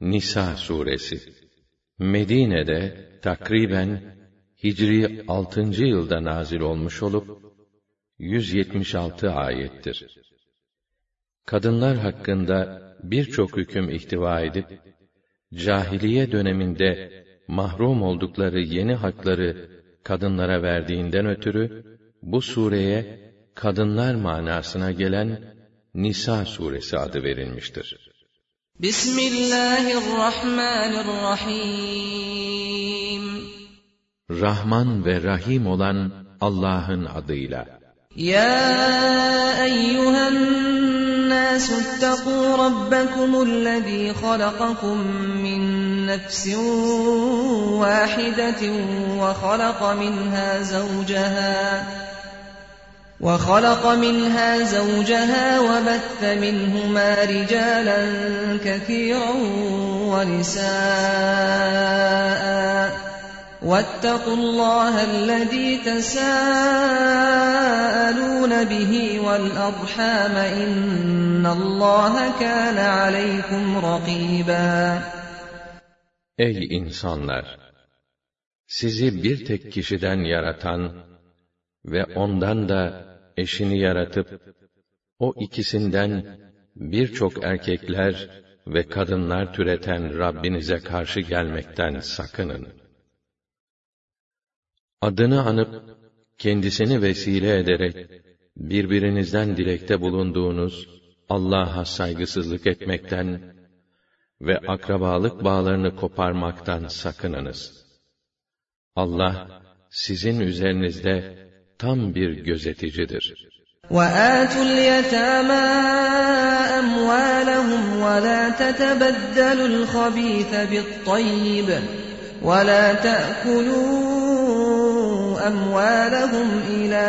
Nisa suresi Medine'de takriben Hicri 6. yılda nazil olmuş olup 176 ayettir. Kadınlar hakkında birçok hüküm ihtiva edip cahiliye döneminde mahrum oldukları yeni hakları kadınlara verdiğinden ötürü bu sureye kadınlar manasına gelen Nisa suresi adı verilmiştir. بسم الله الرحمن الرحيم. رحمن ورحيم olan Allah'ın adıyla. يا أيها الناس اتقوا ربكم الذي خلقكم من نفس واحدة وخلق منها زوجها وخلق منها زوجها وبث منهما رجالا كثيرا ونساء واتقوا الله الذي تساءلون به والأرحام إن الله كان عليكم رقيبا Ey insanlar! Sizi bir tek kişiden yaratan ve ondan da eşini yaratıp, o ikisinden birçok erkekler ve kadınlar türeten Rabbinize karşı gelmekten sakının. Adını anıp, kendisini vesile ederek, birbirinizden dilekte bulunduğunuz Allah'a saygısızlık etmekten ve akrabalık bağlarını koparmaktan sakınınız. Allah, sizin üzerinizde tam bir gözeticidir. وآتوا اليتامى أموالهم ولا تتبدلوا الخبيث بالطيب ولا تأكلوا أموالهم إلى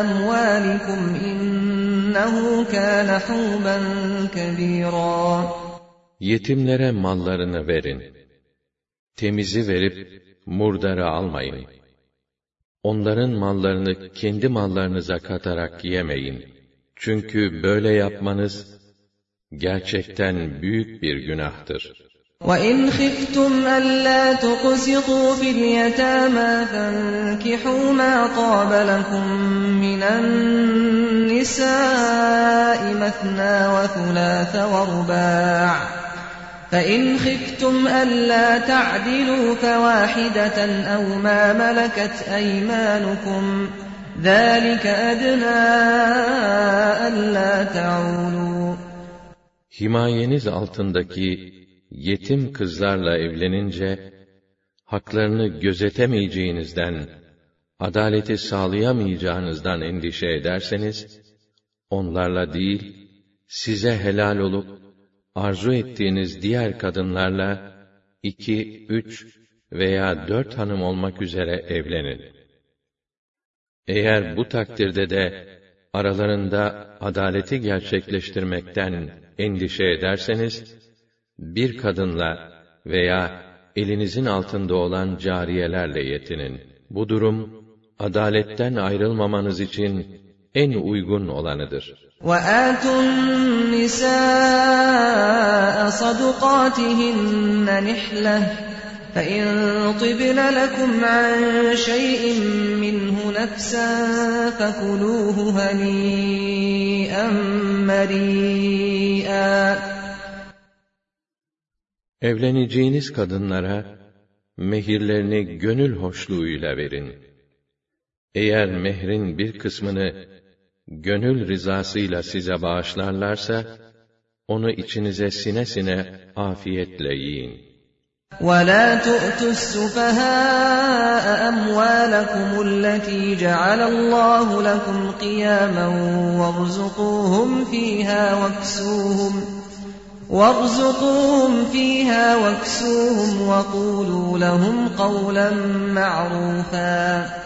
أموالكم إنه كان حوبا كبيرا Yetimlere mallarını verin. Temizi verip murdara almayın. Onların mallarını kendi mallarınıza katarak yemeyin. Çünkü böyle yapmanız gerçekten büyük bir günahtır. وَإِنْ خِفْتُمْ أَلَّا تُقْسِطُوا فِي الْيَتَامَى فَانكِحُوا مَا طَابَ لَكُم مِّنَ النِّسَاءِ مَثْنَىٰ وَثُلَاثَ وَرُبَاعَ ۖ فَإِنْ خِفْتُمْ أَلَّا تَعْدِلُوا فَوَاحِدَةً أَوْ مَا مَلَكَتْ أَيْمَانُكُمْ ۚ ذَٰلِكَ أَدْنَىٰ أَلَّا تَعُولُوا Himayeniz altındaki yetim kızlarla evlenince, haklarını gözetemeyeceğinizden, adaleti sağlayamayacağınızdan endişe ederseniz, onlarla değil, size helal olup, arzu ettiğiniz diğer kadınlarla, iki, üç veya dört hanım olmak üzere evlenin. Eğer bu takdirde de, aralarında adaleti gerçekleştirmekten endişe ederseniz, bir kadınla veya elinizin altında olan cariyelerle yetinin. Bu durum, adaletten ayrılmamanız için en uygun olanıdır. وَآتُوا النِّسَاءَ صَدُقَاتِهِنَّ نِحْلَةً فَإِنْ طِبْنَ لَكُمْ عَنْ شَيْءٍ مِّنْهُ نَفْسًا فَكُلُوهُ هَنِيئًا مَرِيئًا Evleneceğiniz kadınlara mehirlerini gönül hoşluğuyla verin. Eğer mehrin bir kısmını gönül rızasıyla size bağışlarlarsa, onu içinize sine sine afiyetle yiyin. وَلَا تُؤْتُوا السُّفَهَاءَ أَمْوَالَكُمُ الَّتِي جَعَلَ اللَّهُ لَكُمْ قِيَامًا وَارْزُقُوهُمْ فِيهَا وَاكْسُوهُمْ وَارْزُقُوهُمْ فِيهَا وَاكْسُوهُمْ وَقُولُوا لَهُمْ قَوْلًا مَعْرُوفًا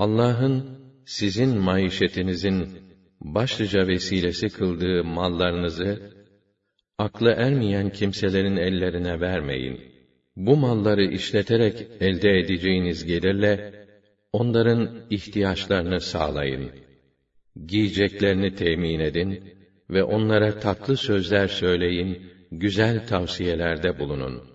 Allah'ın sizin maişetinizin başlıca vesilesi kıldığı mallarınızı aklı ermeyen kimselerin ellerine vermeyin. Bu malları işleterek elde edeceğiniz gelirle onların ihtiyaçlarını sağlayın. Giyeceklerini temin edin ve onlara tatlı sözler söyleyin, güzel tavsiyelerde bulunun.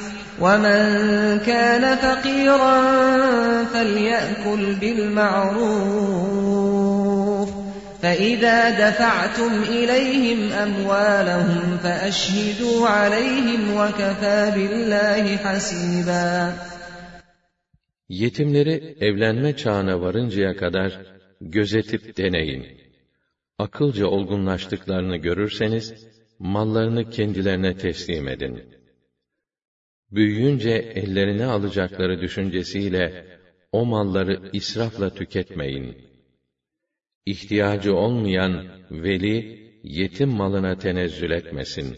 وَمَن كَانَ فَقِيرًا فَلْيَأْكُلْ بِالْمَعْرُوفِ فَإِذَا دَفَعْتُمْ إِلَيْهِمْ أَمْوَالَهُمْ فَأَشْهِدُوا عَلَيْهِمْ وَكَفَى بِاللّٰهِ حَسِيبًا Yetimleri evlenme çağına varıncaya kadar gözetip deneyin. Akılca olgunlaştıklarını görürseniz, mallarını kendilerine teslim edin. Büyüyünce ellerine alacakları düşüncesiyle, o malları israfla tüketmeyin. İhtiyacı olmayan veli, yetim malına tenezzül etmesin.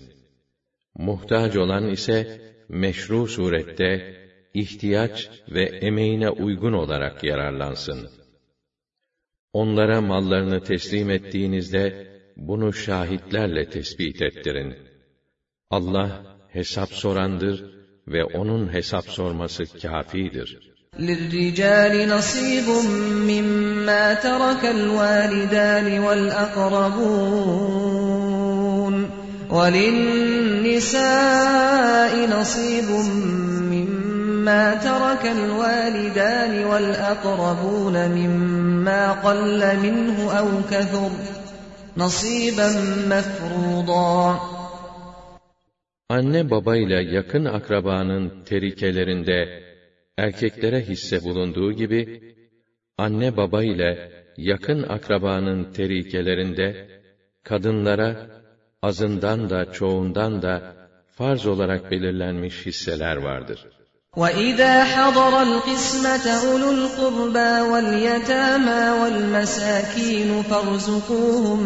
Muhtaç olan ise, meşru surette, ihtiyaç ve emeğine uygun olarak yararlansın. Onlara mallarını teslim ettiğinizde, bunu şahitlerle tespit ettirin. Allah, hesap sorandır ve O'nun hesap sorması kâfidir. لِلرِّجَالِ نَصِيبٌ مِّمَّا تَرَكَ الْوَالِدَانِ وَالْأَقْرَبُونَ وَلِلنِّسَاءِ نَصِيبٌ مِّمَّا تَرَكَ الْوَالِدَانِ وَالْأَقْرَبُونَ مِمَّا قَلَّ مِنْهُ أَوْ كَثُرَ نَصِيبًا مَفْرُوضًا Anne baba ile yakın akrabanın terikelerinde erkeklere hisse bulunduğu gibi, anne baba ile yakın akrabanın terikelerinde, kadınlara azından da çoğundan da farz olarak belirlenmiş hisseler vardır. وَإِذَا حَضَرَ الْقِسْمَةَ أُولُو الْقُرْبَى وَالْيَتَامَى وَالْمَسَاكِينُ فَارْزُقُوهُم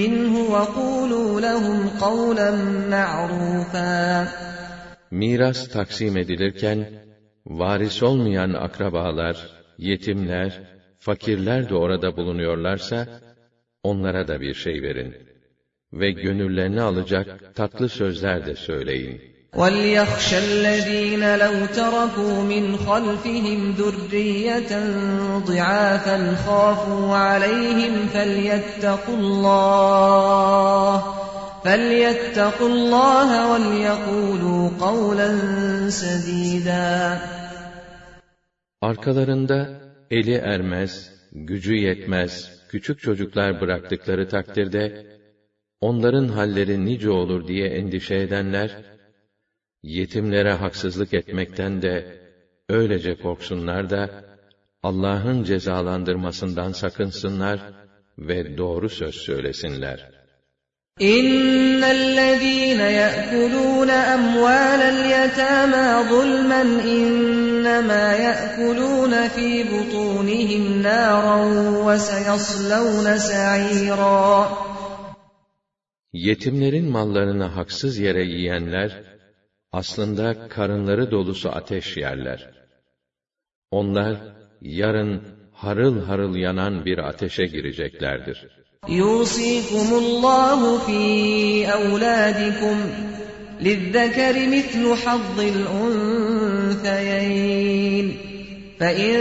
مِّنْهُ وَقُولُوا لَهُمْ قَوْلًا مَّعْرُوفًا Miras taksim edilirken, varis olmayan akrabalar, yetimler, fakirler de orada bulunuyorlarsa, onlara da bir şey verin. Ve gönüllerini alacak tatlı sözler de söyleyin. وَلْيَخْشَ الَّذ۪ينَ لَوْ تَرَكُوا مِنْ خَلْفِهِمْ ذُرِّيَّةً ضِعَافًا خَافُوا عَلَيْهِمْ فَلْيَتَّقُوا اللّٰهِ فَلْيَتَّقُوا اللّٰهَ وَلْيَقُولُوا قَوْلًا سَد۪يدًا Arkalarında eli ermez, gücü yetmez, küçük çocuklar bıraktıkları takdirde, onların halleri nice olur diye endişe edenler, yetimlere haksızlık etmekten de öylece korksunlar da Allah'ın cezalandırmasından sakınsınlar ve doğru söz söylesinler. إن الذين يأكلون أموال اليتامى ظلما إنما يأكلون في بطونهم نارا وسيصلون سعيرا Yetimlerin mallarını haksız yere yiyenler, aslında karınları dolusu ateş yerler. Onlar, yarın harıl harıl yanan bir ateşe gireceklerdir. يوصيكم الله في أولادكم للذكر مثل حظ الأنثيين فإن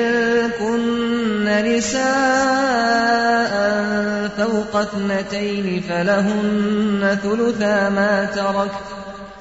كن نساء فوق اثنتين فلهن ثلثا ما ترك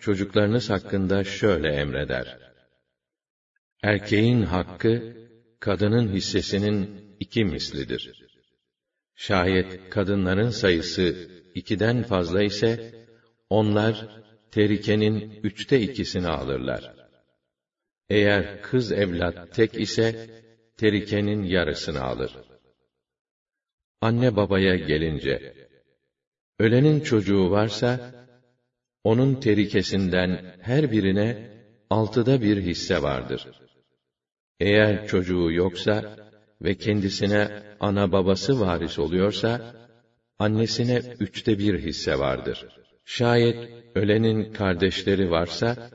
çocuklarınız hakkında şöyle emreder. Erkeğin hakkı, kadının hissesinin iki mislidir. Şayet kadınların sayısı ikiden fazla ise, onlar terikenin üçte ikisini alırlar. Eğer kız evlat tek ise, terikenin yarısını alır. Anne babaya gelince, ölenin çocuğu varsa, onun terikesinden her birine altıda bir hisse vardır. Eğer çocuğu yoksa ve kendisine ana babası varis oluyorsa, annesine üçte bir hisse vardır. Şayet ölenin kardeşleri varsa,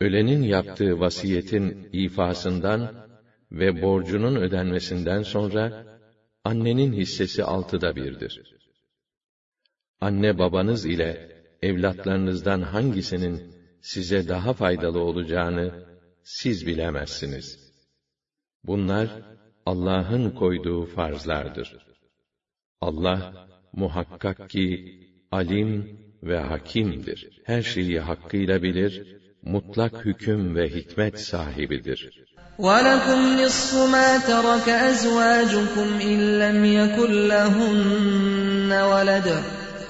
ölenin yaptığı vasiyetin ifasından ve borcunun ödenmesinden sonra, annenin hissesi altıda birdir. Anne babanız ile evlatlarınızdan hangisinin size daha faydalı olacağını siz bilemezsiniz. Bunlar Allah'ın koyduğu farzlardır. Allah muhakkak ki alim ve hakimdir. Her şeyi hakkıyla bilir, mutlak hüküm ve hikmet sahibidir. وَلَكُمْ نِصْفُ مَا تَرَكَ أَزْوَاجُكُمْ إِن لَّمْ يَكُن لَّهُنَّ وَلَدٌ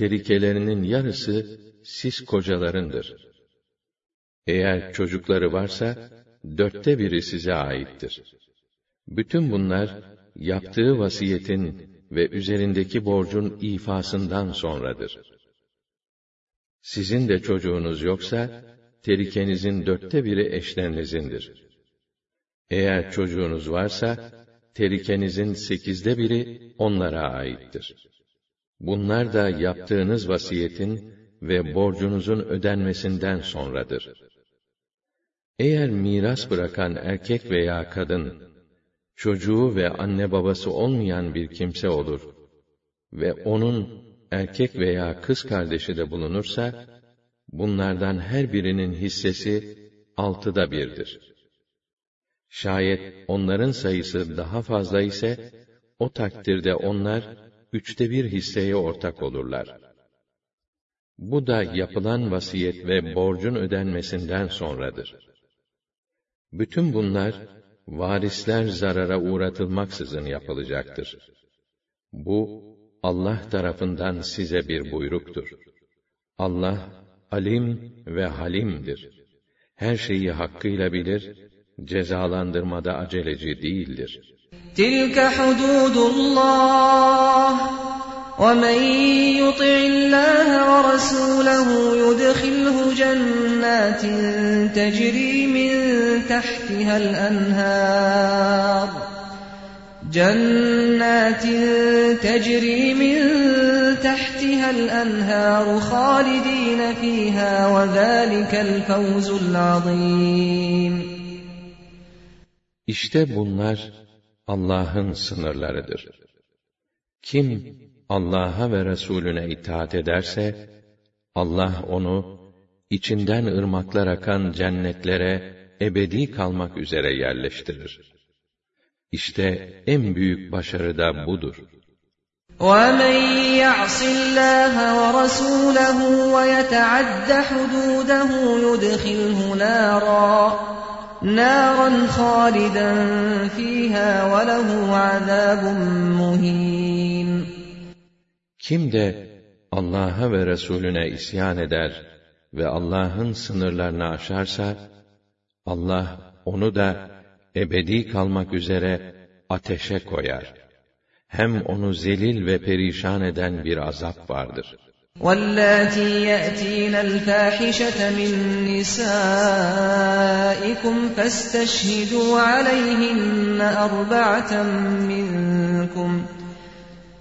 terikelerinin yarısı siz kocalarındır. Eğer çocukları varsa, dörtte biri size aittir. Bütün bunlar, yaptığı vasiyetin ve üzerindeki borcun ifasından sonradır. Sizin de çocuğunuz yoksa, terikenizin dörtte biri eşlerinizin,dir. Eğer çocuğunuz varsa, terikenizin sekizde biri onlara aittir. Bunlar da yaptığınız vasiyetin ve borcunuzun ödenmesinden sonradır. Eğer miras bırakan erkek veya kadın, çocuğu ve anne babası olmayan bir kimse olur ve onun erkek veya kız kardeşi de bulunursa, bunlardan her birinin hissesi altıda birdir. Şayet onların sayısı daha fazla ise, o takdirde onlar, üçte bir hisseye ortak olurlar. Bu da yapılan vasiyet ve borcun ödenmesinden sonradır. Bütün bunlar, varisler zarara uğratılmaksızın yapılacaktır. Bu, Allah tarafından size bir buyruktur. Allah, alim ve halimdir. Her şeyi hakkıyla bilir, cezalandırmada aceleci değildir. تِلْكَ حُدُودُ اللّٰهِ. وَمَنْ يُطِعِ اللّٰهَ وَرَسُولَهُ يُدْخِلْهُ جَنَّاتٍ تَجْرِي مِنْ تَحْتِهَا الْأَنْهَارُ. جَنَّاتٍ تَجْرِي مِنْ تَحْتِهَا الْأَنْهَارُ خَالِدِينَ فِيهَا وَذَٰلِكَ الْفَوْزُ الْعَظِيمُ. İşte bunlar Allah'ın sınırlarıdır. Kim Allah'a ve Resulüne itaat ederse, Allah onu içinden ırmaklar akan cennetlere ebedi kalmak üzere yerleştirir. İşte en büyük başarı da budur. وَمَنْ يَعْصِ اللّٰهَ وَرَسُولَهُ وَيَتَعَدَّ حُدُودَهُ يُدْخِلْهُ نَارًا نَارًا خَالِدًا فِيهَا وَلَهُ عَذَابٌ مُهِينٌ Kim de Allah'a ve Resulüne isyan eder ve Allah'ın sınırlarını aşarsa, Allah onu da ebedi kalmak üzere ateşe koyar. Hem onu zelil ve perişan eden bir azap vardır. وَاللَّاتِي يَأْتِينَ الْفَاحِشَةَ مِن نِّسَائِكُمْ فَاسْتَشْهِدُوا عَلَيْهِنَّ أَرْبَعَةً مِّنكُمْ ۖ.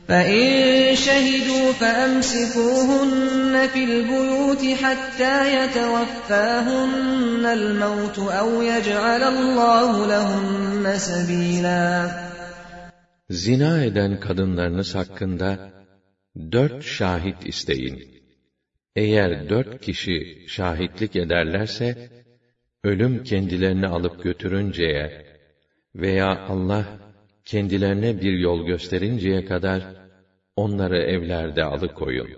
فَإِن شَهِدُوا فَأَمْسِكُوهُنَّ فِي الْبُيُوتِ حَتَّىٰ يَتَوَفَّاهُنَّ الْمَوْتُ أَوْ يَجْعَلَ اللّٰهُ لَهُنَّ سَبِيلًا. Zina eden kadınlarınız hakkında dört şahit isteyin. Eğer dört kişi şahitlik ederlerse, ölüm kendilerini alıp götürünceye veya Allah kendilerine bir yol gösterinceye kadar onları evlerde alıkoyun.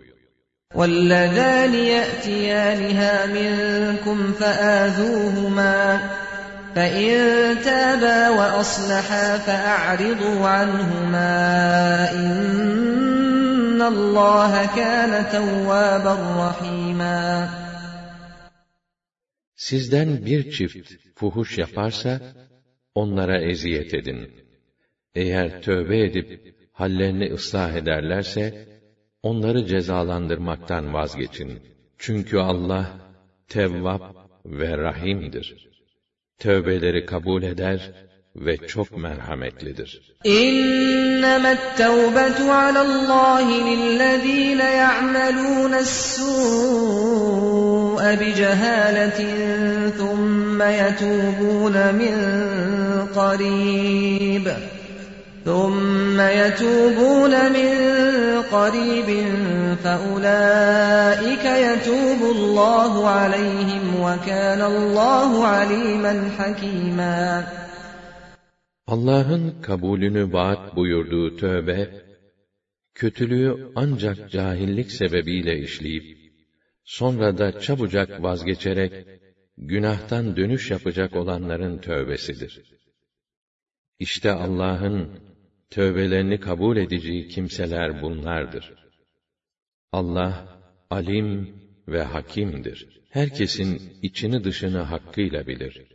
وَاللَّذَانِ يَأْتِيَانِهَا مِنكُمْ فَآذُوهُمَا فَإِن تَابَا وَأَصْلَحَا فَأَعْرِضُوا عَنْهُمَا إِنَّ اللَّهَ كَانَ تَوَّابًا رَحِيمًا Sizden bir çift fuhuş yaparsa, onlara eziyet edin. Eğer tövbe edip, hallerini ıslah ederlerse, onları cezalandırmaktan vazgeçin. Çünkü Allah, Tevvap ve Rahim'dir. Tövbeleri kabul eder ve çok merhametlidir. İnnemet tevbetu alallahi lillezine ya'melûne s-sû'e bi cehâletin thumme yetûbûne min qarîb. ثم يتوبون من قريب فأولئك يتوب الله عليهم وكان الله عليما حكيما Allah'ın kabulünü vaat buyurduğu tövbe, kötülüğü ancak cahillik sebebiyle işleyip, sonra da çabucak vazgeçerek, günahtan dönüş yapacak olanların tövbesidir. İşte Allah'ın tövbelerini kabul edeceği kimseler bunlardır. Allah, alim ve hakimdir. Herkesin içini dışını hakkıyla bilir.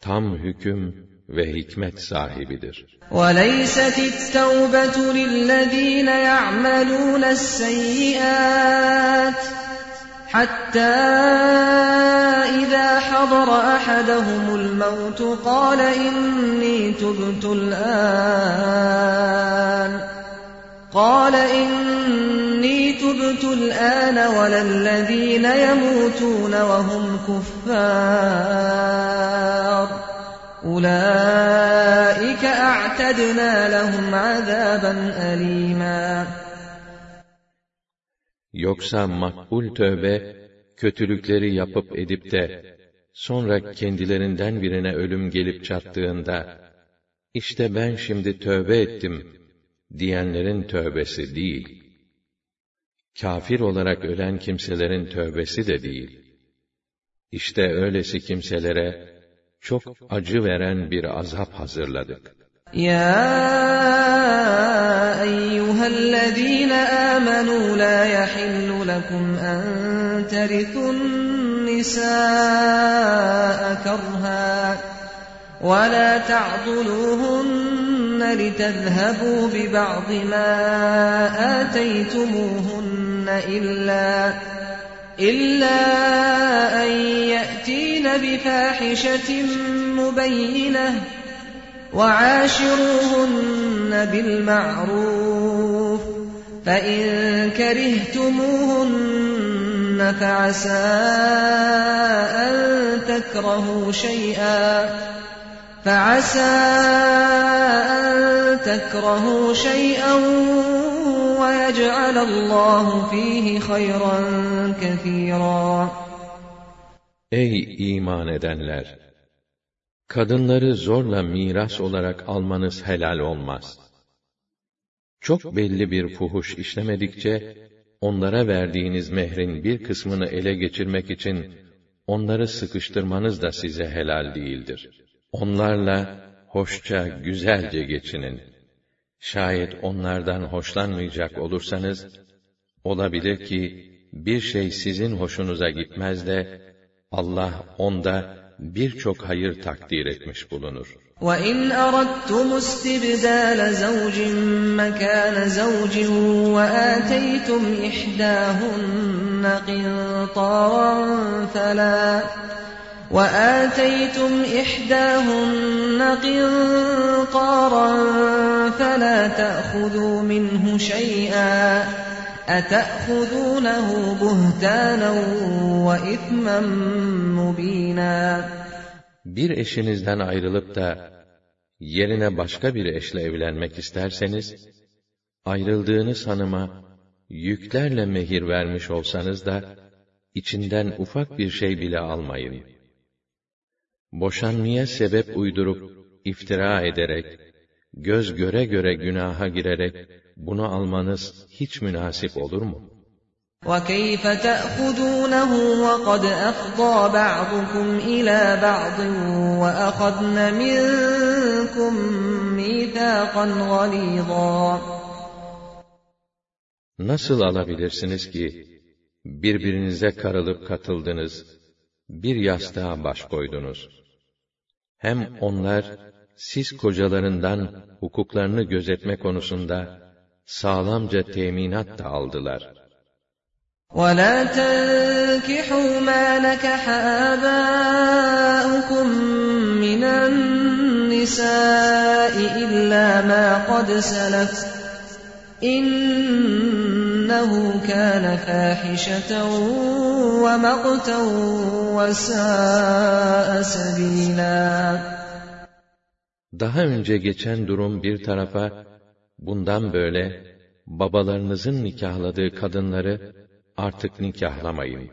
Tam hüküm ve hikmet sahibidir. وليست التوبة للذين يعملون السيئات حتى إذا حضر أحدهم الموت قال إني تبت الآن قال إني تبت الآن ولا الذين يموتون وهم كفار Ulaika a'tadna lehum azaban alima. Yoksa makbul tövbe kötülükleri yapıp edip de sonra kendilerinden birine ölüm gelip çattığında işte ben şimdi tövbe ettim diyenlerin tövbesi değil. Kafir olarak ölen kimselerin tövbesi de değil. İşte öylesi kimselere çok acı veren bir azap hazırladık. يا أيها الذين آمنوا لا يحل لكم أن ترثوا النساء كرها ولا تعضلوهن لتذهبوا ببعض ما آتيتموهن إلا إلا أن يأتين بفاحشة مبينة وعاشروهن بالمعروف فإن كرهتموهن فعسى أن تكرهوا شيئا فعسى أن تكرهوا شيئا ويجعل الله فيه خيرا كثيرا Ey iman edenler! Kadınları zorla miras olarak almanız helal olmaz. Çok belli bir fuhuş işlemedikçe, onlara verdiğiniz mehrin bir kısmını ele geçirmek için, onları sıkıştırmanız da size helal değildir. Onlarla hoşça, güzelce geçinin. Şayet onlardan hoşlanmayacak olursanız, olabilir ki, bir şey sizin hoşunuza gitmez de, Allah onda birçok hayır takdir etmiş bulunur. وَإِنْ أَرَدتُّمُ اسْتِبْدَالَ زَوْجٍ مَكَانَ زَوْجٍ وَآتَيْتُمْ إِحْدَاهُنَّ قِنطَارًا فَلَا وَآتَيْتُمْ إِحْدَاهُنَّ قِنطَارًا فَلَا تَأْخُذُوا مِنْهُ شَيْئًا أَتَأْخُذُونَهُ بُهْتَانًا وَإِثْمًا مُبِينًا Bir eşinizden ayrılıp da yerine başka bir eşle evlenmek isterseniz, ayrıldığınız hanıma yüklerle mehir vermiş olsanız da, içinden ufak bir şey bile almayın. Boşanmaya sebep uydurup, iftira ederek, göz göre göre günaha girerek, bunu almanız hiç münasip olur mu? وَكَيْفَ تَأْخُذُونَهُ وَقَدْ أَفْضَىٰ بَعْضُكُمْ إِلَىٰ بَعْضٍ وَأَخَذْنَ مِنكُم مِّيثَاقًا غَلِيظًا Nasıl alabilirsiniz ki, birbirinize karılıp katıldınız, bir yastığa baş koydunuz. Hem onlar, siz kocalarından hukuklarını gözetme konusunda sağlamca teminat da aldılar. وَلَا تَنكِحُوا مَا نَكَحَ آبَاؤُكُم مِّنَ النِّسَاءِ إِلَّا مَا قَدْ سَلَفَ İnnehu kâne fâhişeten. Daha önce geçen durum bir tarafa, bundan böyle babalarınızın nikahladığı kadınları artık nikahlamayın.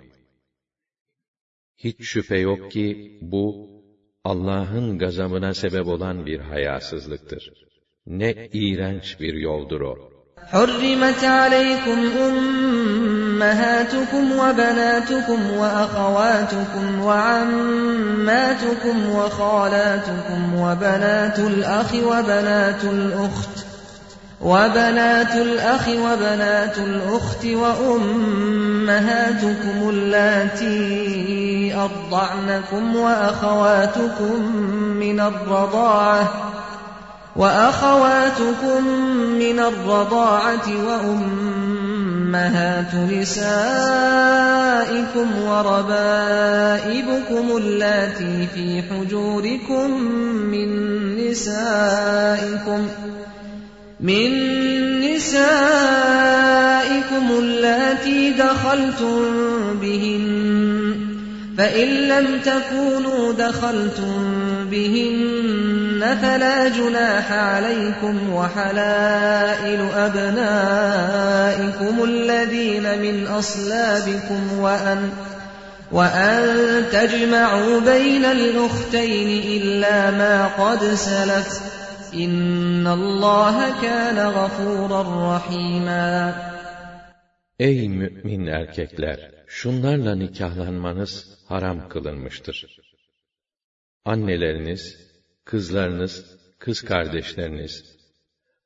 Hiç şüphe yok ki bu Allah'ın gazamına sebep olan bir hayasızlıktır. Ne iğrenç bir yoldur o. حُرِّمَتْ عَلَيْكُمْ أُمَّهَاتُكُمْ وَبَنَاتُكُمْ وَأَخَوَاتُكُمْ وَعَمَّاتُكُمْ وَخَالَاتُكُمْ وَبَنَاتُ الْأَخِ وَبَنَاتُ الْأُخْتِ وَبَنَاتُ الْأَخِ وَبَنَاتُ الْأُخْتِ وَأُمَّهَاتُكُمُ اللَّاتِي أَرْضَعْنَكُمْ وَأَخَوَاتُكُم مِّنَ الرَّضَاعَةِ وَأَخَوَاتُكُم مِّنَ الرَّضَاعَةِ وَأُمَّهَاتُ نِسَائِكُمْ وَرَبَائِبُكُمُ اللَّاتِي فِي حُجُورِكُم مِّن نِّسَائِكُمْ مِن نِّسَائِكُمُ اللَّاتِي دَخَلْتُم بِهِنَّ فَإِن لَّمْ تَكُونُوا دَخَلْتُم بِهِنَّ فَلَا جُنَاحَ عَلَيْكُمْ وَحَلَائِلُ أَبْنَائِكُمُ الَّذِينَ مِنْ أَصْلَابِكُمْ وَأَن وَأَن تَجْمَعُوا بَيْنَ الْأُخْتَيْنِ إِلَّا مَا قَدْ سَلَفَ إِنَّ اللَّهَ كَانَ غَفُورًا رَّحِيمًا Ey mümin erkekler! Şunlarla nikahlanmanız haram kılınmıştır. Anneleriniz, kızlarınız, kız kardeşleriniz,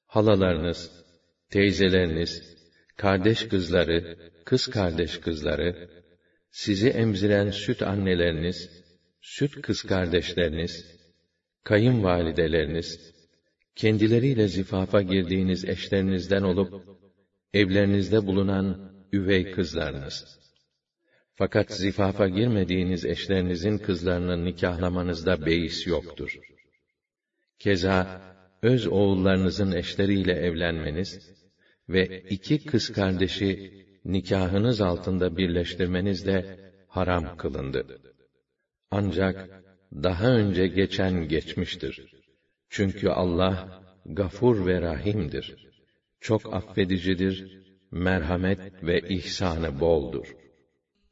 halalarınız, teyzeleriniz, kardeş kızları, kız kardeş kızları, sizi emziren süt anneleriniz, süt kız kardeşleriniz, kayınvalideleriniz, kendileriyle zifafa girdiğiniz eşlerinizden olup, evlerinizde bulunan üvey kızlarınız. Fakat zifafa girmediğiniz eşlerinizin kızlarını nikahlamanızda beis yoktur. Keza, öz oğullarınızın eşleriyle evlenmeniz ve iki kız kardeşi nikahınız altında birleştirmeniz de haram kılındı. Ancak daha önce geçen geçmiştir. Çünkü Allah gafur ve rahimdir. Çok affedicidir, merhamet ve ihsanı boldur.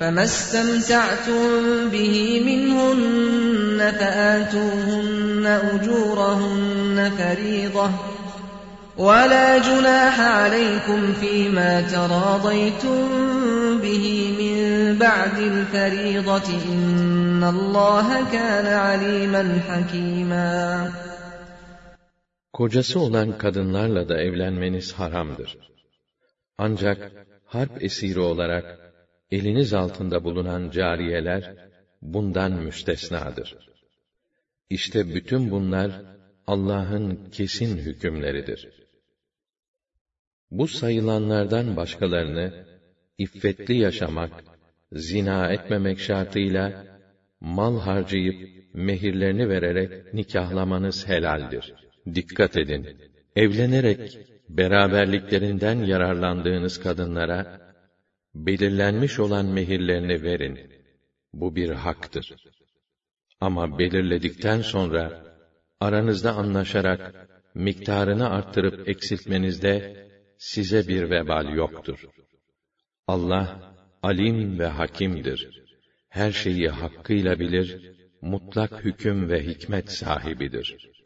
فما استمتعتم به منهن فآتوهن أجورهن فريضة ولا جناح عليكم فيما تراضيتم به من بعد الفريضة إن الله كان عليما حكيما Kocası olan kadınlarla da evlenmeniz haramdır. Ancak harp esiri olarak eliniz altında bulunan cariyeler bundan müstesnadır. İşte bütün bunlar Allah'ın kesin hükümleridir. Bu sayılanlardan başkalarını iffetli yaşamak, zina etmemek şartıyla mal harcayıp mehirlerini vererek nikahlamanız helaldir. Dikkat edin. Evlenerek beraberliklerinden yararlandığınız kadınlara belirlenmiş olan mehirlerini verin. Bu bir haktır. Ama belirledikten sonra aranızda anlaşarak miktarını arttırıp eksiltmenizde size bir vebal yoktur. Allah alim ve hakimdir. Her şeyi hakkıyla bilir, mutlak hüküm ve hikmet sahibidir.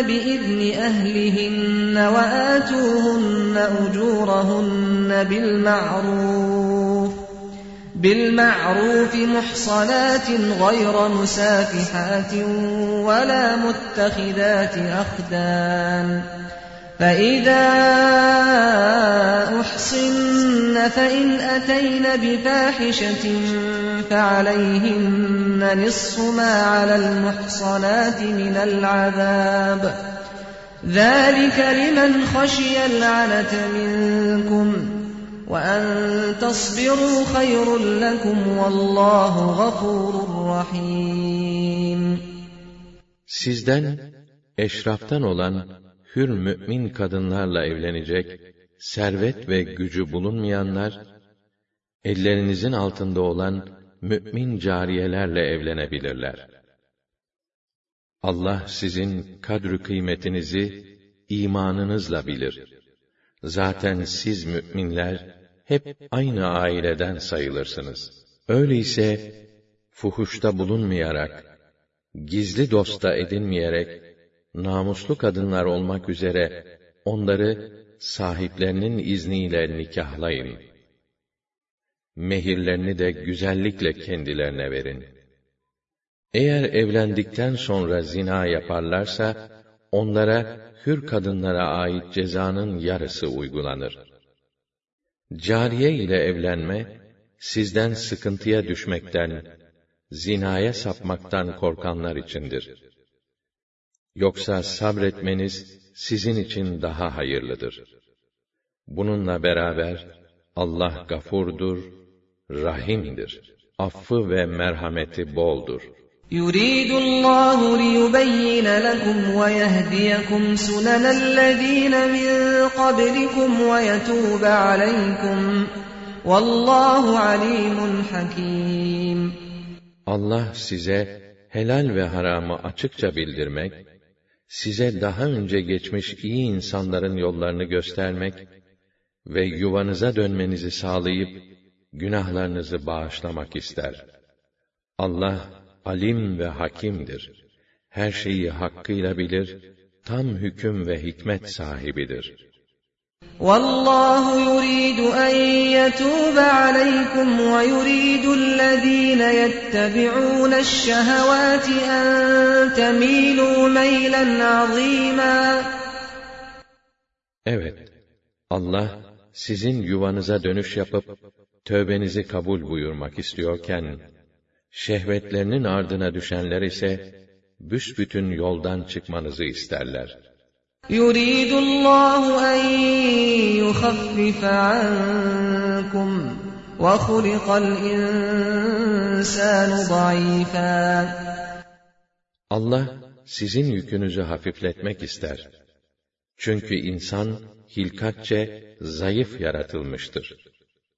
بإذن أهلهن وآتوهن أجورهن بالمعروف بالمعروف محصنات غير مسافحات ولا متخذات أخدان. فإذا أحصن فإن أتين بفاحشة فعليهن نصف ما على المحصنات من العذاب ذلك لمن خشي العنة منكم وأن تصبروا خير لكم والله غفور رحيم Sizden eşraftan olan hür mümin kadınlarla evlenecek servet ve gücü bulunmayanlar ellerinizin altında olan mümin cariyelerle evlenebilirler. Allah sizin kadrü kıymetinizi imanınızla bilir. Zaten siz müminler hep aynı aileden sayılırsınız. Öyleyse fuhuşta bulunmayarak, gizli dosta edinmeyerek, namuslu kadınlar olmak üzere onları sahiplerinin izniyle nikahlayın. Mehirlerini de güzellikle kendilerine verin. Eğer evlendikten sonra zina yaparlarsa, onlara hür kadınlara ait cezanın yarısı uygulanır. Cariye ile evlenme, sizden sıkıntıya düşmekten, zinaya sapmaktan korkanlar içindir. Yoksa sabretmeniz sizin için daha hayırlıdır. Bununla beraber Allah gafurdur, rahimdir. Affı ve merhameti boldur. يريد الله ليبين لكم ويهديكم سنن الذين من قبلكم ويتوب عليكم والله عليم حكيم Allah size helal ve haramı açıkça bildirmek, size daha önce geçmiş iyi insanların yollarını göstermek ve yuvanıza dönmenizi sağlayıp günahlarınızı bağışlamak ister. Allah alim ve hakimdir. Her şeyi hakkıyla bilir, tam hüküm ve hikmet sahibidir. والله يريد أن يتوب عليكم ويريد الذين يتبعون الشهوات أن تميلوا ميلا عظيما Evet, Allah sizin yuvanıza dönüş yapıp tövbenizi kabul buyurmak istiyorken, şehvetlerinin ardına düşenler ise büsbütün yoldan çıkmanızı isterler. يريد الله أن يخفف عنكم وخلق الإنسان ضعيفا Allah sizin yükünüzü hafifletmek ister. Çünkü insan hilkatçe zayıf yaratılmıştır.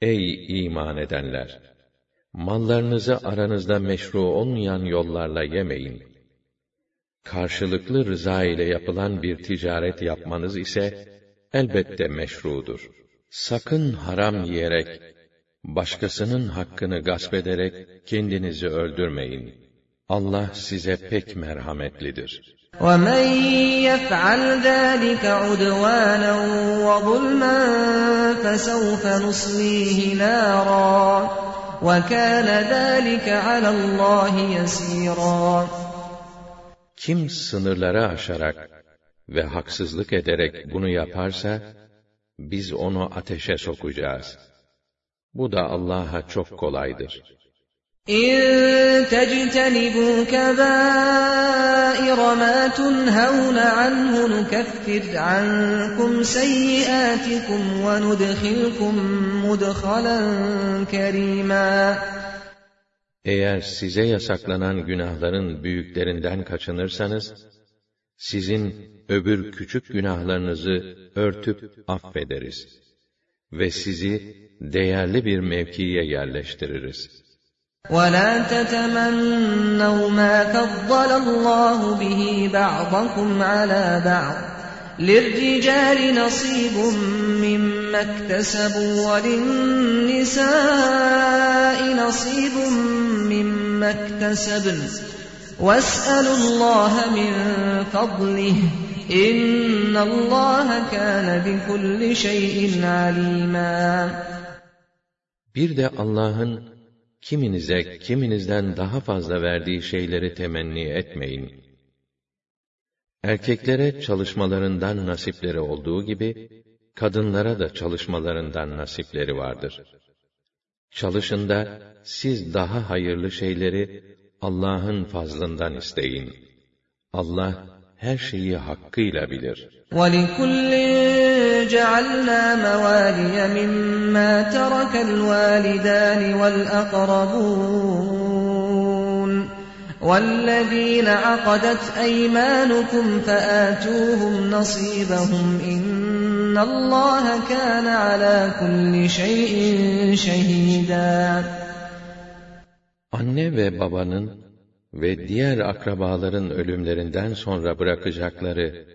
Ey iman edenler! Mallarınızı aranızda meşru olmayan yollarla yemeyin. Karşılıklı rıza ile yapılan bir ticaret yapmanız ise elbette meşrudur. Sakın haram yiyerek, başkasının hakkını gasp ederek kendinizi öldürmeyin. Allah size pek merhametlidir. ومن يفعل ذلك عدوانا وظلما فسوف نصليه نارا وكان ذلك على الله يسيرا Kim sınırları aşarak ve haksızlık ederek bunu yaparsa, biz onu ateşe sokacağız. Bu da Allah'a çok kolaydır. إن تجتنبوا كبائر ما تنهون عنه نكفر عنكم سيئاتكم وندخلكم مدخلا كريما Eğer size yasaklanan günahların büyüklerinden kaçınırsanız, sizin öbür küçük günahlarınızı örtüp affederiz ve sizi değerli bir mevkiye yerleştiririz. ولا تتمنوا ما فضل الله به بعضكم على بعض. للرجال نصيب مما اكتسبوا وللنساء نصيب مما اكتسبن. واسألوا الله من فضله. إن الله كان بكل شيء عليما. Bir de Allah'ın kiminize kiminizden daha fazla verdiği şeyleri temenni etmeyin. Erkeklere çalışmalarından nasipleri olduğu gibi, kadınlara da çalışmalarından nasipleri vardır. Çalışın da siz daha hayırlı şeyleri Allah'ın fazlından isteyin. Allah her şeyi hakkıyla bilir. وَلِكُلٍّ جَعَلْنَا مَوَالِيَ مِمَّا تَرَكَ الْوَالِدَانِ وَالْأَقْرَبُونَ وَالَّذِينَ عَقَدَتْ أَيْمَانُكُمْ فَآتُوهُمْ نَصِيبَهُمْ إِنَّ اللَّهَ كَانَ عَلَى كُلِّ شَيْءٍ شَهِيدًا Anne ve babanın ve diğer akrabaların ölümlerinden sonra bırakacakları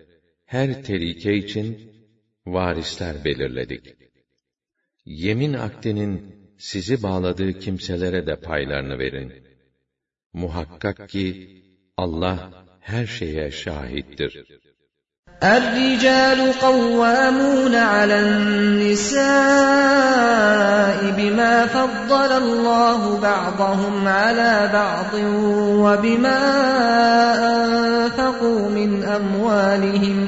her terike için varisler belirledik. Yemin akdinin sizi bağladığı kimselere de paylarını verin. Muhakkak ki Allah her şeye şahittir. الرجال قوامون على النساء بما فضل الله بعضهم على بعض وبما أنفقوا من أموالهم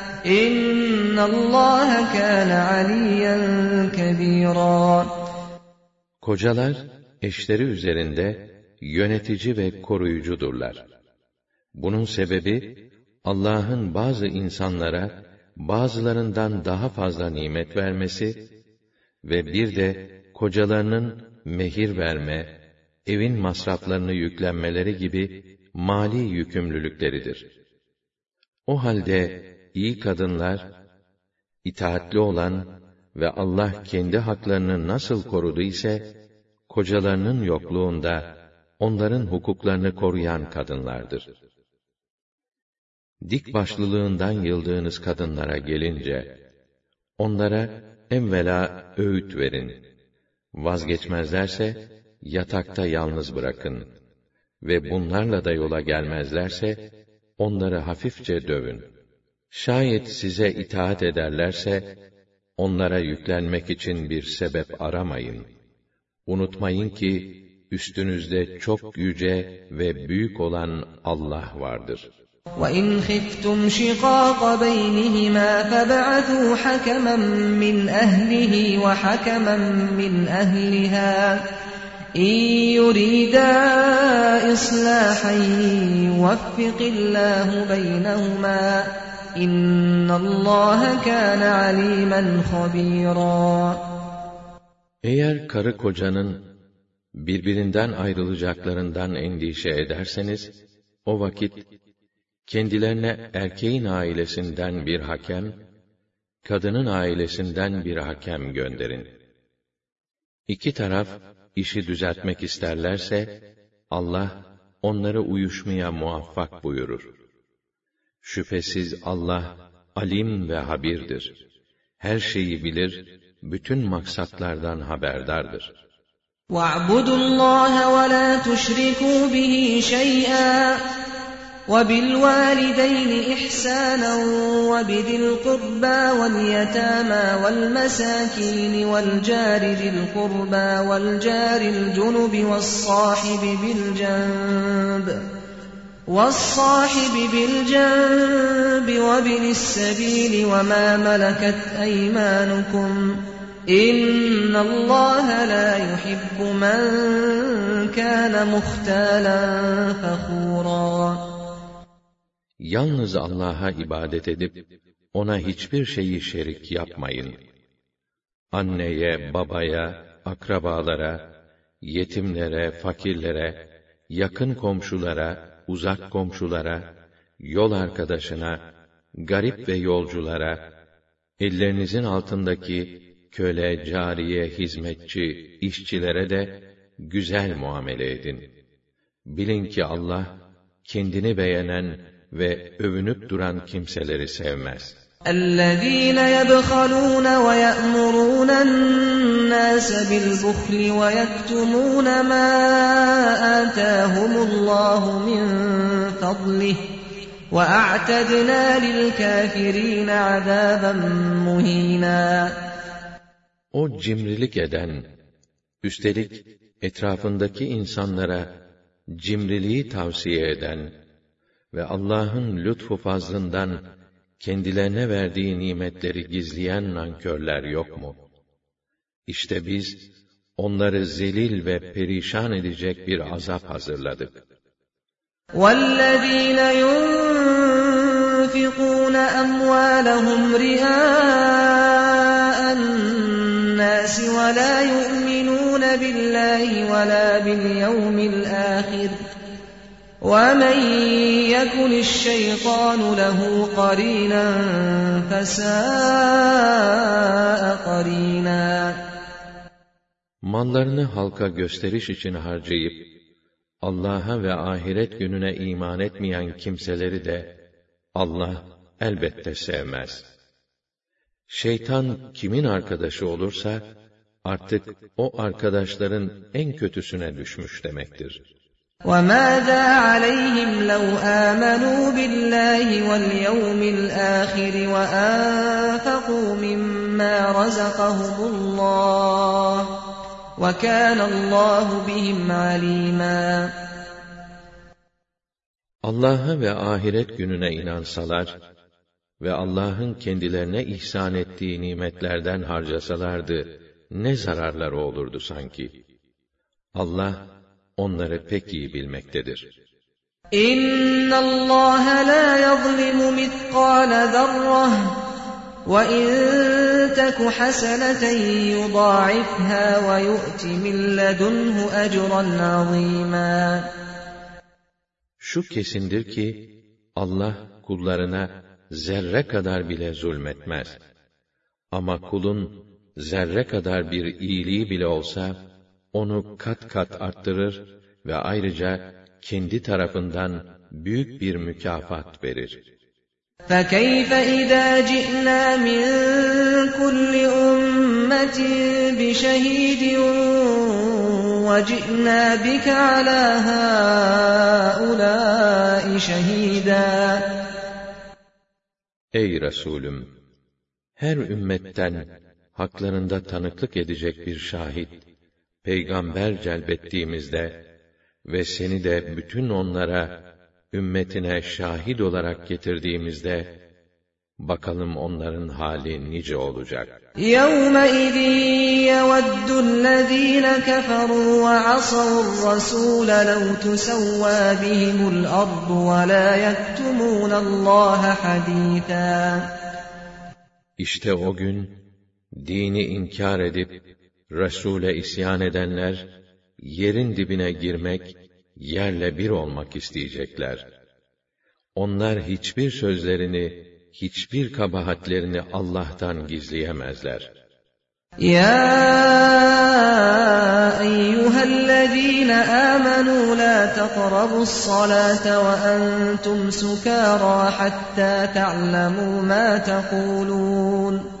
İnnallâhe kâne aliyyen kebîrâ. Kocalar, eşleri üzerinde yönetici ve koruyucudurlar. Bunun sebebi, Allah'ın bazı insanlara, bazılarından daha fazla nimet vermesi ve bir de kocalarının mehir verme, evin masraflarını yüklenmeleri gibi mali yükümlülükleridir. O halde iyi kadınlar, itaatli olan ve Allah kendi haklarını nasıl korudu ise, kocalarının yokluğunda onların hukuklarını koruyan kadınlardır. Dik başlılığından yıldığınız kadınlara gelince, onlara evvela öğüt verin. Vazgeçmezlerse, yatakta yalnız bırakın. Ve bunlarla da yola gelmezlerse, onları hafifçe dövün. Şayet size itaat ederlerse, onlara yüklenmek için bir sebep aramayın. Unutmayın ki, üstünüzde çok yüce ve büyük olan Allah vardır. وَإِنْ خِفْتُمْ شِقَاقَ بَيْنِهِمَا فَابْعَثُوا حَكَمًا مِّنْ أَهْلِهِ وَحَكَمًا مِّنْ أَهْلِهَا إِن يُرِيدَا إِصْلَاحًا يُوَفِّقِ اللَّهُ بَيْنَهُمَا İnnallâhe kâne alîmen habîrâ. Eğer karı kocanın birbirinden ayrılacaklarından endişe ederseniz, o vakit kendilerine erkeğin ailesinden bir hakem, kadının ailesinden bir hakem gönderin. İki taraf işi düzeltmek isterlerse Allah onları uyuşmaya muvaffak buyurur. Şüphesiz Allah alim ve habirdir. Her şeyi bilir, bütün maksatlardan haberdardır. وَاعْبُدُوا اللَّهَ وَلَا تُشْرِكُوا بِهِ شَيْئًا وَبِالْوَالِدَيْنِ إِحْسَانًا وَبِذِي الْقُرْبَى وَالْيَتَامَى وَالْمَسَاكِينِ وَالْجَارِ ذِي الْقُرْبَى وَالْجَارِ الْجُنُبِ وَالصَّاحِبِ بِالْجَنبِ وَالصَّاحِبِ بِالْجَنبِ وَابْنِ السَّبِيلِ وَمَا مَلَكَتْ أَيْمَانُكُمْ إِنَّ اللَّهَ لَا يُحِبُّ مَنْ كَانَ مُخْتَالًا فَخُورًا Yalnız Allah'a ibadet edip, ona hiçbir şeyi şerik yapmayın. Anneye, babaya, akrabalara, yetimlere, fakirlere, yakın komşulara, uzak komşulara, yol arkadaşına, garip ve yolculara, ellerinizin altındaki köle, cariye, hizmetçi, işçilere de güzel muamele edin. Bilin ki Allah, kendini beğenen ve övünüp duran kimseleri sevmez. الذين يبخلون ويأمرون الناس بالبخل ويكتمون ما آتاهم الله من فضله وأعتدنا للكافرين عذابا مهينا O cimrilik eden, üstelik etrafındaki insanlara cimriliği tavsiye eden ve Allah'ın lütfu fazlından kendilerine verdiği nimetleri gizleyen nankörler yok mu? İşte biz onları zelil ve perişan edecek bir azap hazırladık. وَالَّذ۪ينَ يُنْفِقُونَ أَمْوَالَهُمْ رِئَاءَ النَّاسِ وَلَا يُؤْمِنُونَ بِاللّٰهِ وَلَا بِالْيَوْمِ الْآخِرِ وَمَنْ يَكُنِ الشَّيْطَانُ لَهُ قَرِينًا فَسَاءَ قَرِينًا Mallarını halka gösteriş için harcayıp, Allah'a ve ahiret gününe iman etmeyen kimseleri de Allah elbette sevmez. Şeytan kimin arkadaşı olursa, artık o arkadaşların en kötüsüne düşmüş demektir. وَمَاذَا عَلَيْهِمْ لَوْ آمَنُوا بِاللَّهِ وَالْيَوْمِ الْآخِرِ وَأَنفَقُوا مِمَّا رَزَقَهُمُ اللَّهُ وَكَانَ اللّٰهُ بِهِمْ عَلِيمًا Allah'a ve ahiret gününe inansalar ve Allah'ın kendilerine ihsan ettiği nimetlerden harcasalardı ne zararları olurdu sanki? Allah onları pek iyi bilmektedir. İnna Allah la yuzlimu mitkâle zerrah ve in teku haseneten yudâifhâ ve yu'ti min ledunhu ecran azîmâ. Şu kesindir ki Allah kullarına zerre kadar bile zulmetmez. Ama kulun zerre kadar bir iyiliği bile olsa, onu kat kat arttırır ve ayrıca kendi tarafından büyük bir mükafat verir. فَكَيْفَ إِذَا جِئْنَا مِنْ كُلِّ أُمَّةٍ بِشَهِيدٍ وَجِئْنَا بِكَ عَلَى هَؤُلَاءِ شَهِيدًا Ey Resulüm! Her ümmetten haklarında tanıklık edecek bir şahit, peygamber celbettiğimizde ve seni de bütün onlara, ümmetine şahit olarak getirdiğimizde, bakalım onların hali nice olacak. يَوْمَئِذٍ يَوَدُّ الَّذ۪ينَ كَفَرُوا وَعَصَوُا الرَّسُولَ لَوْ تُسَوَّى بِهِمُ الْأَرْضُ وَلَا يَكْتُمُونَ اللّٰهَ حَد۪يثًا İşte o gün, dini inkar edip, Resul'e isyan edenler, yerin dibine girmek, yerle bir olmak isteyecekler. Onlar hiçbir sözlerini, hiçbir kabahatlerini Allah'tan gizleyemezler. Ya eyyühellezîne âmenû lâ teqrabus salâte ve entum sukârâ hattâ te'lemû mâ tekulûn.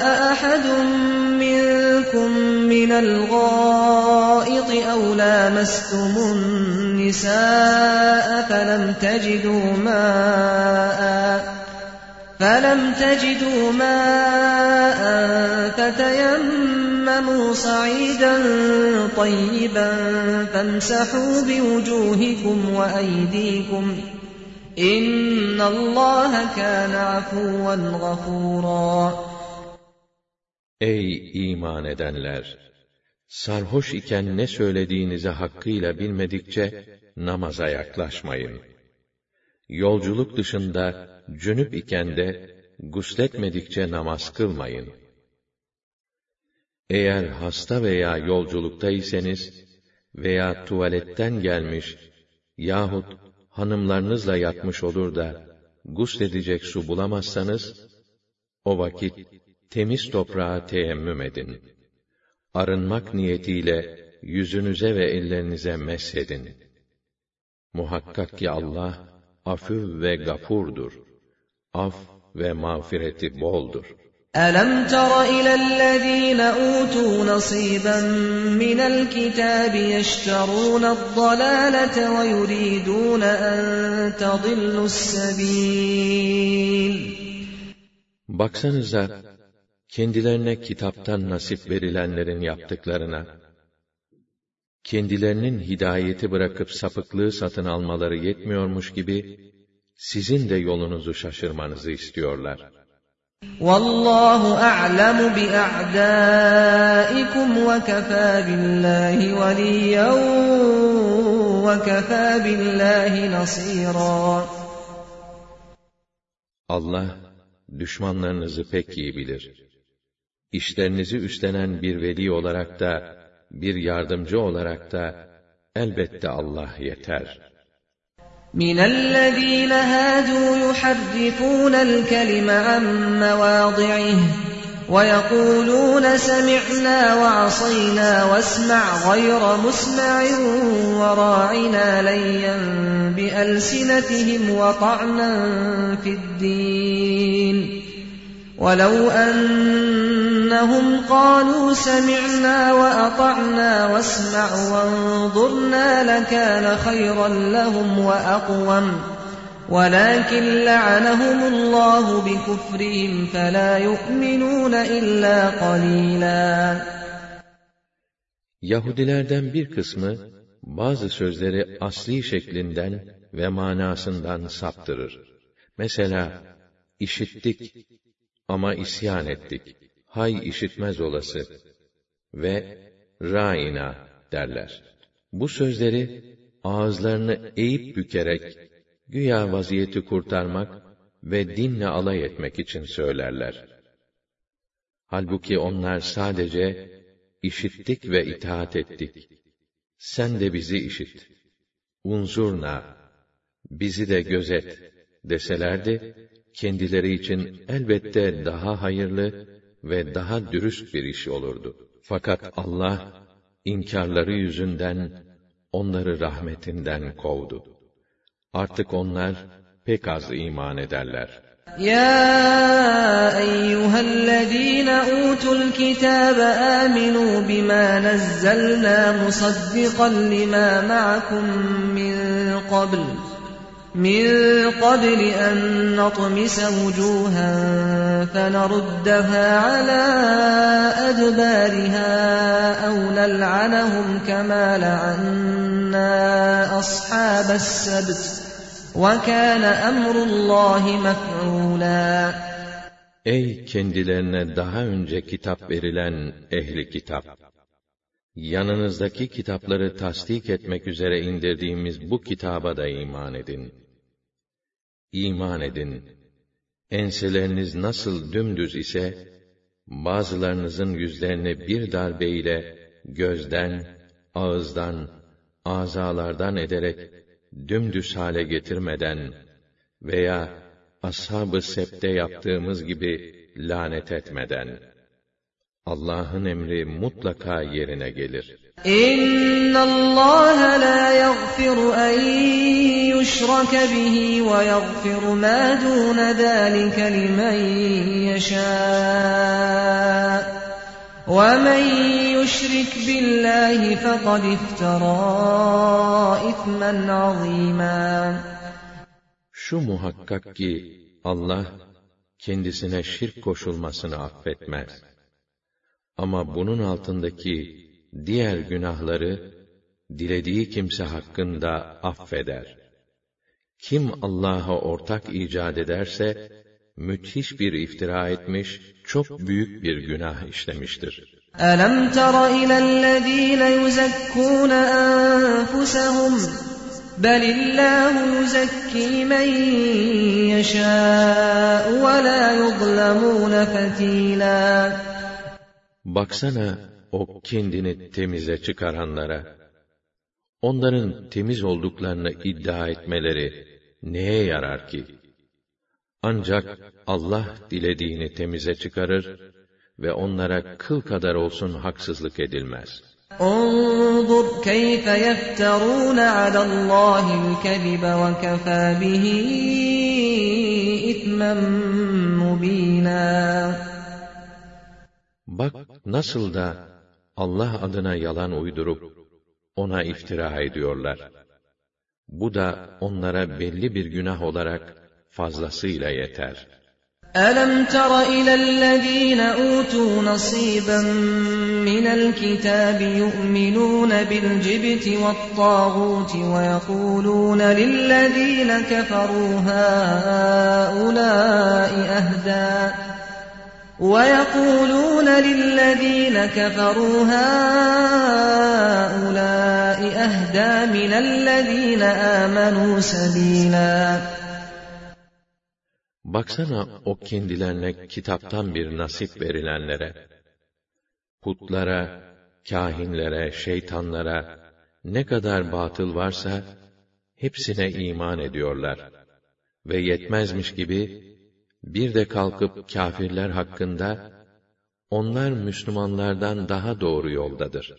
لامستم النساء فلم تجدوا ماءً فلم تجدوا ماء فتيمموا صعيدا طيبا فامسحوا بوجوهكم وأيديكم إن الله كان عفوا غفورا Ey iman edenler! Sarhoş iken ne söylediğinizi hakkıyla bilmedikçe namaza yaklaşmayın. Yolculuk dışında cünüp iken de gusletmedikçe namaz kılmayın. Eğer hasta veya yolculuktaysanız veya tuvaletten gelmiş yahut hanımlarınızla yatmış olur da gusledecek su bulamazsanız, o vakit temiz toprağa teyemmüm edin Arınmak niyetiyle yüzünüze ve ellerinize mesedin. Muhakkak ki Allah afü ve gafurdur. Af ve mağfireti boldur. ألم تر إلى الذين أوتوا نصيبا من الكتاب يشترون الضلالة ويريدون أن تضلوا السبيل Baksanıza, kendilerine kitaptan nasip verilenlerin yaptıklarına, kendilerinin hidayeti bırakıp sapıklığı satın almaları yetmiyormuş gibi, sizin de yolunuzu şaşırmanızı istiyorlar. وَاللّٰهُ أَعْلَمُ بِأَعْدَائِكُمْ وَكَفَى بِاللّٰهِ وَلِيًّا وَكَفَى بِاللّٰهِ نَصِيرًا Allah, düşmanlarınızı pek iyi bilir. İşlerinizi üstlenen bir veli olarak da, bir yardımcı olarak da, elbette Allah yeter.'' من الذين هادوا يحرفون الكلم عن مواضعه ويقولون سمعنا وعصينا واسمع غير مسمع وراعنا ليا بألسنتهم وطعنا في الدين ولو أنهم قالوا سمعنا وأطعنا واسمع وانظرنا لكان خيرا لهم وأقوم ولكن لعنهم الله بكفرهم فلا يؤمنون إلا قليلا Yahudilerden bir kısmı bazı sözleri asli şeklinden ve manasından saptırır. Mesela işittik ama isyan ettik. Hay işitmez olası ve raina derler. Bu sözleri ağızlarını eğip bükerek güya vaziyeti kurtarmak ve dinle alay etmek için söylerler. Halbuki onlar sadece işittik ve itaat ettik. Sen de bizi işit. Unzurna, bizi de gözet deselerdi, kendileri için elbette daha hayırlı ve daha dürüst bir iş olurdu. Fakat Allah, inkarları yüzünden onları rahmetinden kovdu. Artık onlar pek az iman ederler. يا أيها الذين أوتوا الكتاب آمنوا بما نزلنا مصدقا لما معكم من قبل من قبل أن نطمس وجوها فنردها على أدبارها أو نلعنهم كما لعنا أصحاب السبت وَكَانَ أَمْرُ اللّٰهِ مَفْعُولًا Ey kendilerine daha önce kitap verilen ehli kitap! Yanınızdaki kitapları tasdik etmek üzere indirdiğimiz bu kitaba da iman edin. İman edin. Enseleriniz nasıl dümdüz ise, bazılarınızın yüzlerini bir darbeyle gözden, ağızdan, azalardan ederek dümdüz hale getirmeden veya ashab-ı septe yaptığımız gibi lanet etmeden Allah'ın emri mutlaka yerine gelir. İnna Allah la yaghfiru en yushraka bihi ve yaghfiru ma dun zalika limen yasha. وَمَنْ يُشْرِكْ بِاللّٰهِ فَقَدْ اِفْتَرَى اِثْمًا عَظ۪يمًا Şu muhakkak ki Allah kendisine şirk koşulmasını affetmez. Ama bunun altındaki diğer günahları dilediği kimse hakkında affeder. Kim Allah'a ortak icat ederse müthiş bir iftira etmiş, çok büyük bir günah işlemiştir. أَلَمْ تَرَ إِلَى الَّذ۪ينَ يُزَكُّونَ أَنفُسَهُمْ بَلِ اللّٰهُ يُزَكِّي مَنْ يَشَاءُ وَلَا يُظْلَمُونَ فَتِيلًا Baksana o kendini temize çıkaranlara. Onların temiz olduklarını iddia etmeleri neye yarar ki? Ancak Allah dilediğini temize çıkarır ve onlara kıl kadar olsun haksızlık edilmez. انظر كيف يفترون على الله الكذب وكفى به إثما مبينا Bak nasıl da Allah adına yalan uydurup ona iftira ediyorlar. Bu da onlara belli bir günah olarak fazlasıyla yeter. أَلَمْ تَرَ إِلَى الَّذ۪ينَ أُوتُوا نَصِيبًا مِنَ الْكِتَابِ يُؤْمِنُونَ بِالْجِبْتِ وَالطَّاغُوتِ وَيَقُولُونَ لِلَّذ۪ينَ كَفَرُوا هَٰؤُلَاءِ أَهْدَى وَيَقُولُونَ لِلَّذ۪ينَ كَفَرُوا هَٰؤُلَاءِ أَهْدَى مِنَ الَّذ۪ينَ آمَنُوا سَب۪يلًا Baksana o kendilerine kitaptan bir nasip verilenlere, putlara, kahinlere, şeytanlara, ne kadar batıl varsa, hepsine iman ediyorlar. Ve yetmezmiş gibi, bir de kalkıp kâfirler hakkında, onlar Müslümanlardan daha doğru yoldadır,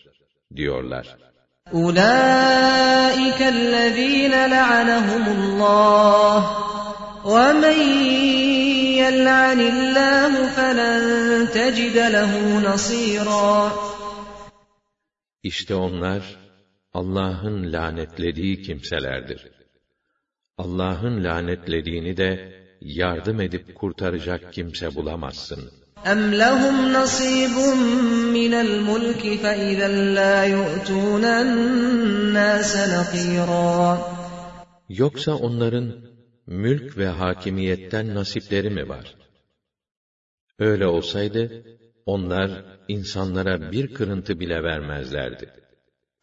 diyorlar. أُولَٰئِكَ الَّذ۪ينَ لَعَنَهُمُ اللّٰهُ وَمَنْ يلعن الله فلن تجد له نصيرا İşte onlar Allah'ın lanetlediği kimselerdir. Allah'ın lanetlediğini de yardım edip kurtaracak kimse bulamazsın. أَمْ لَهُمْ نَصِيبٌ مِّنَ الْمُلْكِ فَإِذًا لَا يُؤْتُونَ النَّاسَ نَقِيرًا Yoksa onların mülk ve hakimiyetten nasipleri mi var? Öyle olsaydı, onlar insanlara bir kırıntı bile vermezlerdi.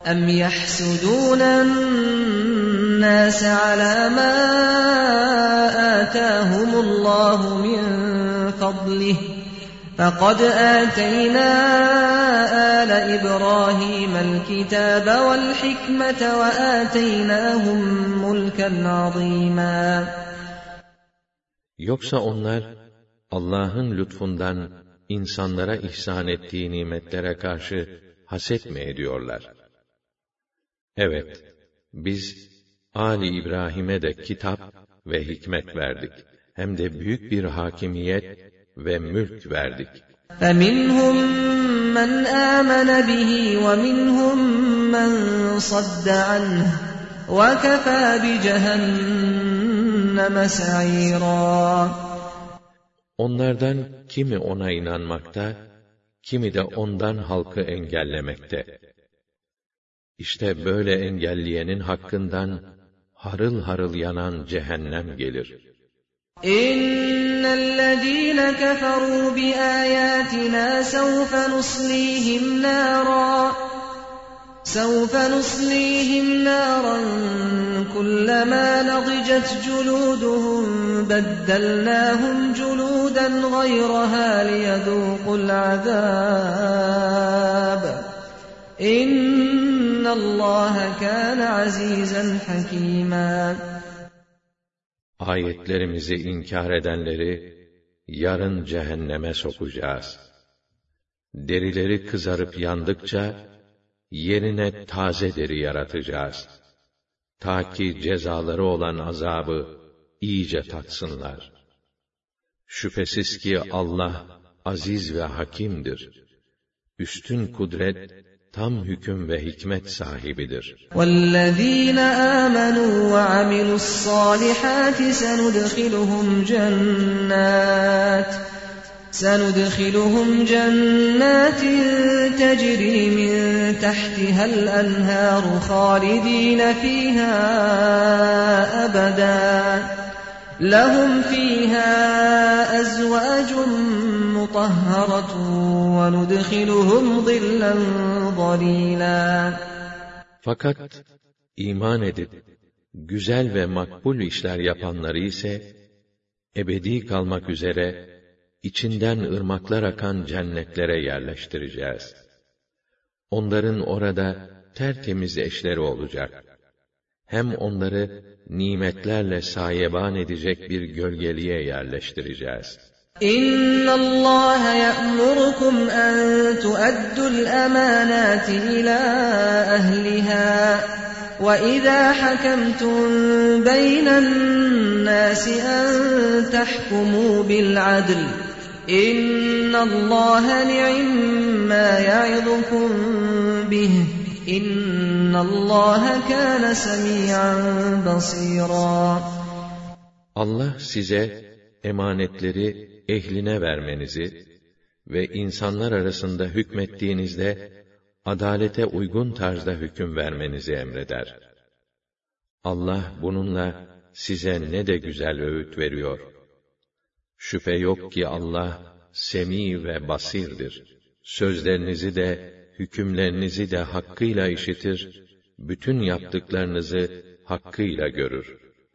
أَمْ يَحْسُدُونَ النَّاسَ عَلَى مَا آتَاهُمُ اللَّهُ مِنْ فَضْلِهِ فَقَدْ آتَيْنَا آلَ إِبْرَاهِيمَ الْكِتَابَ وَالْحِكْمَةَ وَآتَيْنَاهُمْ مُلْكًا عَظِيمًا Yoksa onlar, Allah'ın lütfundan insanlara ihsan ettiği nimetlere karşı haset mi ediyorlar? Evet, biz Ali İbrahim'e de kitap ve hikmet verdik. Hem de büyük bir hakimiyet ve mülk verdik. فَمِنْهُمْ مَنْ آمَنَ بِهِ وَمِنْهُمْ مَنْ صَدَّ عَنْهُ وَكَفَى بِجَهَنَّمَ سَعِيرًا Onlardan kimi ona inanmakta, kimi de ondan halkı engellemekte. İşte böyle engelleyenin hakkından harıl harıl yanan cehennem gelir. إِنَّ الَّذِينَ كَفَرُوا بِآيَاتِنَا سَوْفَ نُصْلِيهِمْ نَارًا سَوْفَ نُصْلِيهِمْ نَارًا كُلَّمَا نَضِجَتْ جُلُودُهُم بَدَّلْنَاهُمْ جُلُودًا غَيْرَهَا لِيَذُوقُوا الْعَذَابَ إِنَّ Allah kana azizen hakima. Ayetlerimizi inkar edenleri yarın cehenneme sokacağız. Derileri kızarıp yandıkça yerine taze deri yaratacağız. Ta ki cezaları olan azabı iyice tatsınlar. Şüphesiz ki Allah aziz ve hakimdir. Üstün kudret tam hüküm ve hikmet sahibidir. وَالَّذ۪ينَ آمَنُوا وَعَمِلُوا الصَّالِحَاتِ سَنُدْخِلُهُمْ جَنَّاتٍ سندخلهم جنات تجري من تحتها الأنهار خالدين فيها أبدا لهم فيها أزواج مطهرة وندخلهم ظلا ظليلا Fakat iman edip güzel ve makbul işler yapanları ise ebedi kalmak üzere içinden ırmaklar akan cennetlere yerleştireceğiz. Onların orada tertemiz eşleri olacak. Hem onları nimetlerle sayeban edecek bir gölgeliğe yerleştireceğiz. إن الله يأمركم أن تؤدوا الأمانات إلى أهلها وإذا حكمتم بين الناس أن تحكموا بالعدل إن الله نعم ما يعظكم به إن الله كان سميعا بصيرا Allah size emanetleri ehline vermenizi ve insanlar arasında hükmettiğinizde adalete uygun tarzda hüküm vermenizi emreder. Allah bununla size ne de güzel öğüt veriyor. Şüphe yok ki Allah semi ve basirdir. Sözlerinizi de hükümlerinizi de hakkıyla işitir, bütün yaptıklarınızı hakkıyla görür.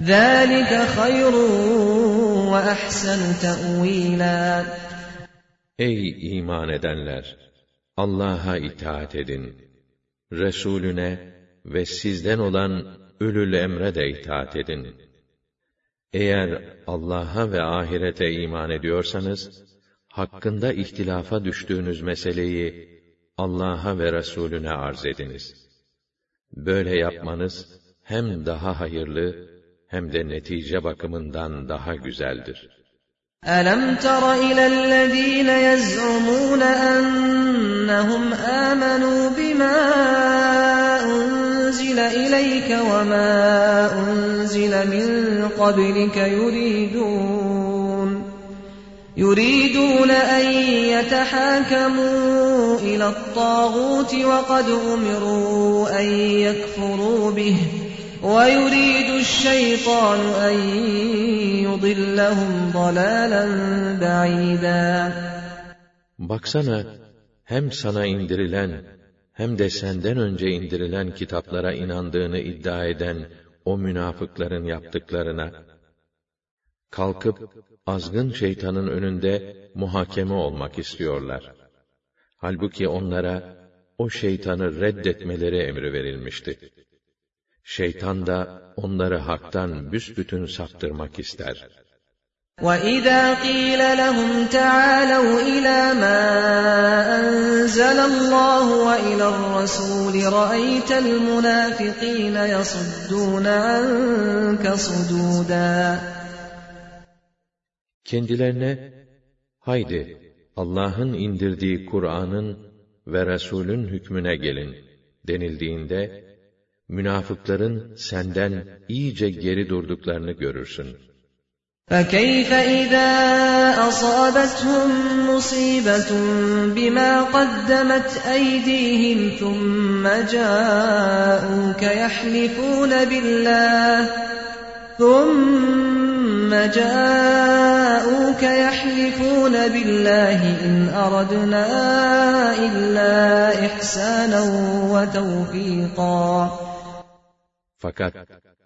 ذلك خير وأحسن تأويلا Ey iman edenler! Allah'a itaat edin. Resulüne ve sizden olan ölül emre de itaat edin. Eğer Allah'a ve ahirete iman ediyorsanız, hakkında ihtilafa düştüğünüz meseleyi Allah'a ve Resulüne arz ediniz. Böyle yapmanız hem daha hayırlı hem de netice bakımından daha güzeldir. أَلَمْ تَرَ إِلَى الَّذ۪ينَ يَزْعُمُونَ أَنَّهُمْ آمَنُوا بِمَا أُنْزِلَ إِلَيْكَ وَمَا أُنْزِلَ مِنْ قَبْلِكَ يُرِيدُونَ يُرِيدُونَ أَنْ يَتَحَاكَمُوا إِلَى الطَّاغُوتِ وَقَدْ أُمِرُوا أَنْ يَكْفُرُوا بِهِ وَيُرِيدُ الشَّيْطَانُ أَنْ يُضِلَّهُمْ ضَلَالًا بَعِيدًا Baksana, hem sana indirilen, hem de senden önce indirilen kitaplara inandığını iddia eden o münafıkların yaptıklarına, kalkıp azgın şeytanın önünde muhakeme olmak istiyorlar. Halbuki onlara o şeytanı reddetmeleri emri verilmişti. Şeytan da onları haktan büsbütün saptırmak ister. وَإِذَا قِيلَ لَهُمْ تَعَالَوْا إِلَى مَا أَنزَلَ اللَّهُ وَإِلَى الرَّسُولِ رَأَيْتَ الْمُنَافِقِينَ يَصُدُّونَ عَنكَ صُدُودًا Kendilerine, haydi Allah'ın indirdiği Kur'an'ın ve Resul'ün hükmüne gelin denildiğinde, münafıkların senden iyice geri durduklarını görürsün. فَكَيْفَ إِذَا أَصَابَتْهُم مُّصِيبَةٌ بِمَا قَدَّمَتْ أَيْدِيهِمْ ثُمَّ جَاءُوكَ يَحْلِفُونَ بِاللَّهِ ثُمَّ جَاءُوكَ يَحْلِفُونَ بِاللَّهِ إِنْ أَرَدْنَا إِلَّا إِحْسَانًا وَتَوْفِيقًا fakat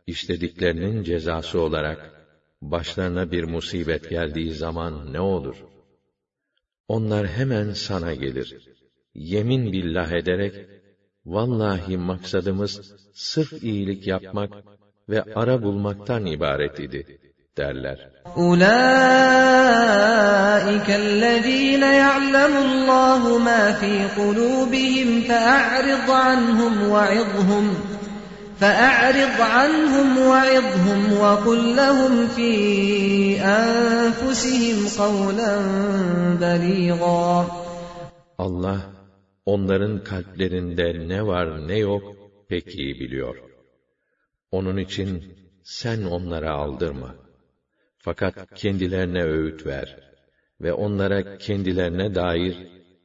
işlediklerinin cezası olarak başlarına bir musibet geldiği zaman ne olur? Onlar hemen sana gelir. Yemin billah ederek vallahi maksadımız sırf iyilik yapmak ve ara bulmaktan ibaret idi derler. Ulaikellezine ya'lemullahu ma fi kulubihim fe'arid anhum ve'idhum فَأَعْرِضْ عَنْهُمْ وَعِظْهُمْ وَقُلْ لَهُمْ فِي أَنفُسِهِمْ قَوْلًا بَلِيغًا Allah, onların kalplerinde ne var ne yok pek iyi biliyor. Onun için sen onlara aldırma. Fakat kendilerine öğüt ver ve onlara kendilerine dair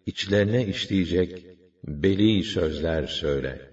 içlerine işleyecek beli sözler söyle.''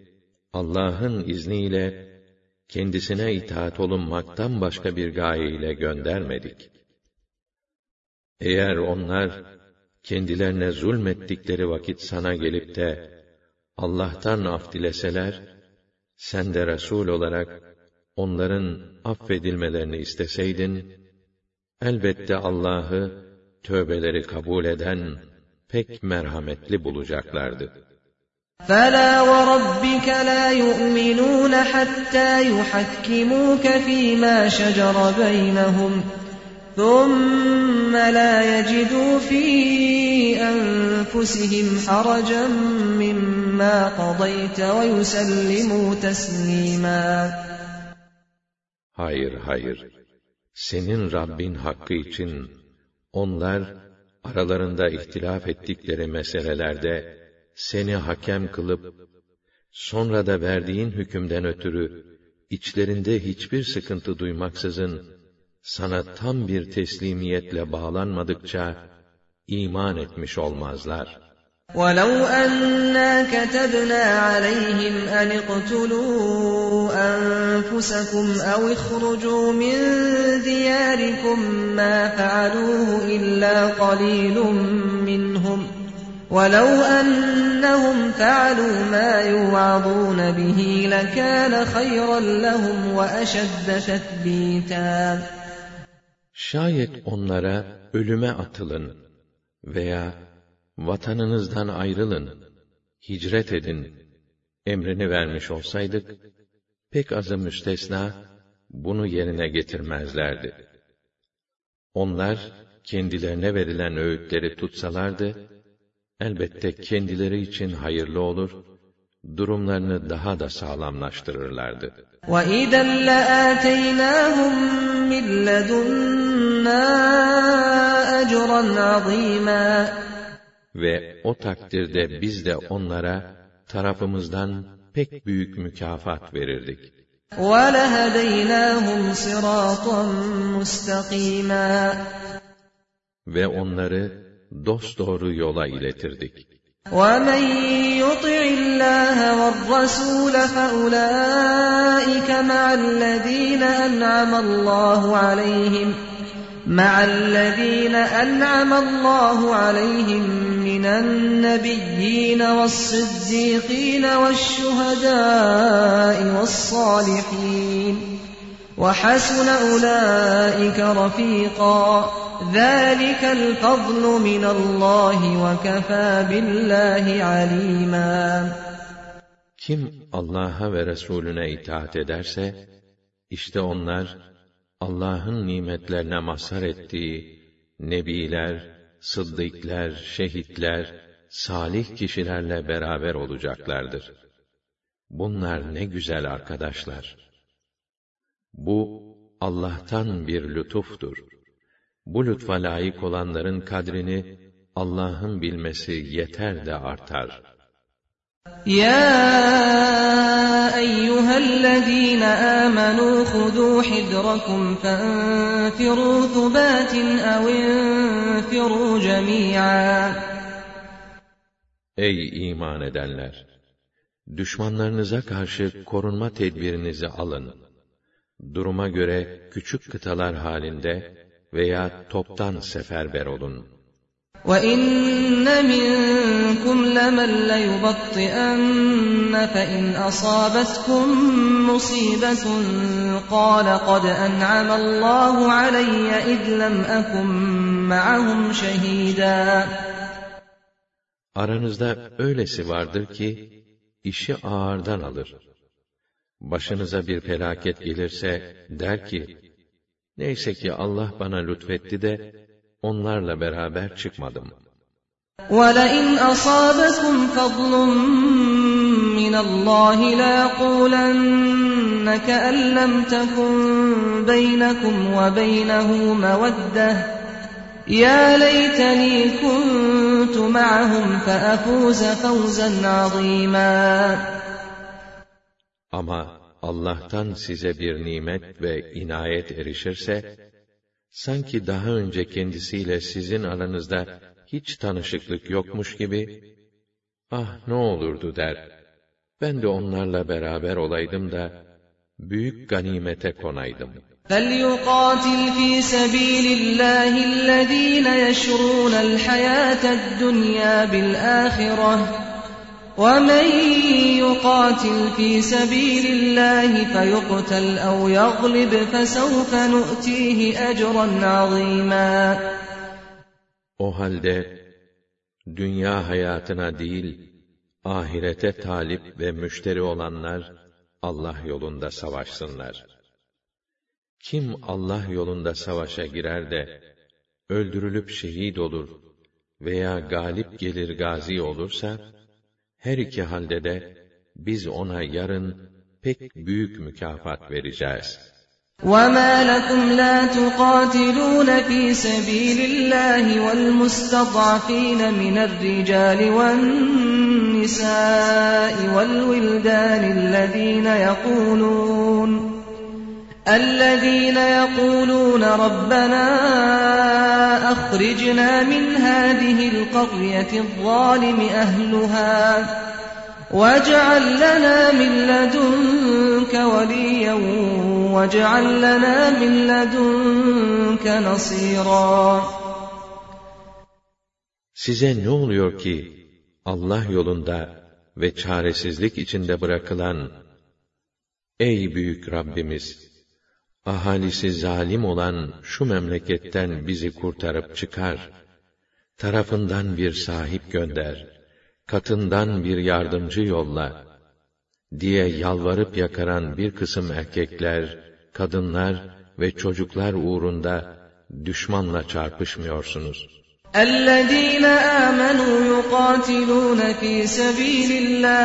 Allah'ın izniyle kendisine itaat olunmaktan başka bir gaye ile göndermedik. Eğer onlar kendilerine zulmettikleri vakit sana gelip de Allah'tan af dileseler, sen de Resul olarak onların affedilmelerini isteseydin, elbette Allah'ı tövbeleri kabul eden pek merhametli bulacaklardı. فَلَا وَرَبِّكَ لَا يُؤْمِنُونَ حَتَّى يُحَكِّمُوكَ فِيمَا شَجَرَ بَيْنَهُمْ ثُمَّ لَا يَجِدُوا فِي أَنفُسِهِمْ حَرَجًا مِّمَّا قَضَيْتَ وَيُسَلِّمُوا تَسْلِيمًا Hayır, hayır. Senin Rabbin hakkı için onlar aralarında ihtilaf ettikleri meselelerde seni hakem kılıp sonra da verdiğin hükümden ötürü içlerinde hiçbir sıkıntı duymaksızın sana tam bir teslimiyetle bağlanmadıkça iman etmiş olmazlar. ولو أنا كتبنا عليهم أن اقتلوا أنفسكم أو اخرجوا من دياركم ما فعلوه إلا قليل منهم ولو أنهم فعلوا ما يوعظون به لكان خيرا لهم وأشد تثبيتا Şayet onlara ölüme atılın veya vatanınızdan ayrılın, hicret edin emrini vermiş olsaydık, pek azı müstesna bunu yerine getirmezlerdi. Onlar kendilerine verilen öğütleri tutsalardı, elbette kendileri için hayırlı olur, durumlarını daha da sağlamlaştırırlardı. وَإِذًا لَآتَيْنَاهُمْ مِنْ لَدُنَّا أَجْرًا عَظِيمًا Ve o takdirde biz de onlara tarafımızdan pek büyük mükafat verirdik. وَلَهَدَيْنَاهُمْ صِرَاطًا مُسْتَقِيمًا Ve onları dosdoğru yola iletirdik. وَمَنْ يُطِعِ اللَّهَ وَالرَّسُولَ فَأُولَٰئِكَ مَعَ الَّذِينَ أَنْعَمَ اللَّهُ عَلَيْهِمْ مع الذين أنعم الله عليهم من النبيين والصديقين والشهداء والصالحين وحسن أولئك رفيقا ذلك الفضل من الله وكفى بالله عليما Kim Allah'a ve Resulüne itaat ederse, işte onlar, Allah'ın nimetlerine mazhar ettiği, nebiler, sıddıklar, şehitler, salih kişilerle beraber olacaklardır. Bunlar ne güzel arkadaşlar. Bu Allah'tan bir lütuftur. Bu lütfa layık olanların kadrini Allah'ın bilmesi yeter de artar. Ya eyyühellezîne âmenû hudû hidrakum fenfirû thubâtin ev infirû. Ey iman edenler! Düşmanlarınıza karşı korunma tedbirinizi alın Duruma göre küçük kıtalar halinde veya toptan seferber olun. وَإِنَّ مِنكُمْ لَمَن لَّيُبَطِّئَنَّ فَإِنْ أَصَابَتْكُم مُّصِيبَةٌ قَالَ قَدْ أَنْعَمَ اللَّهُ عَلَيَّ إِذْ لَمْ أَكُن مَّعَهُمْ شَهِيدًا Aranızda öylesi vardır ki, işi ağırdan alır. Başınıza bir felaket gelirse, der ki, neyse ki Allah bana lütfetti de, onlarla beraber çıkmadım. وَلَئِنْ أَصَابَكُمْ فَضْلٌ مِّنَ اللَّهِ لَيَقُولَنَّ كَأَن لَّمْ تَكُن بَيْنَكُمْ وَبَيْنَهُ مَوَدَّةٌ يَا لَيْتَنِي كُنتُ مَعَهُمْ فَأَفُوزَ فَوْزًا عَظِيمًا Ama Allah'tan size bir nimet ve inayet erişirse, sanki daha önce kendisiyle sizin aranızda hiç tanışıklık yokmuş gibi, ah ne olurdu der, ben de onlarla beraber olaydım da, büyük ganimete konaydım. فَلْيُقَاتِلْ فِي سَبِيلِ اللَّهِ الَّذ۪ينَ يَشْرُونَ الْحَيَاةَ الدُّنْيَا بِالْآخِرَةِ وَمَنْ يُقَاتِلْ فِي سَبِيلِ اللَّهِ فَيُقْتَلْ أَوْ يَغْلِبْ فَسَوْفَ نُؤْتِيهِ أَجْرًا عَظِيمًا O halde, dünya hayatına değil, ahirete talip ve müşteri olanlar, Allah yolunda savaşsınlar. Kim Allah yolunda savaşa girer de, öldürülüp şehit olur veya galip gelir gazi olursa, her iki halde de biz ona yarın pek büyük mükafat vereceğiz. وَمَا لَكُمْ لَا تُقَاتِلُونَ فِي سَبِيلِ اللَّهِ وَالْمُسْتَضْعَفِينَ مِنَ الرِّجَالِ وَالنِّسَاءِ وَالْوِلْدَانِ الَّذِينَ يَقُولُونَ الذين يقولون ربنا أخرجنا من هذه القرية الظالم أهلها واجعل لنا من لدنك وليا واجعل لنا من لدنك نصيرا Size ne oluyor ki Allah yolunda ve çaresizlik içinde bırakılan Ey büyük Rabbimiz! ahalisi zalim olan şu memleketten bizi kurtarıp çıkar. Tarafından bir sahip gönder. Katından bir yardımcı yolla. diye yalvarıp yakaran bir kısım erkekler, kadınlar ve çocuklar uğrunda düşmanla çarpışmıyorsunuz. اَلَّذ۪ينَ آمَنُوا يُقَاتِلُونَ ف۪ي سَب۪يلِ اللّٰهِ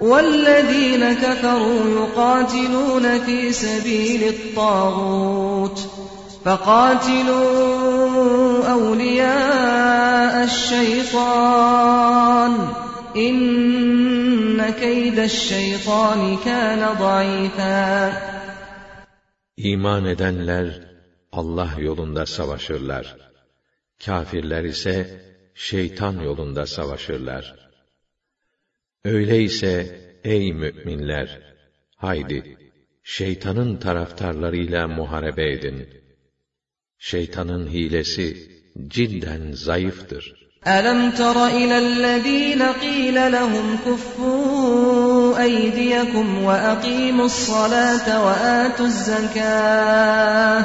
والذين كفروا يقاتلون في سبيل الطاغوت فقاتلوا أولياء الشيطان إن كيد الشيطان كان ضعيفا İman edenler Allah yolunda savaşırlar. Kafirler ise şeytan yolunda savaşırlar. Öyleyse ey müminler, haydi şeytanın taraftarlarıyla muharebe edin. Şeytanın hilesi cidden zayıftır. أَلَمْ تَرَ إِلَى الَّذ۪ينَ قِيلَ لَهُمْ كُفُّوا أَيْدِيَكُمْ وَأَقِيمُوا الصَّلَاةَ وَآتُوا الزَّكَاةَ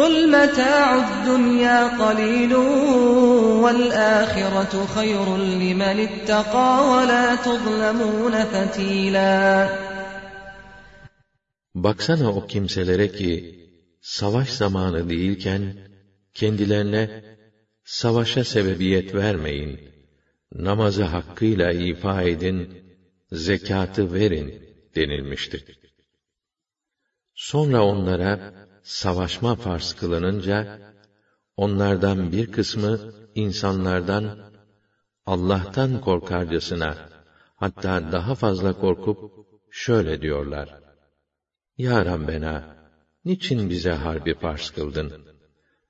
قُلْ مَتَاعُ الدُّنْيَا قَلِيلٌ وَالْآخِرَةُ خَيْرٌ لِمَنِ اتَّقَى وَلَا تُظْلَمُونَ فَتِيلًا Baksana o kimselere ki, savaş zamanı değilken, kendilerine, savaşa sebebiyet vermeyin, namazı hakkıyla ifa edin, zekatı verin denilmiştir. Sonra onlara, savaşma farz kılınınca, onlardan bir kısmı insanlardan Allah'tan korkarcasına, hatta daha fazla korkup şöyle diyorlar: Ya Rabbena, niçin bize harbi farz kıldın?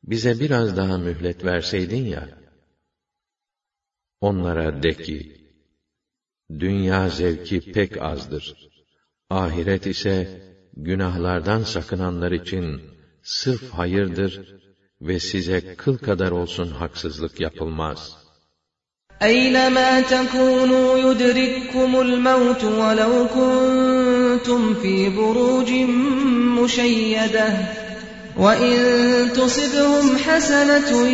Bize biraz daha mühlet verseydin ya. Onlara de ki, dünya zevki pek azdır. Ahiret ise günahlardan sakınanlar için sırf hayırdır ve size kıl kadar olsun haksızlık yapılmaz. أينما تكونوا يدرككم الموت ولو كنتم في بروج مشيدة وإن تصبهم حسنة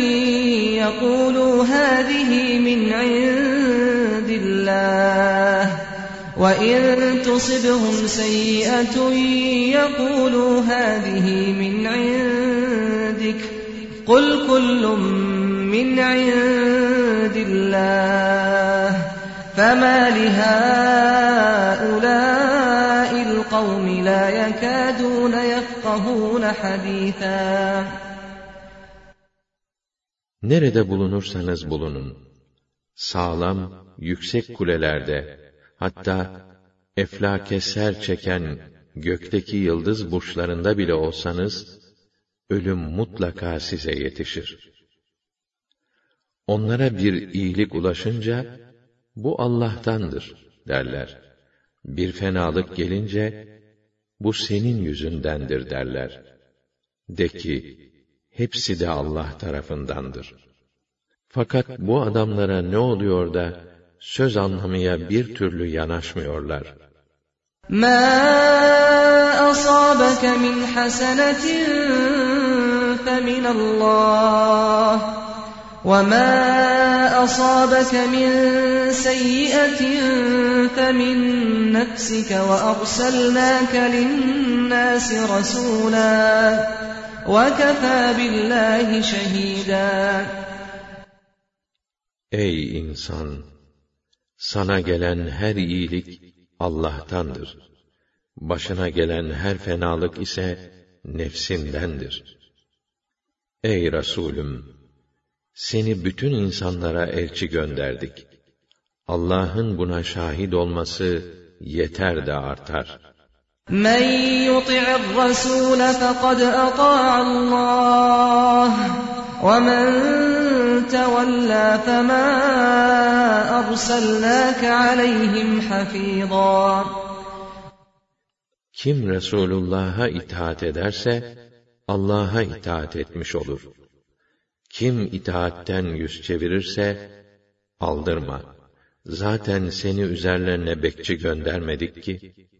يقولوا هذه من عند الله وَإِن تُصِبْهُمْ سَيِّئَةٌ يَقُولُوا هَٰذِهِ مِنْ عِندِكَ قُلْ كُلٌّ مِّنْ عِندِ اللَّهِ فَمَا لِهَٰؤُلَاءِ الْقَوْمِ لَا يَكَادُونَ يَفْقَهُونَ حَدِيثًا Nerede bulunursanız bulunun, sağlam, yüksek kulelerde, hatta eflake ser çeken gökteki yıldız burçlarında bile olsanız, ölüm mutlaka size yetişir. Onlara bir iyilik ulaşınca, bu Allah'tandır derler. Bir fenalık gelince, bu senin yüzündendir derler. De ki, hepsi de Allah tarafındandır. Fakat bu adamlara ne oluyor da, söz anlamaya bir türlü yanaşmıyorlar. مَا أَصَابَكَ مِنْ حَسَنَةٍ فَمِنَ اللّٰهِ وَمَا أصابك من سيئة فمن نفسك وأرسلناك للناس رسولا وكفى بالله شهيدا Ey insan! Sana gelen her iyilik Allah'tandır. Başına gelen her fenalık ise nefsindendir. Ey Resulüm! Seni bütün insanlara elçi gönderdik. Allah'ın buna şahit olması yeter de artar. Men yuti'ir Rasul fekad Allah ve men tevella fema arsalnake aleyhim hafîzâ. Kim Resulullah'a itaat ederse, Allah'a itaat etmiş olur. Kim itaatten yüz çevirirse, aldırma. Zaten seni üzerlerine bekçi göndermedik ki.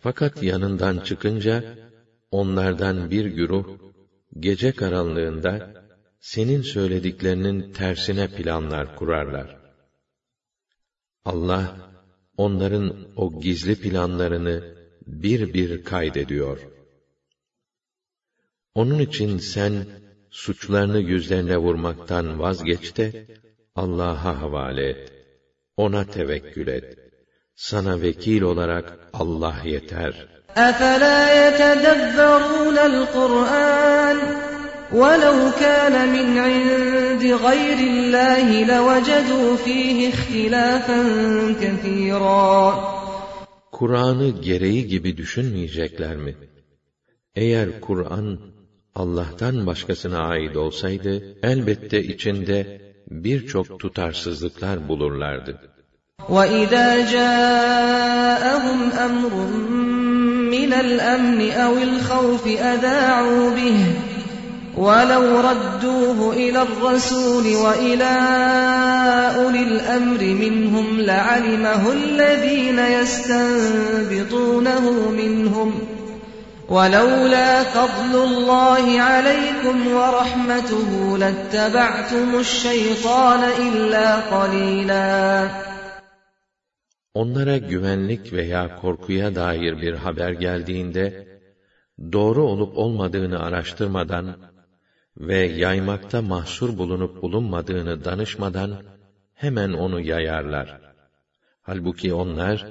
Fakat yanından çıkınca, onlardan bir güruh, gece karanlığında, senin söylediklerinin tersine planlar kurarlar. Allah, onların o gizli planlarını bir bir kaydediyor. Onun için sen, suçlarını yüzlerine vurmaktan vazgeç de, Allah'a havale et. Ona tevekkül et. Sana vekil olarak Allah yeter. أَفَلَا يَتَدَبَّرُونَ الْقُرْآنَ وَلَوْ كَانَ مِنْ عِنْدِ غَيْرِ اللّٰهِ لَوَجَدُوا ف۪يهِ اخْتِلَافًا كَثِيرًا Kur'an'ı gereği gibi düşünmeyecekler mi? Eğer Kur'an Allah'tan başkasına ait olsaydı, elbette içinde birçok tutarsızlıklar bulurlardı. وَإِذَا جَاءَهُمْ أَمْرٌ مِّنَ الْأَمْنِ أَوِ الْخَوْفِ أَذَاعُوا بِهِ وَلَوْ رَدُّوهُ إِلَى الرَّسُولِ وَإِلَى أُولِي الْأَمْرِ مِنْهُمْ لَعَلِمَهُ الَّذِينَ يَسْتَنبِطُونَهُ مِنْهُمْ وَلَوْلَا فَضْلُ اللّٰهِ عَلَيْكُمْ وَرَحْمَتُهُ لَاتَّبَعْتُمُ الشَّيْطَانَ إِلَّا قَلِيلًا Onlara güvenlik veya korkuya dair bir haber geldiğinde, doğru olup olmadığını araştırmadan ve yaymakta mahsur bulunup bulunmadığını danışmadan, hemen onu yayarlar. Halbuki onlar,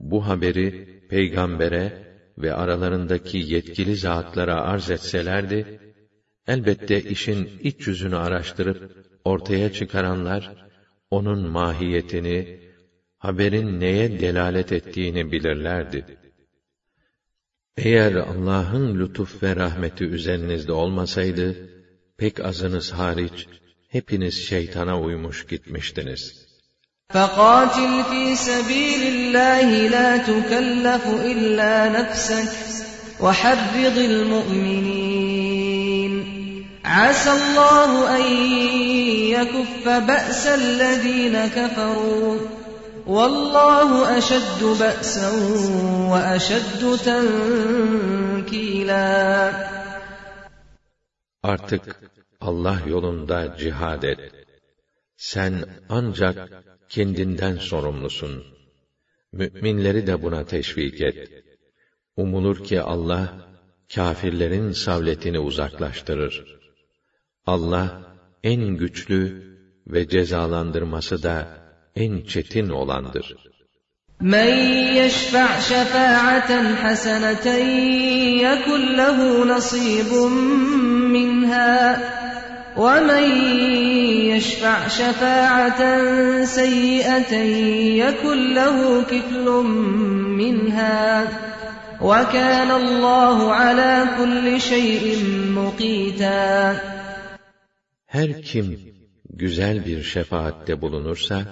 bu haberi peygambere ve aralarındaki yetkili zatlara arz etselerdi, elbette işin iç yüzünü araştırıp ortaya çıkaranlar, onun mahiyetini, haberin neye delalet ettiğini bilirlerdi. Eğer Allah'ın lütuf ve rahmeti üzerinizde olmasaydı, pek azınız hariç, hepiniz şeytana uymuş gitmiştiniz. فَقَاتِلْ فِي سَبِيلِ اللّٰهِ لَا تُكَلَّفُ إِلَّا نَفْسَكَ وَحَرِّضِ الْمُؤْمِنِينَ عَسَى اللّٰهُ أَنْ يَكُفَّ بَأْسَ الَّذ۪ينَ كَفَرُوا Vallahu eşeddu. Artık Allah yolunda cihad et. Sen ancak kendinden sorumlusun. Müminleri de buna teşvik et. Umulur ki Allah kâfirlerin savletini uzaklaştırır. Allah en güçlü ve cezalandırması da en çetin olandır. مَنْ يَشْفَعْ شَفَاعَةً حَسَنَةً يَكُنْ لَهُ نَصِيبٌ مِّنْهَا وَمَنْ يَشْفَعْ شَفَاعَةً سَيِّئَةً يَكُنْ لَهُ كِفْلٌ مِّنْهَا وَكَانَ اللّٰهُ عَلَى كُلِّ شَيْءٍ مُقِيتًا Her kim güzel bir şefaatte bulunursa,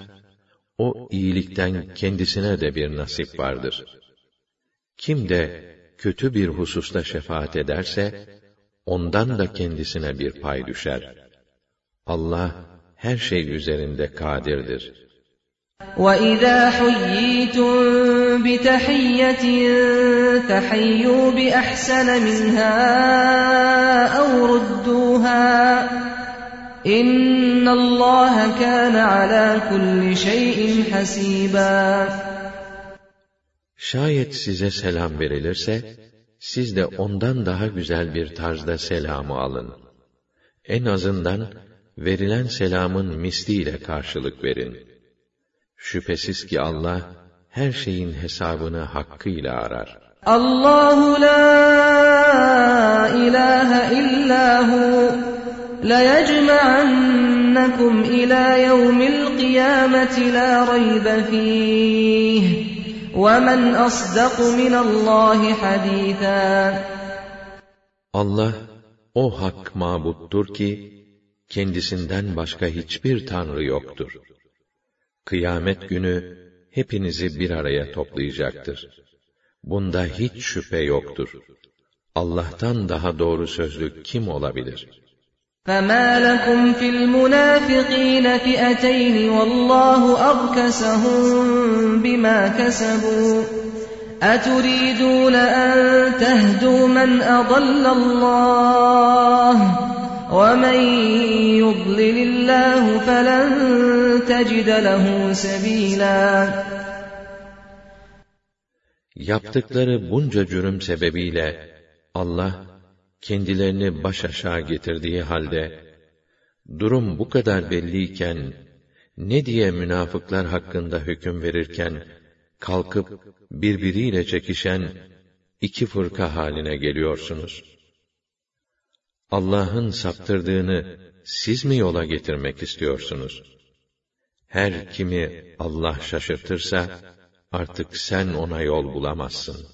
o iyilikten kendisine de bir nasip vardır. Kim de kötü bir hususta şefaat ederse, ondan da kendisine bir pay düşer. Allah, her şey üzerinde kadirdir. وَإِذَا حُيِّيتُم بِتَحِيَّةٍ فَحَيُّوا بِأَحْسَنَ مِنْهَا أَوْ رُدُّوهَا İnna Allah kana ala kulli şeyin hasiba. Şayet size selam verilirse siz de ondan daha güzel bir tarzda selamı alın. En azından verilen selamın misliyle karşılık verin. Şüphesiz ki Allah her şeyin hesabını hakkıyla arar. Allahu la ilahe illa hu la yecma'annakum ila yevmil kıyameti la raybe fih. وَمَنْ أَصْدَقُ مِنَ اللّٰهِ حَد۪يثًا Allah, o hak mabuttur ki, kendisinden başka hiçbir tanrı yoktur. Kıyamet günü hepinizi bir araya toplayacaktır. Bunda hiç şüphe yoktur. Allah'tan daha doğru sözlü kim olabilir? فَمَا لَكُمْ فِي الْمُنَافِقِينَ فِئَتَيْنِ وَاللّٰهُ أَرْكَسَهُم بِمَا كَسَبُوا أَتُرِيدُونَ أَن تَهْدُوا مَنْ أَضَلَّ اللّٰهُ وَمَنْ يُضْلِلِ اللّٰهُ فَلَنْ تَجِدَ لَهُ سَب۪يلًا Yaptıkları bunca cürüm sebebiyle Allah kendilerini baş aşağı getirdiği halde durum bu kadar belliyken ne diye münafıklar hakkında hüküm verirken kalkıp birbiriyle çekişen iki fırka haline geliyorsunuz? Allah'ın saptırdığını siz mi yola getirmek istiyorsunuz? Her kimi Allah şaşırtırsa, artık sen ona yol bulamazsın.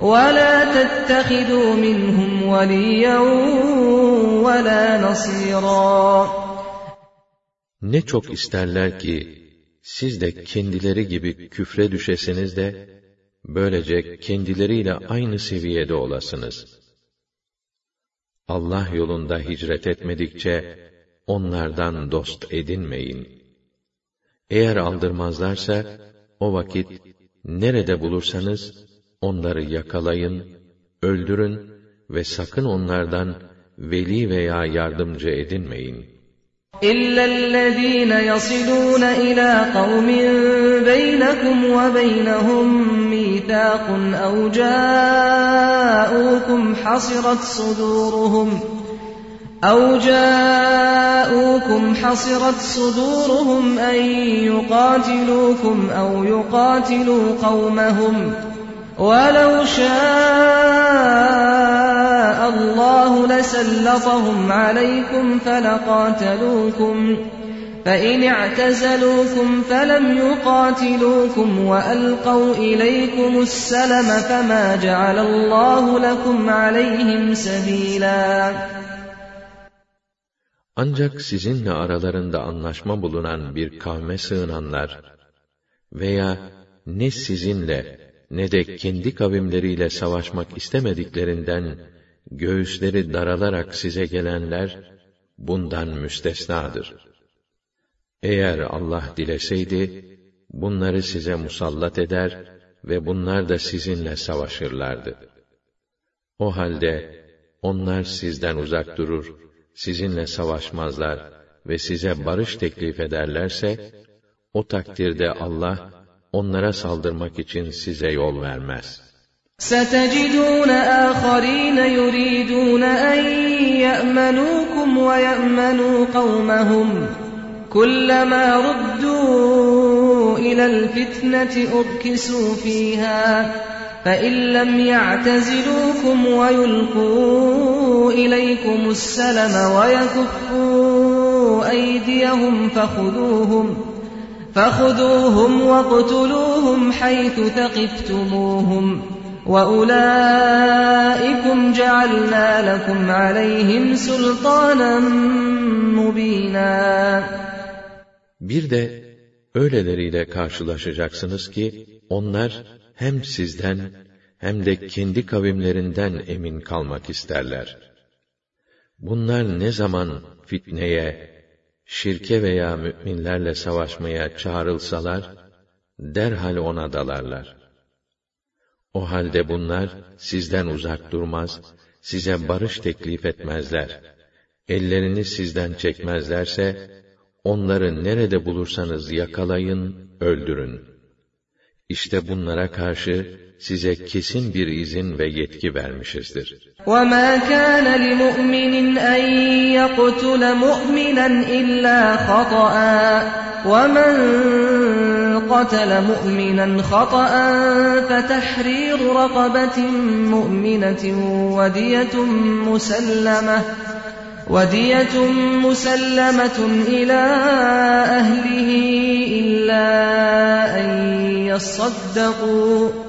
وَلَا تَتَّخِذُوا مِنْهُمْ وَلِيًّا وَلَا نَصِيرًا Ne çok isterler ki, siz de kendileri gibi küfre düşesiniz de, böylece kendileriyle aynı seviyede olasınız. Allah yolunda hicret etmedikçe, onlardan dost edinmeyin. Eğer aldırmazlarsa, o vakit, nerede bulursanız, onları yakalayın, öldürün ve sakın onlardan veli veya yardımcı edinmeyin. إِلَّا الَّذ۪ينَ يَصِلُونَ إِلَى قَوْمٍ بَيْنَكُمْ وَبَيْنَهُمْ مِيثَاقٌ أَوْ جَاءُوكُمْ حَصِرَتْ صُدُورُهُمْ أَوْ جَاءُوكُمْ حَصِرَتْ صُدُورُهُمْ أَن يُقَاتِلُوكُمْ أَوْ يُقَاتِلُوا قَوْمَهُمْ وَلَوْ شَاءَ اللَّهُ لَسَلَّطَهُمْ عَلَيْكُمْ فَلَقَاتَلُوكُمْ فَإِنِ اعْتَزَلُوكُمْ فَلَمْ يُقَاتِلُوكُمْ وَأَلْقَوْا إِلَيْكُمُ السَّلَمَ فَمَا جَعَلَ اللَّهُ لَكُمْ عَلَيْهِمْ سَبِيلًا Ancak sizinle aralarında anlaşma bulunan bir kavme sığınanlar veya ne sizinle ne de kendi kavimleriyle savaşmak istemediklerinden göğüsleri daralarak size gelenler bundan müstesnadır. Eğer Allah dileseydi bunları size musallat eder ve bunlar da sizinle savaşırlardı. O halde onlar sizden uzak durur sizinle savaşmazlar ve size barış teklif ederlerse, o takdirde Allah, onlara saldırmak için size yol vermez. سَتَجِدُونَ آخَرِينَ يُرِيدُونَ أَن يَأْمَنُوكُمْ وَيَأْمَنُوا قَوْمَهُمْ. كُلَّمَا رُدُّوا إلى الفتنة أركسوا فيها. فإن لم يعتزلوكم ويلقوا إليكم السلم ويكفوا أيديهم فخذوهم. فخذوهم واقتلوهم حيث ثقفتموهم وأولئكم جعلنا لكم عليهم سلطانا مبينا Bir de öyleleriyle karşılaşacaksınız ki onlar hem sizden hem de kendi kavimlerinden emin kalmak isterler. Bunlar ne zaman fitneye, şirke veya müminlerle savaşmaya çağrılsalar, derhal ona dalarlar. O halde bunlar sizden uzak durmaz, size barış teklif etmezler. Ellerini sizden çekmezlerse, onları nerede bulursanız yakalayın, öldürün. İşte bunlara karşı size kesin bir izin ve yetki vermişizdir. وَمَا كَانَ لِمُؤْمِنٍ أَن يَقْتُلَ مُؤْمِنًا إِلَّا خَطَأً وَمَن قَتَلَ مُؤْمِنًا خَطَأً فَتَحْرِيرُ رَقَبَةٍ مُؤْمِنَةٍ وَدِيَةٌ مُسَلَّمَةٌ وَدِيَةٌ مُسَلَّمَةٌ إِلَى أَهْلِهِ إِلَّا أَن يَصَّدَّقُوا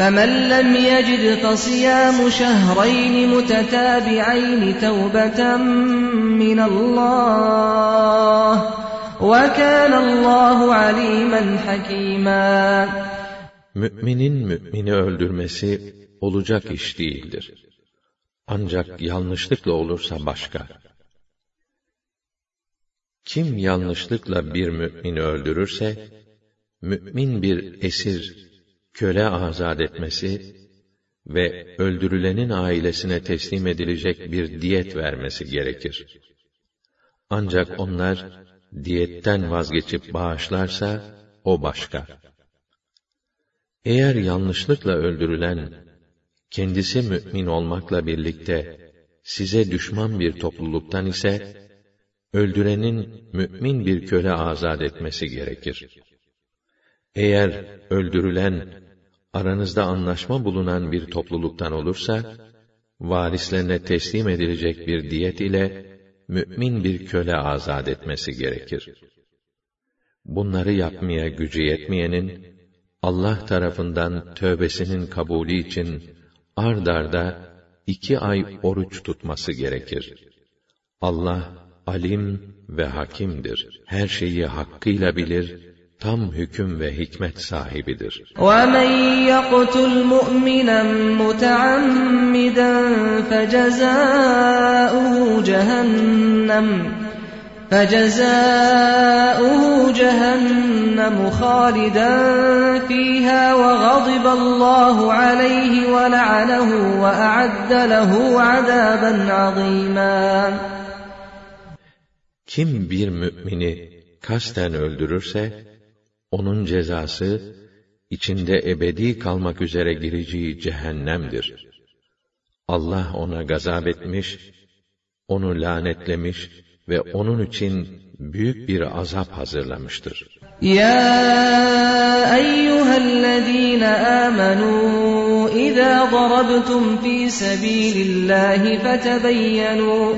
فمن لم يجد فصيام شهرين متتابعين توبة من الله وكان الله عليما حكيما Müminin mümini öldürmesi olacak iş değildir. Ancak yanlışlıkla olursa başka. Kim yanlışlıkla bir mümini öldürürse, mümin bir esir, köle azat etmesi ve öldürülenin ailesine teslim edilecek bir diyet vermesi gerekir. Ancak onlar diyetten vazgeçip bağışlarsa o başka. Eğer yanlışlıkla öldürülen kendisi mümin olmakla birlikte size düşman bir topluluktan ise öldürenin mümin bir köle azat etmesi gerekir. Eğer öldürülen aranızda anlaşma bulunan bir topluluktan olursa varislerine teslim edilecek bir diyet ile mümin bir köle azat etmesi gerekir. Bunları yapmaya gücü yetmeyenin Allah tarafından tövbesinin kabulü için ard arda iki ay oruç tutması gerekir. Allah alim ve hakimdir. Her şeyi hakkıyla bilir, tam hüküm ve hikmet sahibidir. وَمَنْ يَقْتُلْ مُؤْمِنًا مُتَعَمِّدًا فَجَزَاؤُهُ جَهَنَّمُ فَجَزَاؤُهُ جَهَنَّمُ خَالِدًا فِيهَا وَغَضِبَ اللَّهُ عَلَيْهِ وَلَعَنَهُ وَأَعَدَّ لَهُ عَذَابًا عَظِيمًا Kim bir mümini kasten öldürürse, onun cezası, içinde ebedi kalmak üzere gireceği cehennemdir. Allah ona gazap etmiş, onu lanetlemiş ve onun için büyük bir azap hazırlamıştır. Ya eyyühellezîne âmenû, İzâ darabtum fî sebîlillâhi fetebeyyenu,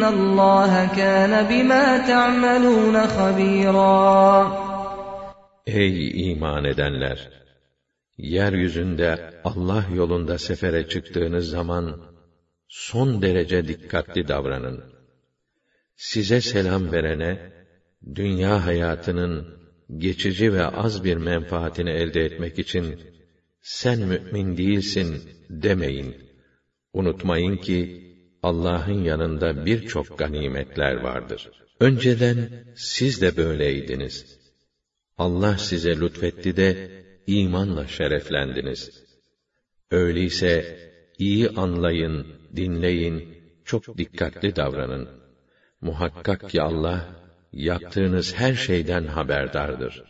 İnna Allah kana bima ta'malun habira. Ey iman edenler! Yeryüzünde Allah yolunda sefere çıktığınız zaman son derece dikkatli davranın. Size selam verene dünya hayatının geçici ve az bir menfaatini elde etmek için sen mümin değilsin demeyin. Unutmayın ki Allah'ın yanında birçok ganimetler vardır. Önceden siz de böyleydiniz. Allah size lütfetti de imanla şereflendiniz. Öyleyse iyi anlayın, dinleyin, çok dikkatli davranın. Muhakkak ki Allah yaptığınız her şeyden haberdardır.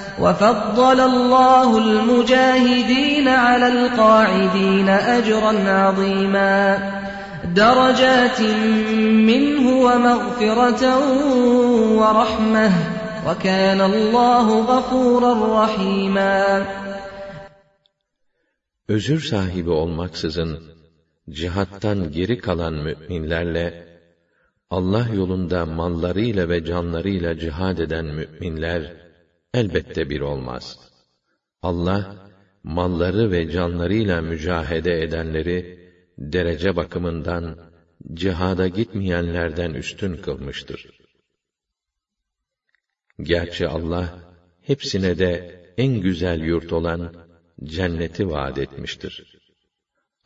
وفضل الله المجاهدين على القاعدين أجرا عظيما درجات منه ومغفرة ورحمة وَكَانَ اللّٰهُ غَفُورًا رَحِيمًا Özür sahibi olmaksızın, cihattan geri kalan müminlerle, Allah yolunda mallarıyla ve canlarıyla cihad eden müminler, elbette bir olmaz. Allah, malları ve canlarıyla mücahede edenleri, derece bakımından, cihada gitmeyenlerden üstün kılmıştır. Gerçi Allah hepsine de en güzel yurt olan cenneti vaat etmiştir.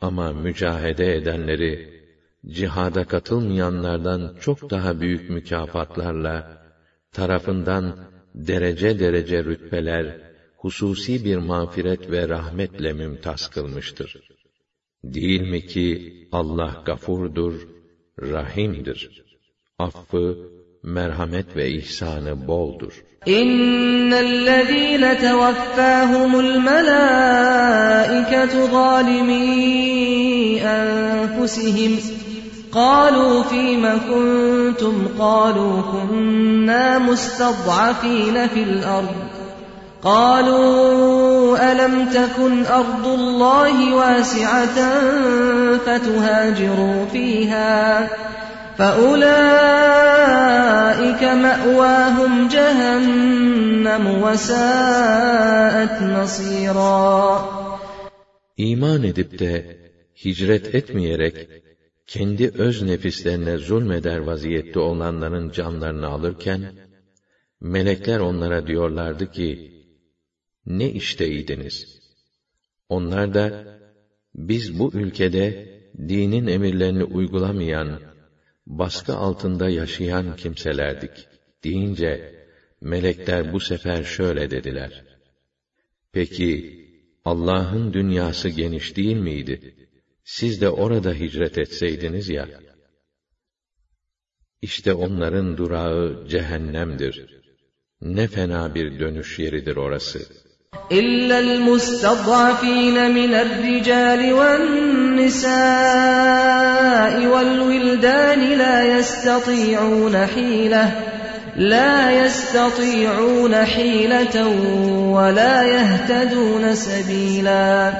Ama mücahede edenleri cihada katılmayanlardan çok daha büyük mükafatlarla tarafından derece derece rütbeler, hususi bir mağfiret ve rahmetle mümtaz kılmıştır. Değil mi ki Allah gafurdur, rahimdir. Affı, merhamet ve ihsanı boldur. İnnellezîne tevaffâhumul melâiketu zâlimî enfusihim قالوا فيم كنتم؟ قالوا كنا مستضعفين في الأرض. قالوا ألم تكن أرض الله واسعة فتهاجروا فيها؟ فَأُولَٰئِكَ مَأْوَاهُمْ جَهَنَّمُ وَسَاءَتْ مَصِيرًا. İman edip de hicret etmeyerek kendi öz nefislerine zulmeder vaziyette olanların canlarını alırken melekler onlara diyorlardı ki ne işteydiniz? Onlar da biz bu ülkede dinin emirlerini uygulamayan baskı altında yaşayan kimselerdik deyince melekler bu sefer şöyle dediler. Peki Allah'ın dünyası geniş değil miydi? Siz de orada hicret etseydiniz ya. İşte onların durağı cehennemdir. Ne fena bir dönüş yeridir orası.'' إلا المستضعفين من الرجال والنساء والولدان لا يستطيعون حيلة لا يستطيعون حيلة ولا يهتدون سبيلا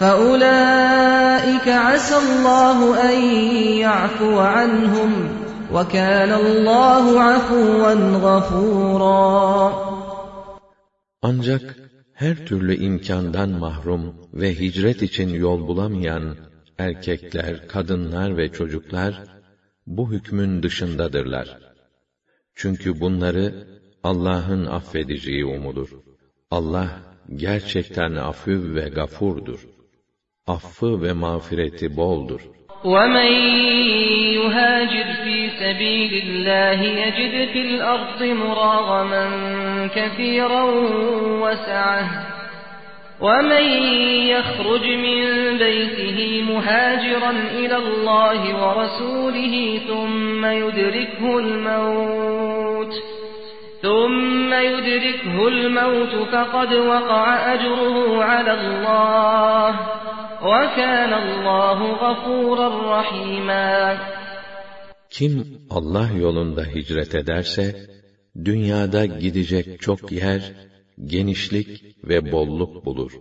فأولئك عسى الله أن يعفو عنهم وكان الله عفوا غفورا Ancak her türlü imkandan mahrum ve hicret için yol bulamayan erkekler, kadınlar ve çocuklar bu hükmün dışındadırlar. Çünkü bunları Allah'ın affedeceği umulur. Allah gerçekten afü ve gafurdur. Affı ve mağfireti boldur. وَمَنْ يُهَاجِرْ فِي سَبِيلِ اللّٰهِ يَجِدْ فِي الْأَرْضِ مُرَاغَمًا كَثِيرًا وَسَعَةً وَمَنْ يَخْرُجْ مِنْ بَيْتِهِ مُهَاجِرًا إِلَى اللّٰهِ وَرَسُولِهِ ثُمَّ يُدْرِكْهُ الْمَوْتُ ثم يدركه الموت فقد وقع أجره على الله وكان الله غفورا رحيما Kim Allah yolunda hicret ederse, dünyada gidecek çok yer, genişlik ve bolluk bulur.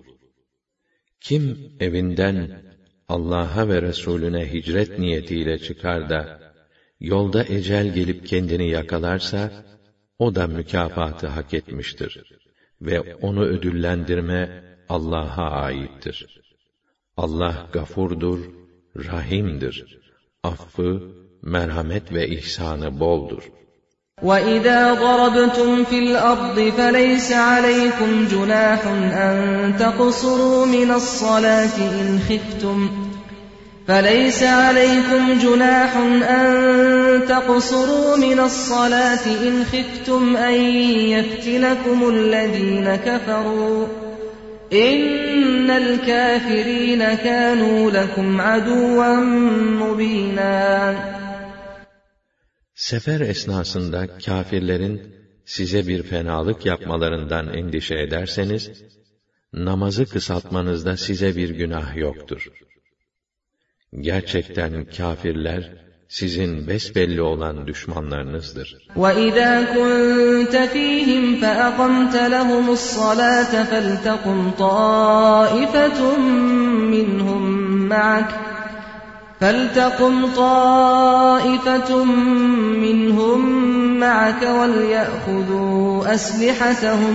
Kim evinden Allah'a ve Resulüne hicret niyetiyle çıkar da, yolda ecel gelip kendini yakalarsa, o da mükafatı hak etmiştir. Ve onu ödüllendirme Allah'a aittir. Allah gafurdur, rahimdir. Affı, merhamet ve ihsanı boldur. وَإِذَا ضَرَبْتُمْ فِي الْأَرْضِ فَلَيْسَ عَلَيْكُمْ جُنَاحٌ أَن تَقْصُرُوا مِنَ الصَّلَاةِ إِنْ خِفْتُمْ فليس عليكم جناح أن تقصروا من الصلاة إن خفتم أن يفتنكم الذين كفروا İnnel kafirine kânû lekum aduven mubînâ. Sefer esnasında kâfirlerin size bir fenalık yapmalarından endişe ederseniz, namazı kısaltmanızda size bir günah yoktur. Gerçekten kâfirler, sizin besbelli olan düşmanlarınızdır. وَإِذَا كُنْتَ فِيهِمْ فَأَقَمْتَ لَهُمُ الصَّلَاةَ فَلْتَقُمْ طَائِفَةٌ مِّنْهُمْ مَعَكَ فَلْتَقُمْ طَائِفَةٌ مِّنْهُمْ مَعَكَ وَلْيَأْخُذُوا أَسْلِحَتَهُمْ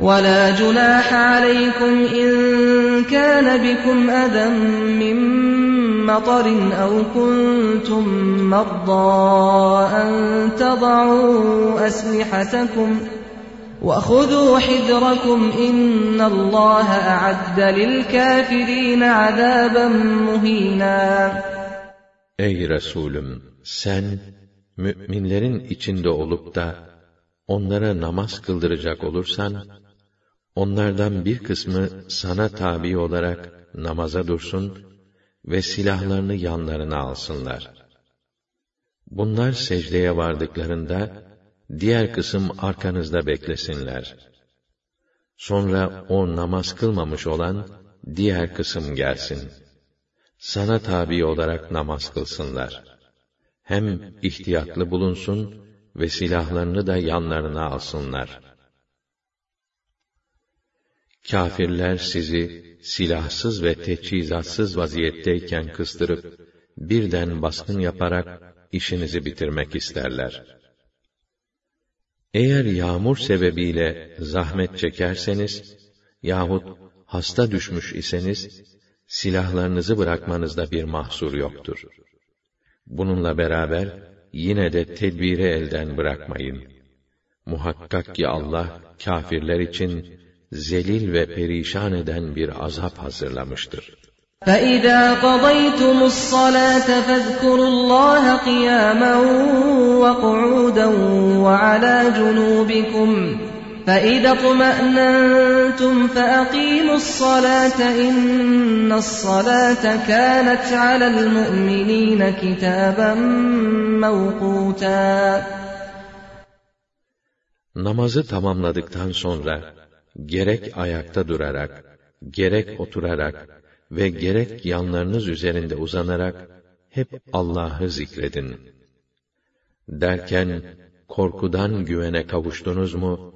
ولا جناح عليكم إن كان بكم أذى من مطر أو كنتم مرضى أن تضعوا أسلحتكم وخذوا حذركم إن الله أعد للكافرين عذابا مهينا Ey Resulüm! Sen, müminlerin içinde olup da, onlara namaz kıldıracak olursan, Onlardan bir kısmı sana tabi olarak namaza dursun ve silahlarını yanlarına alsınlar. Bunlar secdeye vardıklarında, diğer kısım arkanızda beklesinler. Sonra o namaz kılmamış olan, diğer kısım gelsin. Sana tabi olarak namaz kılsınlar. Hem ihtiyatlı bulunsun ve silahlarını da yanlarına alsınlar.'' Kafirler sizi silahsız ve teçhizatsız vaziyetteyken kıstırıp birden baskın yaparak işinizi bitirmek isterler. Eğer yağmur sebebiyle zahmet çekerseniz yahut hasta düşmüş iseniz silahlarınızı bırakmanızda bir mahsur yoktur. Bununla beraber yine de tedbiri elden bırakmayın. Muhakkak ki Allah kâfirler için zelil ve perişan eden bir azap hazırlamıştır. فَإِذَا قَضَيْتُمُ الصَّلَاةَ فَاذْكُرُوا اللَّهَ قِيَامًا وَقُعُودًا وَعَلَى جُنُوبِكُمْ فَإِذَا اطْمَأْنَنْتُمْ فَأَقِيمُوا الصَّلَاةَ إِنَّ الصَّلَاةَ كَانَتْ عَلَى الْمُؤْمِنِينَ كِتَابًا مَوْقُوتًا Namazı tamamladıktan sonra gerek ayakta durarak, gerek oturarak ve gerek yanlarınız üzerinde uzanarak hep Allah'ı zikredin. Derken korkudan güvene kavuştunuz mu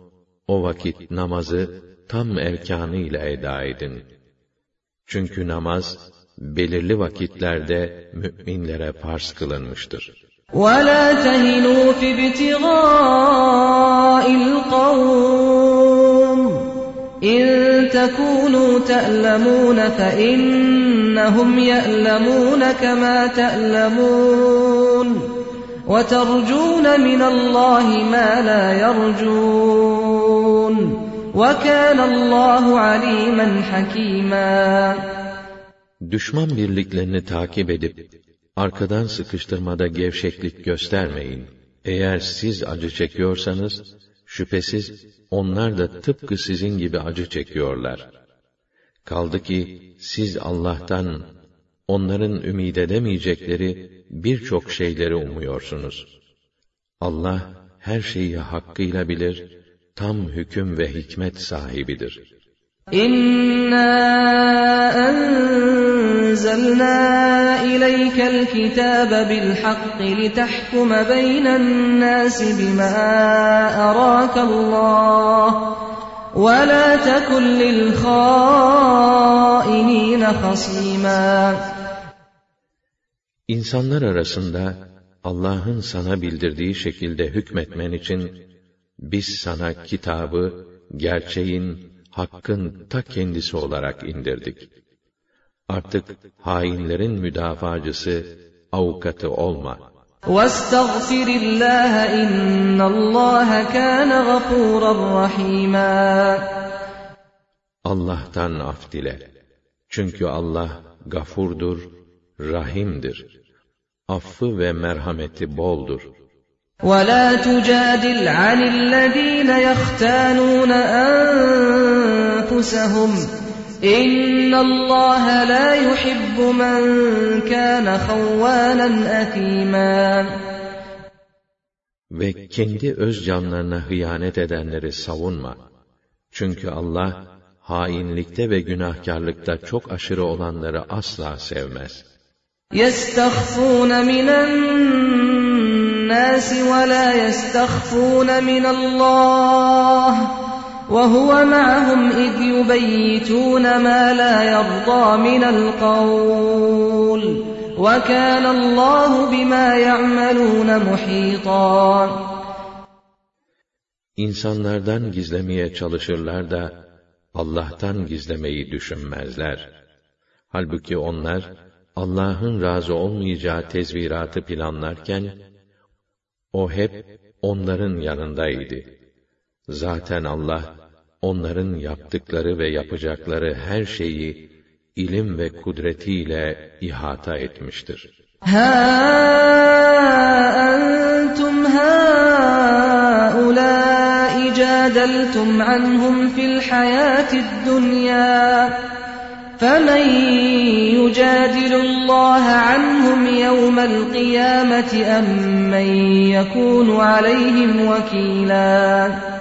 o vakit namazı tam erkanı ile eda edin. Çünkü namaz belirli vakitlerde müminlere farz kılınmıştır. وَلَا تَهِنُوا فِي ابْتِغَاءِ الْقَوْمِ إن تكونوا تألمون فإنهم يألمون كما تألمون وترجون من الله ما لا يرجون وكان الله عليما حكيما Düşman birliklerini takip edip, arkadan sıkıştırmada gevşeklik göstermeyin. Eğer siz acı çekiyorsanız, şüphesiz onlar da tıpkı sizin gibi acı çekiyorlar. Kaldı ki, siz Allah'tan, onların ümid edemeyecekleri birçok şeyleri umuyorsunuz. Allah, her şeyi hakkıyla bilir, tam hüküm ve hikmet sahibidir. İnna enzelna ileykel kitabe bil hakki li tahkuma beynen nasi bima arakallah ve la tekun. İnsanlar arasında Allah'ın sana bildirdiği şekilde hükmetmen için biz sana kitabı, gerçeğin, hakkın ta kendisi olarak indirdik. Artık hainlerin müdafacısı, avukatı olma. واستغفر الله إن الله كان غفورا رحيما Allah'tan af dile. Çünkü Allah gafurdur, rahimdir. Affı ve merhameti boldur. ولا تجادل عن الذين يختانون أنفسهم إن الله لا يحب من كان خوانا أثيما Ve kendi öz canlarına hıyanet edenleri savunma. Çünkü Allah, hainlikte ve günahkarlıkta çok aşırı olanları asla sevmez. يستخفون من الناس ولا يستخفون من الله وهو معهم إذ يبيتون ما لا يرضى من القول وكان الله بما يعملون محيطا İnsanlardan gizlemeye çalışırlar da, Allah'tan gizlemeyi düşünmezler. Halbuki onlar, Allah'ın razı olmayacağı tezviratı planlarken, o hep onların yanındaydı. Zaten Allah, onların yaptıkları ve yapacakları her şeyi, ilim ve kudretiyle ihata etmiştir. ها أنتم هؤلاء جادلتم عنهم في الحياة الدنيا فمن يجادل الله عنهم يوم القيامة أم من يكون عليهم وكيلا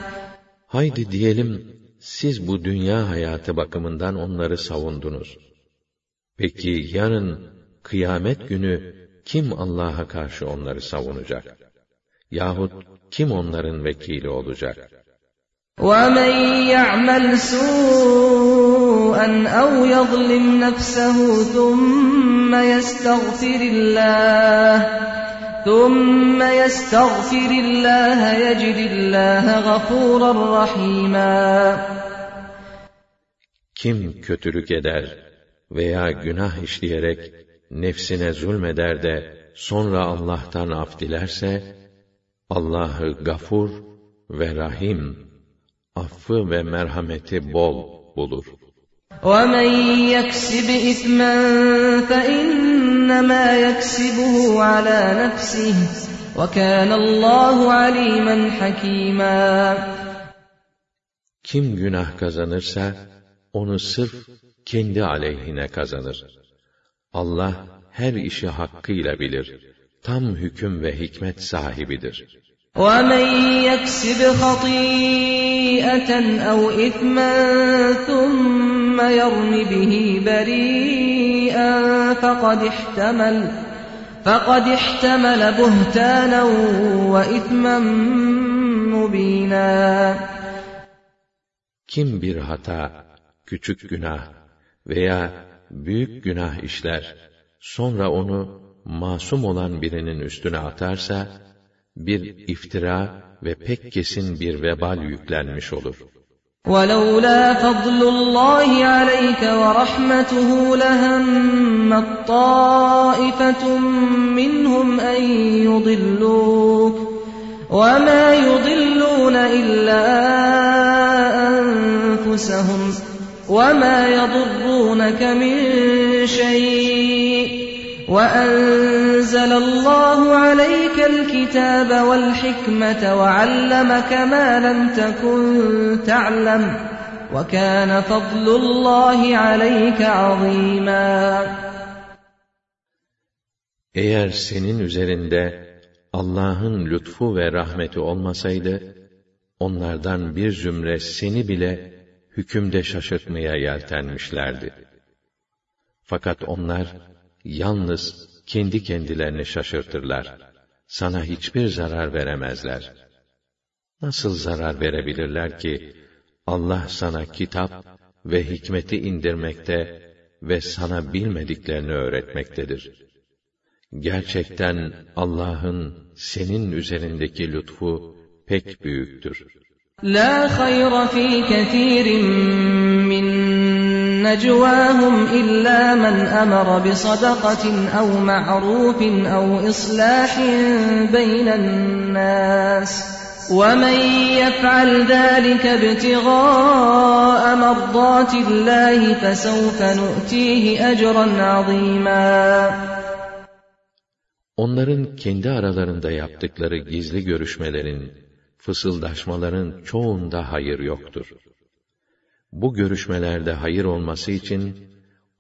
Haydi diyelim, siz bu dünya hayatı bakımından onları savundunuz. Peki yarın, kıyamet günü, kim Allah'a karşı onları savunacak? Yahut kim onların vekili olacak? ومن يعمل سوءا أو يظلم نفسه ثم يستغفر الله ثم يستغفر الله يجد الله غفورا رحيما Kim kötülük eder veya günah işleyerek nefsine zulmeder de sonra Allah'tan af dilerse, Allah'ı gafur ve rahim, affı ve merhameti bol bulur. ومن يكسب إثما فإنما يكسبه على نفسه وكان الله عليما حكيما Kim günah kazanırsa, onu sırf kendi aleyhine kazanır. Allah her işi hakkıyla bilir. Tam hüküm ve hikmet sahibidir. ومن يكسب خطيئة أو إثما ثم يرم به بريئا فقد احتمل فقد احتمل بهتانا وإثما مبينا Kim bir hata, küçük günah veya büyük günah işler, sonra onu masum olan birinin üstüne atarsa, bir iftira ve pek kesin bir vebal yüklenmiş olur. ولولا فضل الله عليك ورحمته لهمت طائفة منهم أن يضلوك وما يضلون إلا أنفسهم وما يضرونك من شيء وأنزل الله عليك الكتاب والحكمة وعلمك ما لم تكن تعلم وكان فضل الله عليك عظيما Eğer senin üzerinde Allah'ın lütfu ve rahmeti olmasaydı, onlardan bir zümre seni bile hükümde şaşırtmaya yeltenmişlerdi. Fakat onlar, yalnız kendi kendilerini şaşırtırlar. Sana hiçbir zarar veremezler. Nasıl zarar verebilirler ki, Allah sana kitap ve hikmeti indirmekte ve sana bilmediklerini öğretmektedir. Gerçekten Allah'ın senin üzerindeki lütfu pek büyüktür. La hayra fi kesirin min necvahum illa men emara bi sadakatin ev ma'rufin ev islahin beynen nas. ومن يفعل ذلك ابتغاء مرضات الله فسوف نؤتيه اجرا عظيما Onların kendi aralarında yaptıkları gizli görüşmelerin, fısıldaşmaların çoğunda hayır yoktur. Bu görüşmelerde hayır olması için,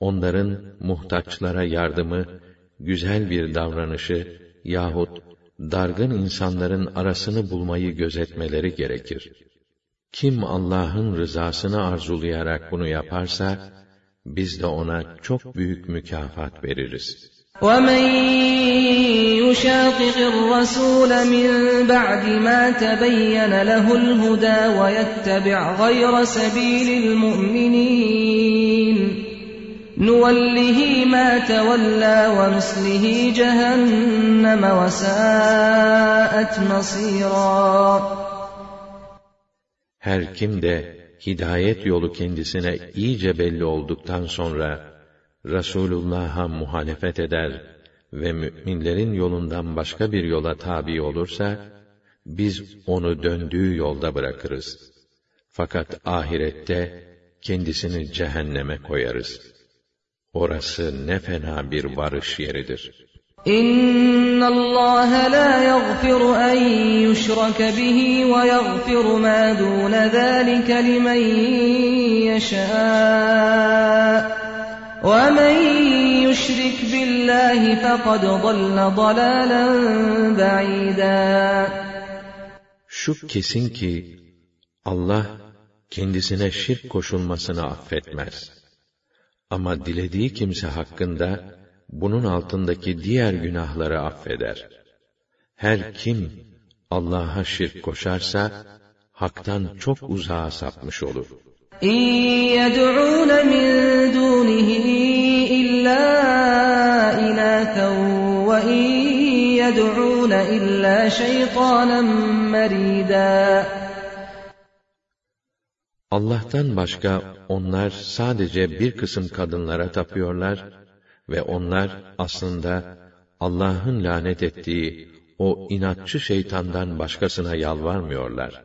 onların muhtaçlara yardımı, güzel bir davranışı yahut dargın insanların arasını bulmayı gözetmeleri gerekir. Kim Allah'ın rızasını arzulayarak bunu yaparsa, biz de ona çok büyük mükafat veririz.'' ومن يشاقق الرسول من بعد ما تبين له الهدى ويتبع غير سبيل المؤمنين نوله ما تولى ونصله جهنم وساءت مصيرا Her kim de hidayet yolu kendisine iyice belli olduktan sonra Resulullah'a muhalefet eder ve müminlerin yolundan başka bir yola tabi olursa, biz onu döndüğü yolda bırakırız. Fakat ahirette kendisini cehenneme koyarız. Orası ne fena bir varış yeridir. Allah la yaghfiru en yushraka bihi ve yaghfiru ma dun zalika limen yasha. وَمَنْ يُشْرِكْ بِاللّٰهِ فَقَدْ ضَلَّ ضَلَالًا بَعِيدًا Şu kesin ki Allah kendisine şirk koşulmasını affetmez. Ama dilediği kimse hakkında bunun altındaki diğer günahları affeder. Her kim Allah'a şirk koşarsa haktan çok uzağa sapmış olur. İn yed'ûne min dûnihi إلا إناثا وإن يدعون إلا شيطانا مريدا Allah'tan başka onlar sadece bir kısım kadınlara tapıyorlar ve onlar aslında Allah'ın lanet ettiği o inatçı şeytandan başkasına yalvarmıyorlar.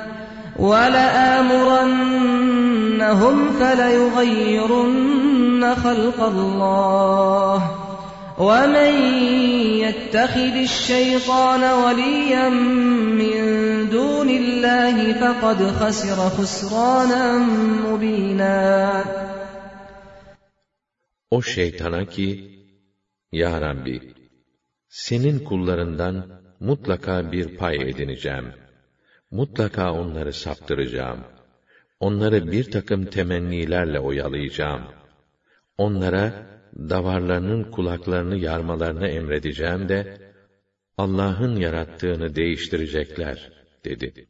ولآمرنهم فليغيرن خلق الله وَمَنْ يَتَّخِذِ الشَّيْطَانَ وَلِيًّا مِّن دُونِ اللّٰهِ فَقَدْ خَسِرَ خُسْرَانًا مُب۪ينًا O şeytana ki, Ya Rabbi, senin kullarından mutlaka bir pay edineceğim. Mutlaka onları saptıracağım. Onları bir takım temennilerle oyalayacağım. Onlara davarlarının kulaklarını yarmalarını emredeceğim de, Allah'ın yarattığını değiştirecekler, dedi.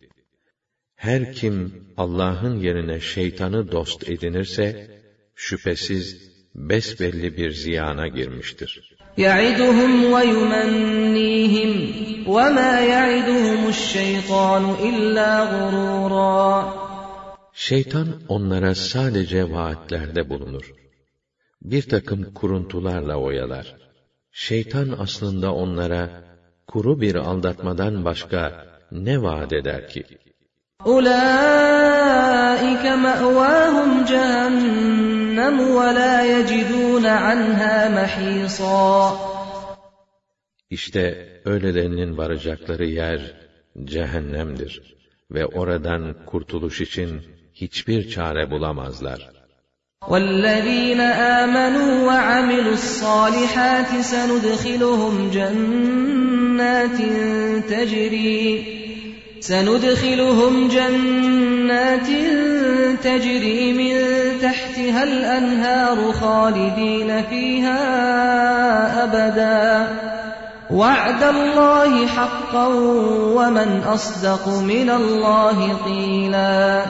Her kim Allah'ın yerine şeytanı dost edinirse, şüphesiz besbelli bir ziyana girmiştir. يَعِدُهُمْ وَيُمَنِّيهِمْ وَمَا يَعِدُهُمُ الشَّيْطَانُ إِلَّا غُرُورًا Şeytan onlara sadece vaatlerde bulunur. Bir takım kuruntularla oyalar. Şeytan aslında onlara kuru bir aldatmadan başka ne vaat eder ki? أُولَٰئِكَ مَأْوَاهُمْ جَهَنَّمُ وَلَا يَجِدُونَ عَنْهَا مَحِيصًا İşte öylelerinin varacakları yer cehennemdir ve oradan kurtuluş için hiçbir çare bulamazlar. وَالَّذ۪ينَ آمَنُوا وَعَمِلُوا الصَّالِحَاتِ سَنُدْخِلُهُمْ جَنَّاتٍ تَجْرِي سندخلهم جنات تجري من تحتها الأنهار خالدين فيها أبدا وعد الله حقا ومن أصدق من الله قيلا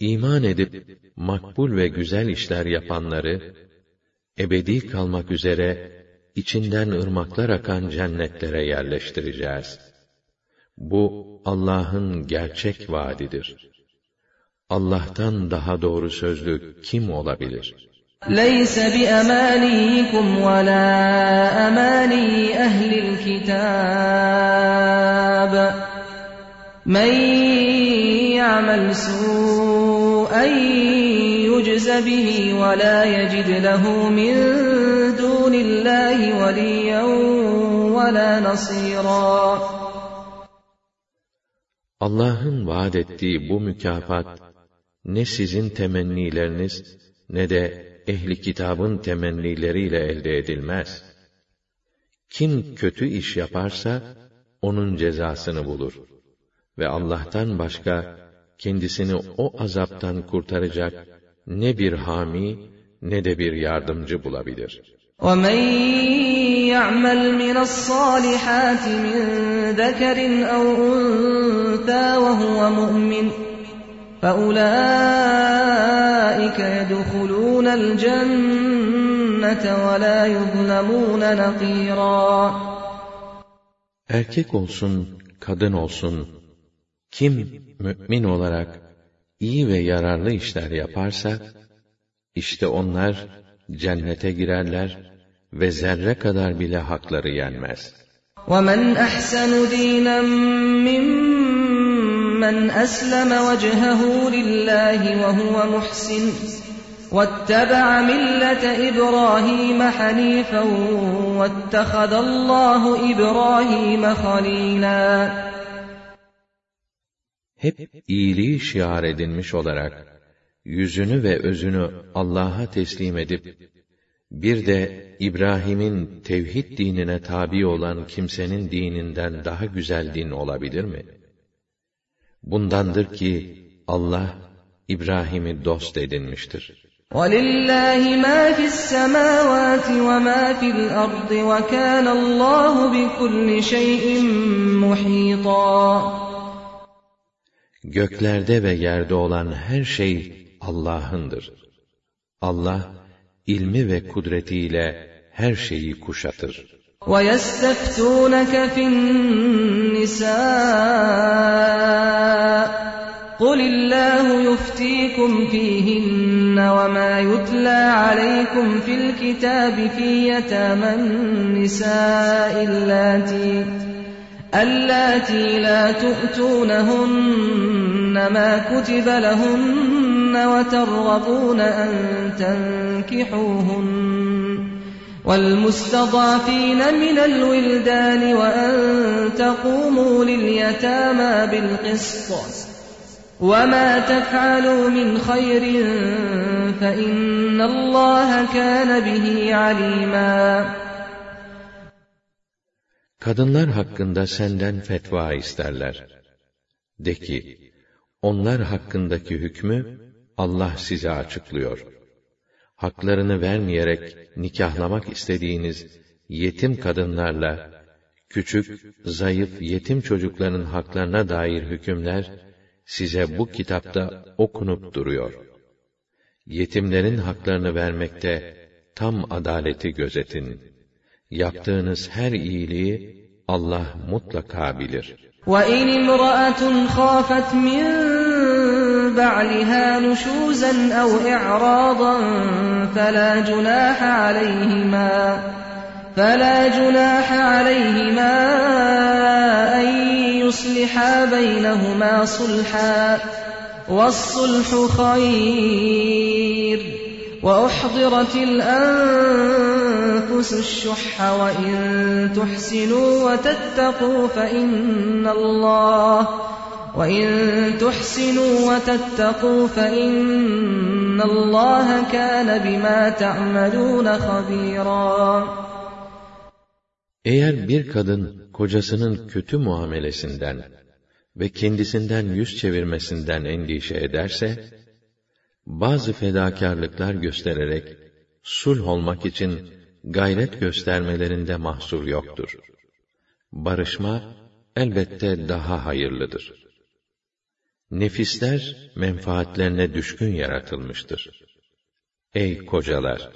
İman edip makbul ve güzel işler yapanları ebedi kalmak üzere içinden ırmaklar akan cennetlere yerleştireceğiz. Bu Allah'ın gerçek vaadidir. Allah'tan daha doğru sözlü kim olabilir? لَيْسَ بِأَمَانِيكُمْ وَلَا أَمَانِي أَهْلِ الْكِتَابِ مَنْ يَعْمَلْ سُوءًا يُجْزَ بِهِ وَلَا يَجِدْ لَهُ مِنْ دُونِ اللّٰهِ وَلِيًّا وَلَا نَصِيرًا Allah'ın vaad ettiği bu mükafat, ne sizin temennileriniz, ne de ehli kitabın temennileriyle elde edilmez. Kim kötü iş yaparsa, onun cezasını bulur. Ve Allah'tan başka, kendisini o azaptan kurtaracak ne bir hami, ne de bir yardımcı bulabilir.'' وَمَنْ يَعْمَلْ مِنَ الصَّالِحَاتِ مِنْ ذَكَرٍ أَوْ أُنْثَى وَهُوَ مُؤْمِنٌ فَأُولَٰئِكَ يَدْخُلُونَ الْجَنَّةَ وَلَا يُظْلَمُونَ نَقِيرًا Erkek olsun, kadın olsun, kim mümin olarak iyi ve yararlı işler yaparsa, işte onlar cennete girerler ve zerre kadar bile hakları yenmez. وَمَنْ أَحْسَنُ دِينًا مِّمَّنْ أَسْلَمَ وَجْهَهُ لِلَّهِ وَهُوَ مُحْسِنٌ وَاتَّبَعَ مِلَّةَ إِبْرَاهِيمَ حَنِيفًا وَاتَّخَذَ اللّٰهُ إِبْرَاهِيمَ خَلِيلًا Hep iyiliği şiar edinmiş olarak, yüzünü ve özünü Allah'a teslim edip, bir de İbrahim'in tevhid dinine tabi olan kimsenin dininden daha güzel din olabilir mi? Bundandır ki Allah İbrahim'i dost edinmiştir. وَلِلَّهِ مَا فِي السَّمَاوَاتِ وَمَا فِي الْأَرْضِ وَكَانَ اللّٰهُ بِكُلِّ شَيْءٍ مُحِيطًا Göklerde ve yerde olan her şey Allah'ındır. Allah, ilmi ve kudretiyle her şeyi kuşatır. وَيَسْتَفْتُونَكَ فِي النِّسَاءِ قُلِ اللَّهُ يُفْتِيكُمْ فِيهِنَّ وَمَا يُتْلَى عَلَيْكُمْ فِي الْكِتَابِ فِي يَتَامَى النِّسَاءِ اللَّاتِي اللاتي لا تؤتونهن ما كتب لهن وترغبون أن تنكحوهن والمستضعفين من الولدان وأن تقوموا لليتامى بالقسط وما تفعلوا من خير فإن الله كان به عليما Kadınlar hakkında senden fetva isterler. De ki, onlar hakkındaki hükmü Allah size açıklıyor. haklarını vermeyerek nikahlamak istediğiniz yetim kadınlarla küçük, zayıf yetim çocukların haklarına dair hükümler size bu kitapta okunup duruyor. Yetimlerin haklarını vermekte tam adaleti gözetin. Yaptığınız her iyiliği Allah mutlaka bilir. وَاِنْ امْرَأَةٌ خَافَتْ مِنْ بَعْلِهَا نُشُوزًا اَوْ اِعْرَاضًا فَلَا جُنَاحَ عَلَيْهِمَا فَلَا جُنَاحَ عَلَيْهِمَا أَنْ يُصْلِحَا بَيْنَهُمَا صُلْحًا وَالصُّلْحُ خَيْرٌ وَأُحْضِرَتِ الْأَنفُسُ الشُّحَّ وَإِن تُحْسِنُوا وَتَتَّقُوا فَإِنَّ اللَّهَ وَإِن تُحْسِنُوا وَتَتَّقُوا فَإِنَّ اللَّهَ كَانَ بِمَا تَعْمَلُونَ خَبِيرًا Eğer bir kadın kocasının kötü muamelesinden ve kendisinden yüz çevirmesinden endişe ederse, bazı fedakarlıklar göstererek sulh olmak için gayret göstermelerinde mahsur yoktur. Barışma elbette daha hayırlıdır. Nefisler menfaatlerine düşkün yaratılmıştır. Ey kocalar,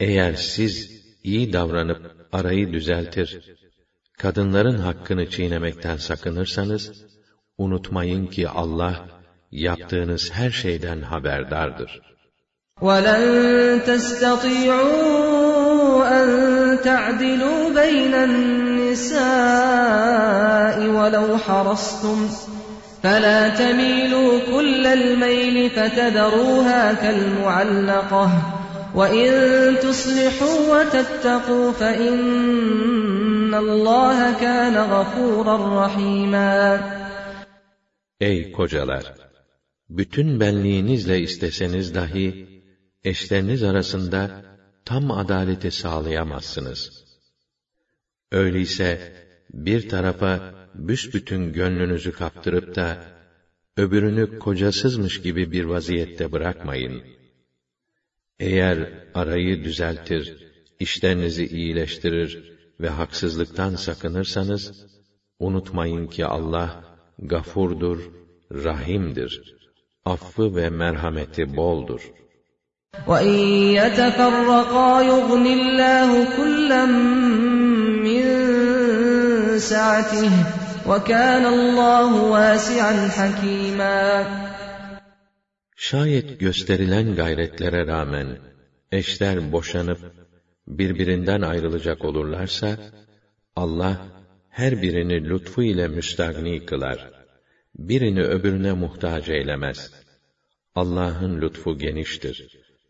eğer siz iyi davranıp arayı düzeltir, kadınların hakkını çiğnemekten sakınırsanız, unutmayın ki Allah, yaptığınız her şeyden haberdardır. وَلَنْ تَسْتَطِيعُوا أَنْ تَعْدِلُوا بَيْنَ النِّسَاءِ وَلَوْ حَرَصْتُمْ فَلَا تَمِيلُوا كُلَّ الْمَيْلِ فَتَذَرُوهَا كَالْمُعَلَّقَةِ وَإِنْ تُصْلِحُوا وَتَتَّقُوا فَإِنَّ اللَّهَ كَانَ غَفُورًا رَحِيمًا Ey kocalar! Bütün benliğinizle isteseniz dahi, eşleriniz arasında tam adaleti sağlayamazsınız. Öyleyse, bir tarafa büsbütün gönlünüzü kaptırıp da, öbürünü kocasızmış gibi bir vaziyette bırakmayın. Eğer arayı düzeltir, işlerinizi iyileştirir ve haksızlıktan sakınırsanız, unutmayın ki Allah, gafurdur, rahimdir. Affı ve merhameti boldur. وَاِنْ يَتَفَرَّقَا يُغْنِ اللّٰهُ كُلًّا مِّنْ سَعَتِهِ وَكَانَ اللّٰهُ وَاسِعًا حَكِيمًا Şayet gösterilen gayretlere rağmen eşler boşanıp birbirinden ayrılacak olurlarsa Allah her birini lütfu ile müstagni kılar. Birini öbürüne muhtaç eylemez. Allah'ın lütfu geniştir.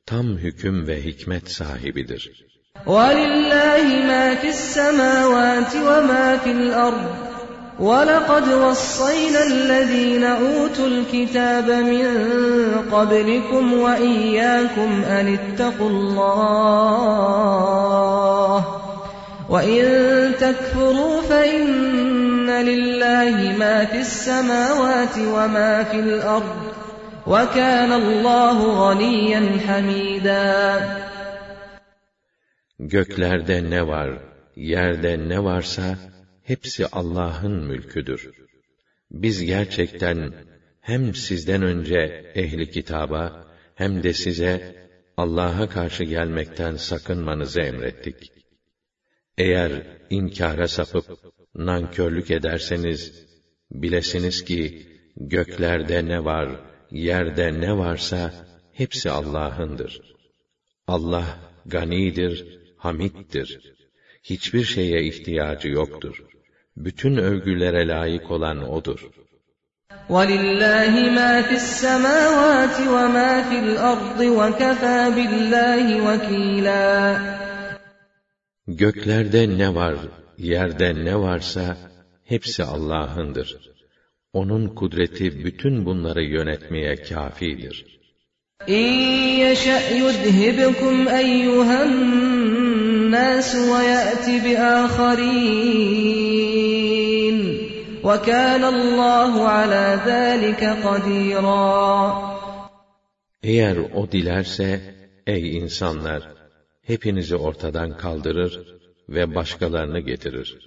Tam hüküm ve hikmet sahibidir. وَلِلَّهِ مَا فِي السَّمَاوَاتِ وَمَا فِي الْأَرْضِ وَلَقَدْ وَصَّيْنَا الَّذ۪ينَ أُوتُوا الْكِتَابَ مِنْ قَبْلِكُمْ وَإِيَّاكُمْ أَنِ اتَّقُوا اللّٰهِ وَإِنْ تَكْفُرُوا فَإِنَّ لِلَّهِ مَا فِي السَّمَاوَاتِ وَمَا فِي الْأَرْضِ وَكَانَ اللّٰهُ غَنِيًّا حَمِيدًا. Göklerde ne var, yerde ne varsa, hepsi Allah'ın mülküdür. Biz gerçekten hem sizden önce ehli kitaba hem de size Allah'a karşı gelmekten sakınmanızı emrettik. Eğer inkara sapıp nankörlük ederseniz bilesiniz ki göklerde ne var, yerde ne varsa hepsi Allah'ındır. Allah ganidir, hamittir. Hiçbir şeye ihtiyacı yoktur Bütün övgülere layık olan O'dur. وَلِلَّهِ مَا فِي السَّمَاوَاتِ وَمَا فِي الْأَرْضِ وَكَفَى بِاللّٰهِ وَكِيلًا Göklerde ne var, yerde ne varsa hepsi Allah'ındır. Onun kudreti bütün bunları yönetmeye kâfidir. اِنْ يَشَأْ يُذْهِبْكُمْ اَيُّهَا النَّاسُ وَيَأْتِ بِآخَرِينَ وَكَانَ اللّٰهُ عَلَى ذَٰلِكَ قَدِيرًا Eğer O dilerse, ey insanlar, hepinizi ortadan kaldırır ve başkalarını getirir.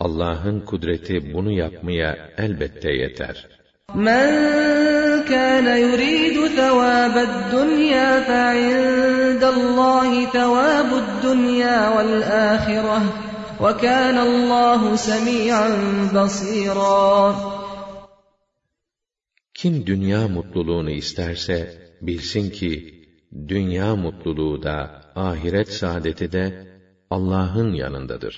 Allah'ın kudreti bunu yapmaya elbette yeter. Men kana yuridu thawabad dunya fa thawabud dunya vel ahireh ve kana Allahu semi'an basira. Kim dünya mutluluğunu isterse bilsin ki dünya mutluluğu da ahiret saadeti de Allah'ın yanındadır.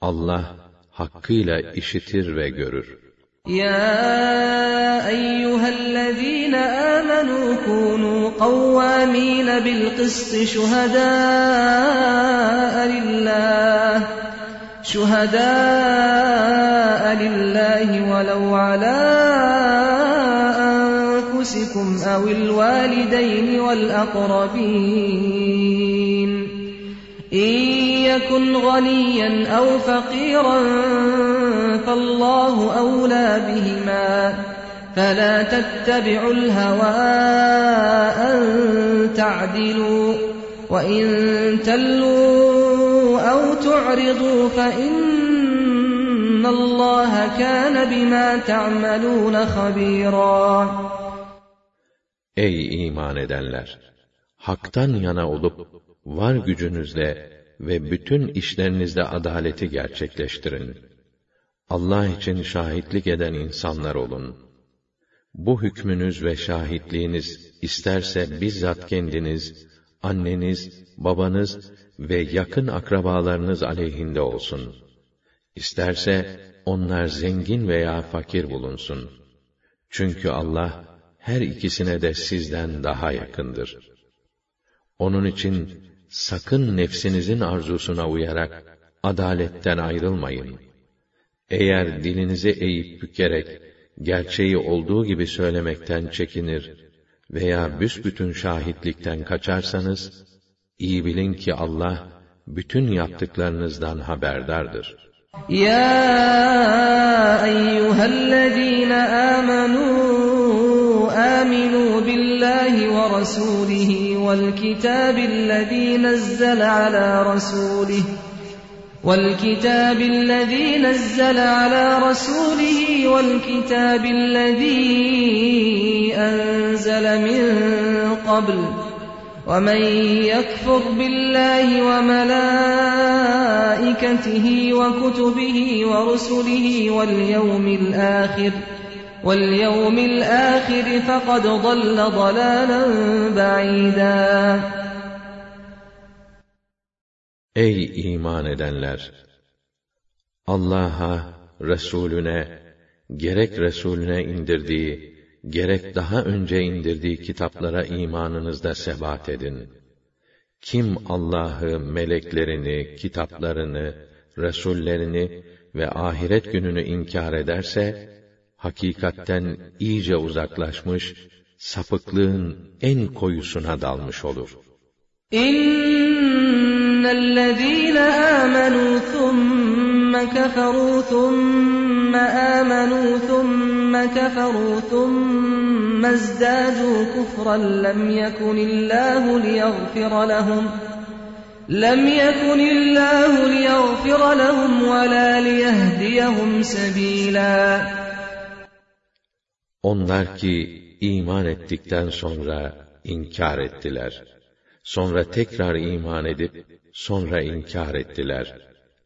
Allah hakkıyla işitir ve görür. يا أيها الذين آمنوا كونوا قوامين بالقسط شهداء لله شهداء لله ولو على أنفسكم أو الوالدين والأقربين. يكن غنيا أو فقيرا فالله أولى بهما فلا تتبعوا الهوى أن تعدلوا وإن تلوا أو تعرضوا فإن الله كان بما تعملون خبيرا Ey iman edenler! Hak'tan yana olup, var gücünüzle ve bütün işlerinizde adaleti gerçekleştirin. Allah için şahitlik eden insanlar olun. Bu hükmünüz ve şahitliğiniz isterse bizzat kendiniz, anneniz, babanız ve yakın akrabalarınız aleyhinde olsun. İsterse onlar zengin veya fakir bulunsun. Çünkü Allah her ikisine de sizden daha yakındır. Onun için sakın nefsinizin arzusuna uyarak adaletten ayrılmayın. Eğer dilinizi eğip bükerek gerçeği olduğu gibi söylemekten çekinir veya büsbütün şahitlikten kaçarsanız iyi bilin ki Allah bütün yaptıklarınızdan haberdardır. Ya eyyühellezîne âmenû آمنوا بالله ورسوله والكتاب الذي نزل على رسوله والكتاب الذي نزل على رسوله والكتاب الذي أنزل من قبل ومن يكفر بالله وملائكته وكتبه ورسله واليوم الآخر ۖ وَالْيَوْمِ الْآخِرِ فَقَدْ ضَلَّ ضَلَالًا بَعِيدًا Ey iman edenler! Allah'a, Resulüne, gerek Resulüne indirdiği, gerek daha önce indirdiği kitaplara imanınızda sebat edin. Kim Allah'ı, meleklerini, kitaplarını, Resullerini ve ahiret gününü inkar ederse, hakikatten iyice uzaklaşmış, sapıklığın en koyusuna dalmış olur. İnnellezîne âmenû thumme keferû thumme âmenû thumme keferû thumme ezdâdû kufran lem yekunillâhu liyaghfira lehum لم يكن الله ليغفر لهم ولا ليهديهم سبيلا onlar ki iman ettikten sonra inkar ettiler. Sonra tekrar iman edip sonra inkar ettiler.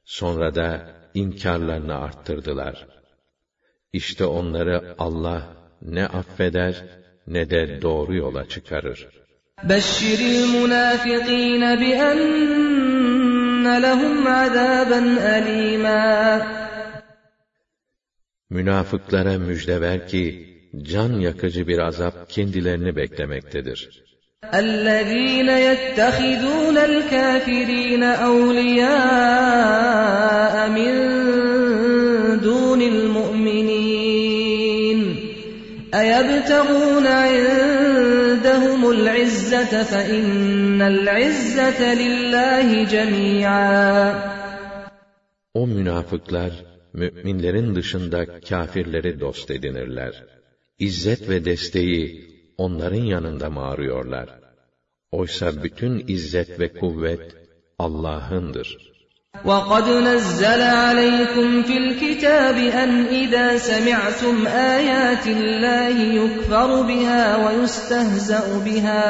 Sonra da inkarlarını arttırdılar. İşte onları Allah ne affeder ne de doğru yola çıkarır. بَشِّرِ الْمُنَافِقِينَ بِأَنَّ لَهُمْ عَذَابًا أَلِيمًا Münafıklara müjde ver ki, can yakıcı bir azap kendilerini beklemektedir. اَلَّذ۪ينَ يَتَّخِذُونَ الْكَافِر۪ينَ اَوْلِيَاءَ مِنْ دُونِ الْمُؤْمِنِينَ اَيَبْتَغُونَ عِنْدَهُمُ الْعِزَّةَ فَاِنَّ الْعِزَّةَ لِلّٰهِ جَمِيعًا O münafıklar, müminlerin dışında kâfirleri dost edinirler. İzzet ve desteği onların yanında mı arıyorlar? Oysa bütün izzet ve kuvvet Allah'ındır. وَقَدْ نَزَّلَ عَلَيْكُمْ فِي الْكِتَابِ أَنْ إِذَا سَمِعْتُمْ آيَاتِ اللَّهِ يُكْفَرُ بِهَا وَيُسْتَهْزَأُ بِهَا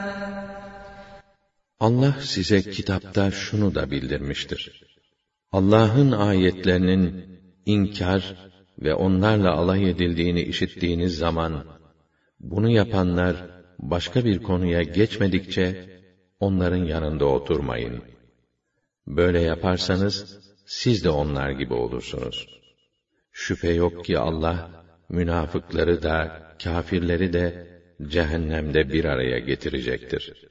Allah size kitapta şunu da bildirmiştir. Allah'ın ayetlerinin inkar ve onlarla alay edildiğini işittiğiniz zaman, bunu yapanlar başka bir konuya geçmedikçe, onların yanında oturmayın. Böyle yaparsanız, siz de onlar gibi olursunuz. Şüphe yok ki Allah, münafıkları da, kafirleri de, cehennemde bir araya getirecektir.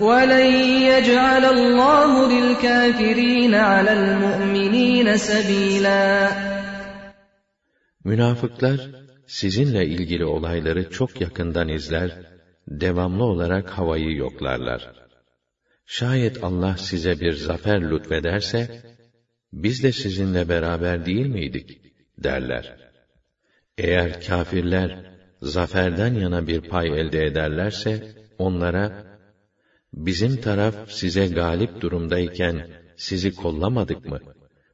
وَلَنْ يَجْعَلَ اللّٰهُ لِلْكَافِر۪ينَ عَلَى الْمُؤْمِن۪ينَ سَب۪يلًا Münafıklar, sizinle ilgili olayları çok yakından izler, devamlı olarak havayı yoklarlar. Şayet Allah size bir zafer lütfederse, biz de sizinle beraber değil miydik? derler. Eğer kafirler, zaferden yana bir pay elde ederlerse, onlara, Bizim taraf size galip durumdayken sizi kollamadık mı?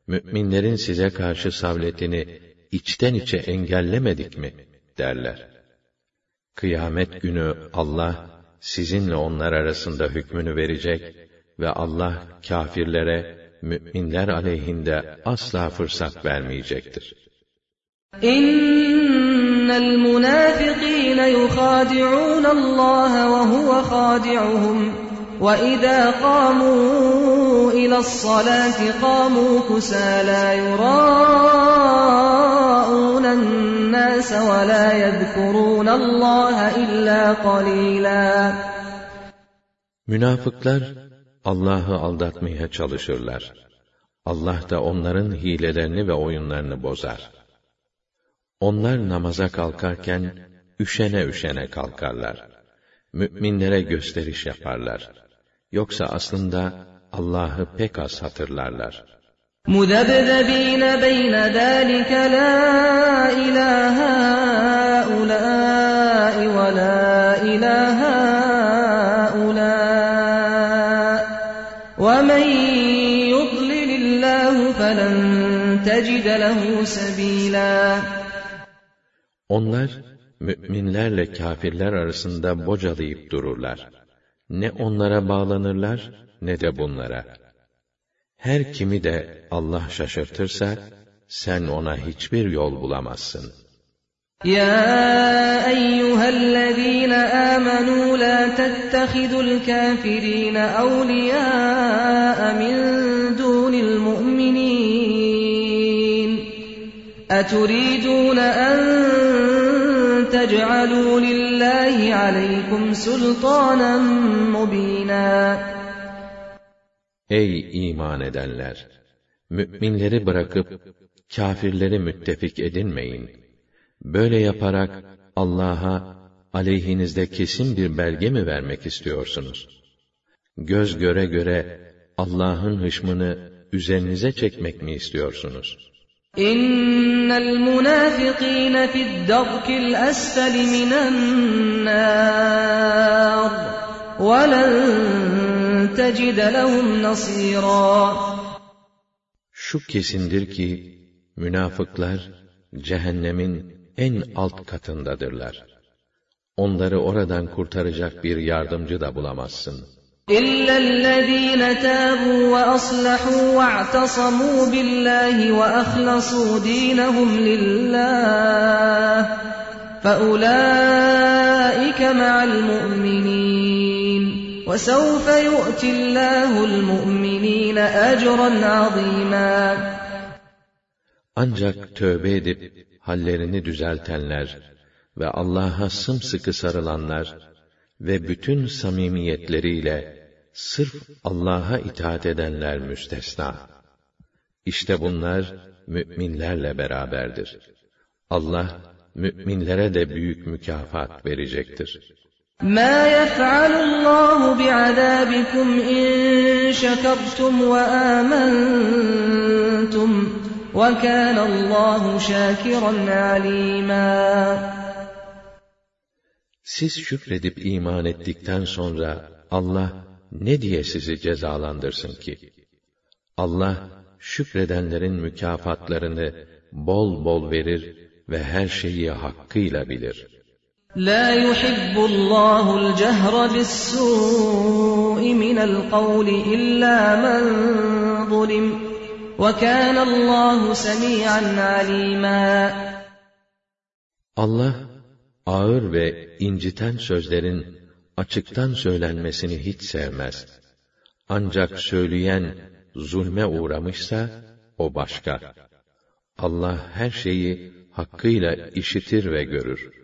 Müminlerin size karşı savletini içten içe engellemedik mi? derler. Kıyamet günü Allah sizinle onlar arasında hükmünü verecek ve Allah kâfirlere müminler aleyhinde asla fırsat vermeyecektir. Münafıkîne yuhâdi'ûn Allah ve huve khâdi'uhum وَإِذَا قَامُوا إِلَى الصَّلَاةِ قَامُوا كُسَالَى يُرَاءُونَ النَّاسَ وَلَا يَذْكُرُونَ اللّٰهَ إِلَّا قَلِيلًا Münafıklar Allah'ı aldatmaya çalışırlar. Allah da onların hilelerini ve oyunlarını bozar. Onlar namaza kalkarken üşene üşene kalkarlar. Müminlere gösteriş yaparlar. Yoksa aslında Allah'ı pek az hatırlarlar. مُذَبْذَب۪ينَ بَيْنَ ذَٰلِكَ لَا إِلَٰهَ هَٰؤُلَاءِ وَلَا إِلَٰهَ هَٰؤُلَاءِ وَمَنْ يُضْلِلِ اللّٰهُ فَلَنْ تَجِدَ لَهُ سَب۪يلًا Onlar, müminlerle kafirler arasında bocalayıp dururlar. Ne onlara bağlanırlar ne de bunlara. Her kimi de Allah şaşırtırsa sen ona hiçbir yol bulamazsın. Ya eyyühellezîne âmenû lâ tettehidul kâfirîne evliyâ min dûnil mu'minîn. Eturidûne en تَجْعَلُوا لِلّٰهِ عَلَيْكُمْ سُلْطَانًا مُب۪ينًا Ey iman edenler! Müminleri bırakıp, kâfirleri müttefik edinmeyin. Böyle yaparak, Allah'a, aleyhinizde kesin bir belge mi vermek istiyorsunuz? Göz göre göre, Allah'ın hışmını üzerinize çekmek mi istiyorsunuz?' İnnel münafıkîne fi'd-darkil esfeli minen-nâr ve len tecide lehum nasîrâ. Şu kesindir ki münafıklar cehennemin en alt katındadırlar. Onları oradan kurtaracak bir yardımcı da bulamazsın. إلا الذين تابوا وأصلحوا واعتصموا بالله وأخلصوا دينهم لله فأولئك مع المؤمنين وسوف يؤتي الله المؤمنين أجرا عظيما Ancak tövbe edip hallerini düzeltenler ve Allah'a sımsıkı sarılanlar ve bütün samimiyetleriyle sırf Allah'a itaat edenler müstesna. İşte bunlar müminlerle beraberdir. Allah müminlere de büyük mükafat verecektir. ما يفعل الله بعذابكم إن شكرتم وآمنتم وكان الله شاكرا عليما Siz şükredip iman ettikten sonra Allah ne diye sizi cezalandırsın ki? Allah şükredenlerin mükafatlarını bol bol verir ve her şeyi hakkıyla bilir. لا يحب الله الجهر بالسوء من القول إلا من ظلم وكان الله سميعا عليما Allah ağır ve inciten sözlerin açıktan söylenmesini hiç sevmez. Ancak söyleyen zulme uğramışsa o başka. Allah her şeyi hakkıyla işitir ve görür.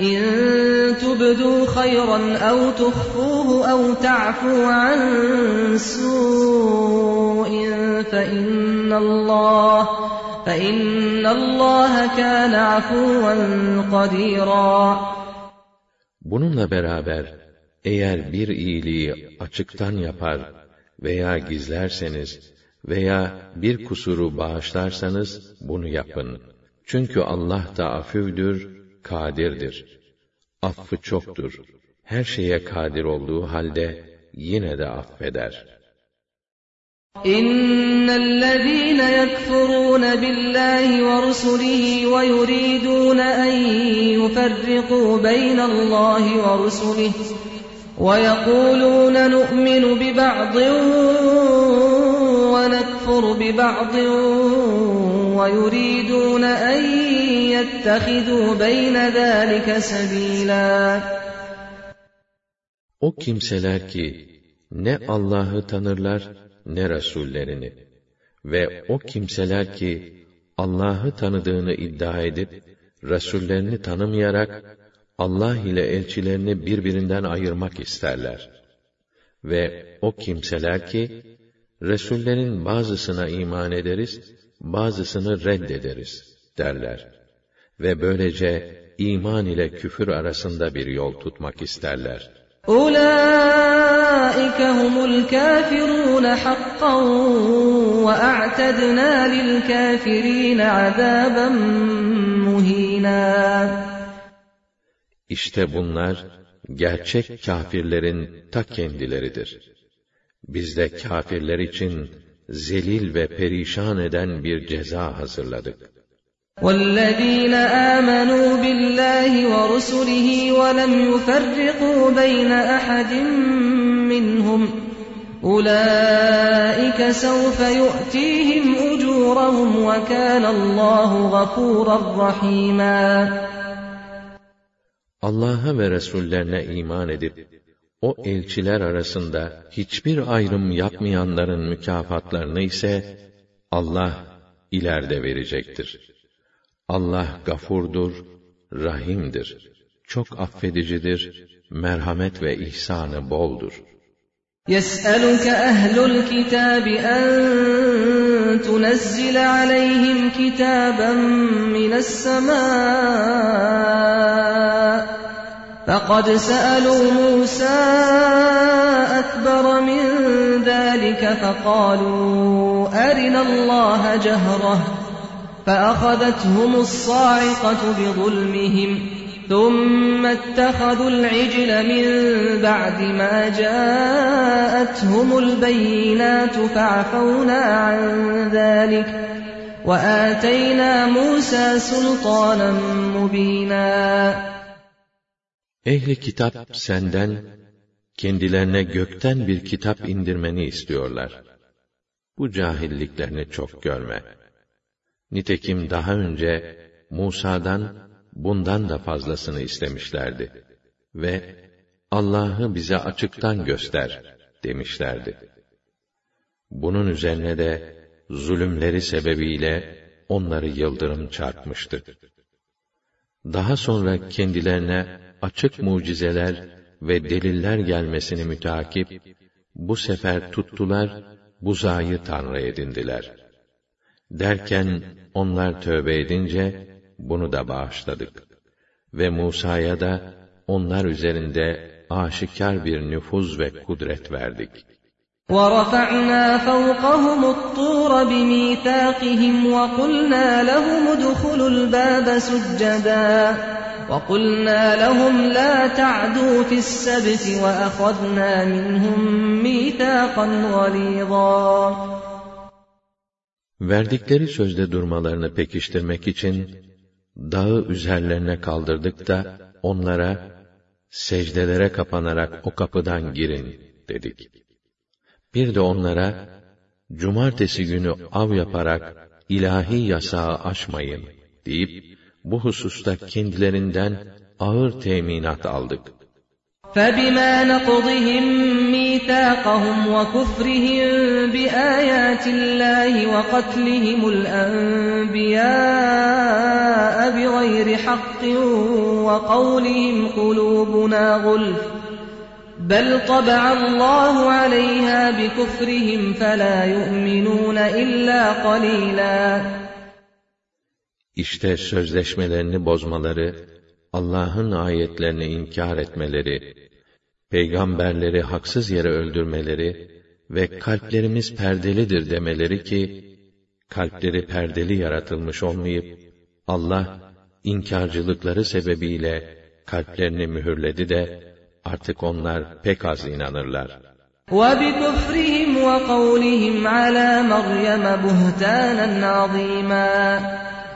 إن تبدوا خيرا أو تخفوه أو تعفوا عن سوء فإن الله فإن الله كان عفوا قديرا Bununla beraber eğer bir iyiliği açıktan yapar veya gizlerseniz veya bir kusuru bağışlarsanız bunu yapın. Çünkü Allah da afüvdür, kadirdir. Affı çoktur. Her şeye kadir olduğu halde yine de affeder. إن الذين يكفرون بالله ورسله ويريدون أن يفرقوا بين الله ورسله ويقولون نؤمن ببعض ونكفر ببعض ويريدون أن يتخذوا بين ذلك سبيلا O kimseler ki ne Allah'ı tanırlar ne Resullerini ve o kimseler ki Allah'ı tanıdığını iddia edip Resullerini tanımayarak Allah ile elçilerini birbirinden ayırmak isterler. Ve o kimseler ki Resullerin bazısına iman ederiz, bazısını reddederiz derler. Ve böylece iman ile küfür arasında bir yol tutmak isterler. أولئك هم الكافرون حقا وأعتدنا للكافرين عذابا مهينا İşte bunlar gerçek kâfirlerin ta kendileridir. Biz de kâfirler için zelil ve perişan eden bir ceza hazırladık. والذين آمنوا بالله ورسله ولم يفرقوا بين أحد منهم أولئك سوف يؤتيهم أجورهم وكان الله غفورا رحيما Allah'a ve Resullerine iman edip, o elçiler arasında hiçbir ayrım yapmayanların mükafatlarını ise Allah ileride verecektir. Allah gafurdur, rahimdir. Çok affedicidir, merhamet ve ihsanı boldur. يسألك أهل الكتاب أن تنزل عليهم كتابا من السماء فقد سألوا موسى أكبر من ذلك فقالوا أرنا الله جهرة فأخذتهم الصاعقة بظلمهم ثم اتخذوا العجل من بعد ما جاءتهم البينات فعفونا عن ذلك وآتينا موسى سلطانا مبينا Ehli kitap senden kendilerine gökten bir kitap indirmeni istiyorlar. Bu cahilliklerini çok görme. Nitekim daha önce Musa'dan bundan da fazlasını istemişlerdi ve Allah'ı bize açıktan göster demişlerdi. Bunun üzerine de zulümleri sebebiyle onları yıldırım çarpmıştı. Daha sonra kendilerine açık mucizeler ve deliller gelmesini mütakip, bu sefer tuttular, buzayı tanrı edindiler. Derken onlar tövbe edince, bunu da bağışladık. Ve Musa'ya da onlar üzerinde aşikar bir nüfuz ve kudret verdik.'' ورفعنا فوقهم الطور بميثاقهم وقلنا لهم ادخلوا الباب سجدا وقلنا لهم لا تعدوا في السبت واخذنا منهم ميثاقا غليظا Verdikleri sözde durmalarını pekiştirmek için dağı üzerlerine kaldırdık da onlara secdelere kapanarak o kapıdan girin dedik. Bir de onlara, cumartesi günü av yaparak ilahi yasağı aşmayın deyip, bu hususta kendilerinden ağır teminat aldık. فَبِمَا نَقْضِهِمْ مِيثَاقَهُمْ وَكُفْرِهِمْ بِآيَاتِ اللَّهِ وَقَتْلِهِمُ الْأَنْبِيَاءَ بِغَيْرِ حَقٍّ وَقَوْلِهِمْ قُلُوبُنَا غُلْفٌ بل طبع الله عليها بكفرهم فلا يؤمنون إلا قليلا İşte sözleşmelerini bozmaları, Allah'ın ayetlerini inkar etmeleri, peygamberleri haksız yere öldürmeleri ve kalplerimiz perdelidir demeleri ki, kalpleri perdeli yaratılmış olmayıp, Allah inkarcılıkları sebebiyle kalplerini mühürledi de, Artık onlar pek az inanırlar. وَبِكُفْرِهِمْ وَقَوْلِهِمْ عَلَى مَرْيَمَ بُهْتَانًا عَظِيمًا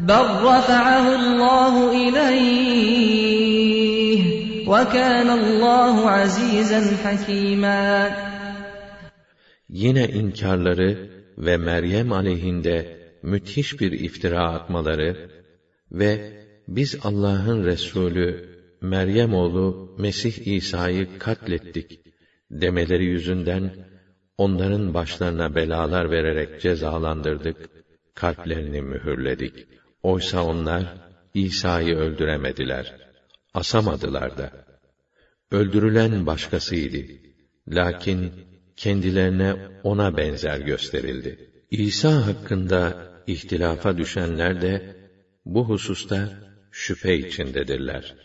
بَلْ رَفَعَهُ اللَّهُ إِلَيْهِ وَكَانَ اللّٰهُ عَز۪يزًا حَك۪يمًا Yine inkarları ve Meryem aleyhinde müthiş bir iftira atmaları ve biz Allah'ın Resulü Meryem oğlu Mesih İsa'yı katlettik demeleri yüzünden onların başlarına belalar vererek cezalandırdık, kalplerini mühürledik. Oysa onlar İsa'yı öldüremediler, asamadılar da. Öldürülen başkasıydı. Lakin kendilerine ona benzer gösterildi. İsa hakkında ihtilafa düşenler de bu hususta şüphe içindedirler.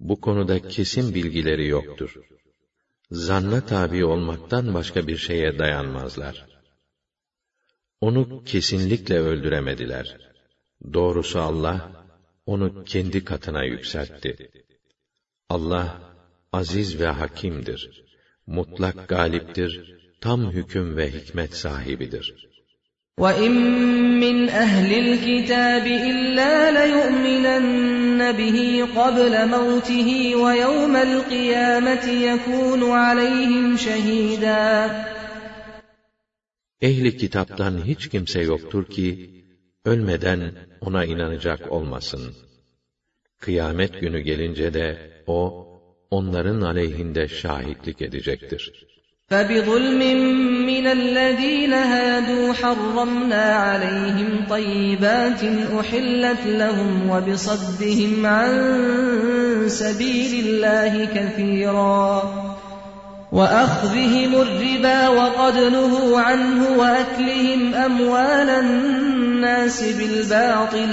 Bu konuda kesin bilgileri yoktur. Zanna tabi olmaktan başka bir şeye dayanmazlar. Onu kesinlikle öldüremediler. Doğrusu Allah, onu kendi katına yükseltti. Allah, aziz ve hakimdir. Mutlak galiptir, tam hüküm ve hikmet sahibidir.'' وَإِن مِّنْ أَهْلِ الْكِتَابِ إِلَّا لَيُؤْمِنَنَّ بِهِ قَبْلَ مَوْتِهِ وَيَوْمَ الْقِيَامَةِ يَكُونُ عَلَيْهِمْ شَهِيدًا Ehli kitaptan hiç kimse yoktur ki, ölmeden ona inanacak olmasın. Kıyamet günü gelince de o, onların aleyhinde şahitlik edecektir. فبظلم من الذين هادوا حرمنا عليهم طيبات احلت لهم وبصدهم عن سبيل الله كثيرا واخذهم الربا وقد نهوا عنه واكلهم اموال الناس بالباطل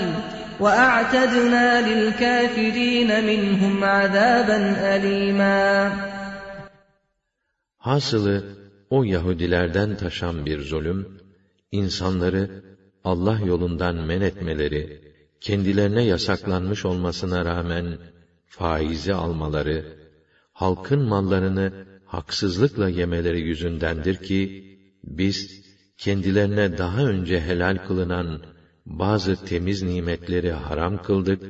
واعتدنا للكافرين منهم عذابا اليما Hasılı o Yahudilerden taşan bir zulüm, insanları Allah yolundan men etmeleri, kendilerine yasaklanmış olmasına rağmen faizi almaları, halkın mallarını haksızlıkla yemeleri yüzündendir ki, biz kendilerine daha önce helal kılınan bazı temiz nimetleri haram kıldık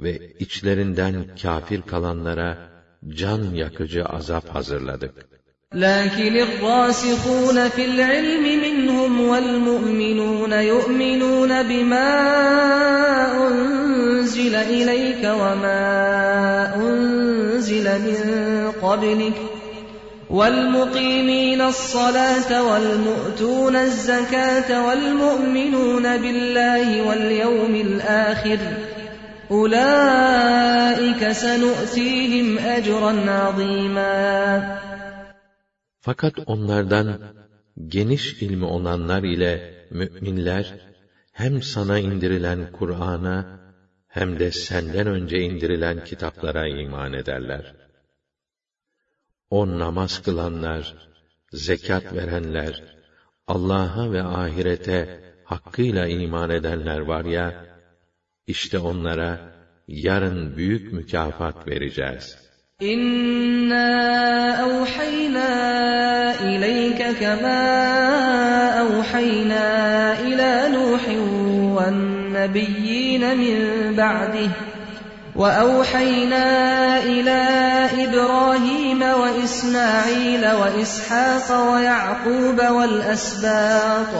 ve içlerinden kafir kalanlara can yakıcı azap hazırladık. لكن الراسخون في العلم منهم والمؤمنون يؤمنون بما أنزل إليك وما أنزل من قبلك والمقيمين الصلاة والمؤتون الزكاة والمؤمنون بالله واليوم الآخر أولئك سنؤتيهم أجرا عظيما Fakat onlardan geniş ilmi olanlar ile müminler hem sana indirilen Kur'an'a hem de senden önce indirilen kitaplara iman ederler. O namaz kılanlar, zekat verenler, Allah'a ve ahirete hakkıyla iman edenler var ya, işte onlara yarın büyük mükafat vereceğiz. İnna awhayna ileyke kema awhayna ila Nuhin ve'n-nebiyyin min ba'dihi وأوحينا إلى إبراهيم وإسماعيل وإسحاق ويعقوب والأسباط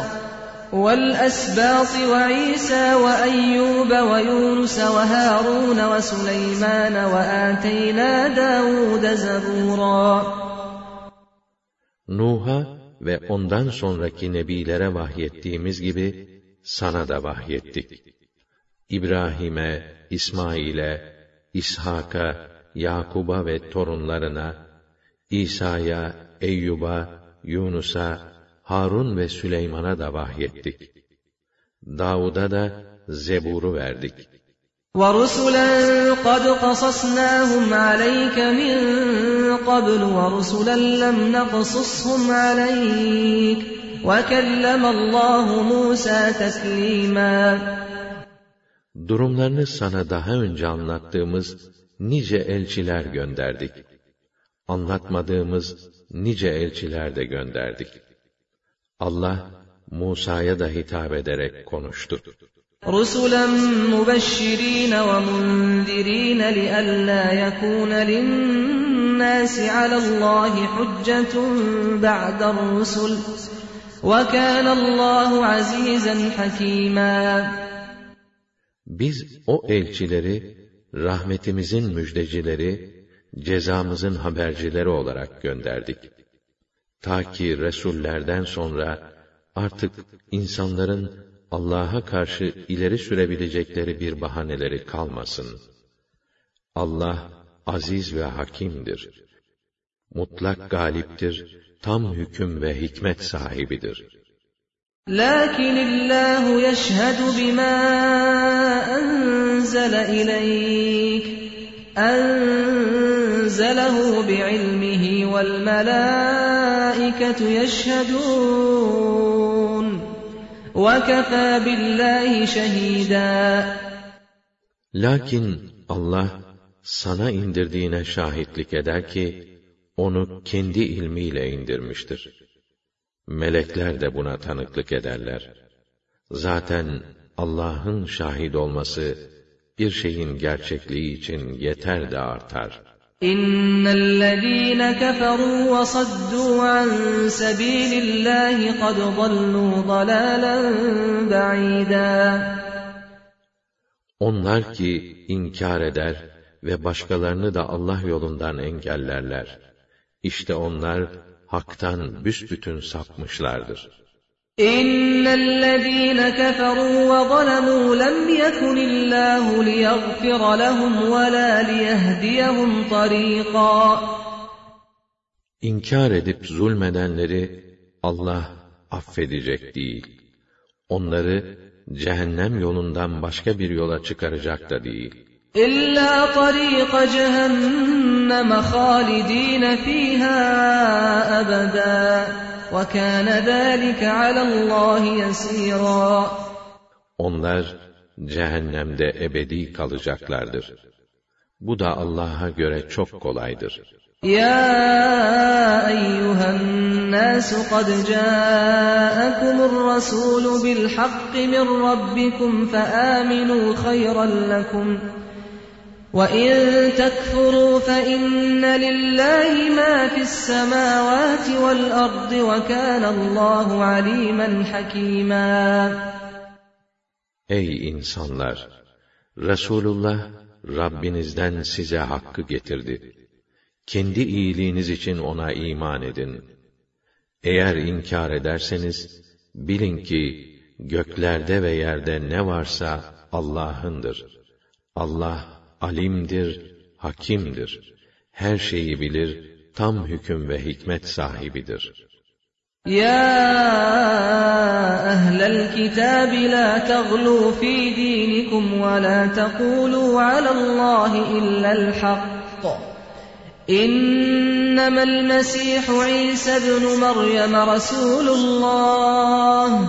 والأسباط وعيسى وأيوب ويونس وهارون وسليمان وآتينا داود زبورا Nuh'a ve ondan sonraki nebilere vahyettiğimiz gibi sana da vahyettik. İbrahim'e, İsmail'e, İshak'a, Yakub'a ve torunlarına, İsa'ya, Eyyub'a, Yunus'a, Harun ve Süleyman'a da vahyettik. Davud'a da Zebur'u verdik. وَرُسُلًا قَدْ قَصَصْنَاهُمْ عَلَيْكَ مِنْ قَبْلُ وَرُسُلًا لَمْ نَقْصُصْهُمْ عَلَيْكَ وَكَلَّمَ اللّٰهُ مُوسَى تَكْلِيمًا Durumlarını sana daha önce anlattığımız nice elçiler gönderdik. Anlatmadığımız nice elçiler de gönderdik. Allah Musa'ya da hitap ederek konuştu. رُسُلًا مُبَشِّرِينَ وَمُنذِرِينَ لِئَلَّا يَكُونَ لِلنَّاسِ عَلَى اللّٰهِ حُجَّةٌ بَعْدَ الرُّسُلِ وَكَانَ اللّٰهُ عَز۪يزًا حَك۪يمًا Biz o elçileri, rahmetimizin müjdecileri, cezamızın habercileri olarak gönderdik. Ta ki Resullerden sonra artık insanların Allah'a karşı ileri sürebilecekleri bir bahaneleri kalmasın. Allah aziz ve hakimdir. Mutlak galiptir, tam hüküm ve hikmet sahibidir. لكن الله يشهد بما أنزل إليك أنزله بعلمه والملائكة يشهدون وكفى بالله شهيدا Lakin Allah sana indirdiğine şahitlik eder ki onu kendi ilmiyle indirmiştir. Melekler de buna tanıklık ederler. Zaten Allah'ın şahit olması bir şeyin gerçekliği için yeter de artar. İnnellezîne keferû ve saddû an sebîlillâhi kad dallû dalâlen ba'îdâ. Onlar ki inkar eder ve başkalarını da Allah yolundan engellerler. İşte onlar haktan büsbütün sapmışlardır. إن الذين كفروا وظلموا لم يكن الله ليغفر لهم ولا ليهديهم طريقا İnkar edip zulmedenleri Allah affedecek değil. Onları cehennem yolundan başka bir yola çıkaracak da değil. إلا طريق جهنم خالدين فيها أبدا وكان ذلك على الله يسيرا Onlar cehennemde ebedi kalacaklardır. Bu da Allah'a göre çok kolaydır. يا أيها الناس قد جاءكم الرسول بالحق من ربكم فآمنوا خيرا لكم وإن تكفروا فإن لله ما في السماوات والأرض وكان الله عليما حكيما Ey insanlar! Resulullah Rabbinizden size hakkı getirdi. Kendi iyiliğiniz için ona iman edin. Eğer inkar ederseniz, bilin ki göklerde ve yerde ne varsa Allah'ındır. Allah alimdir, hakimdir. Her şeyi bilir, tam hüküm ve hikmet sahibidir. يا أهل الكتاب لا تغلوا في دينكم ولا تقولوا على الله إلا الحق إنما المسيح عيسى ابن مريم رسول الله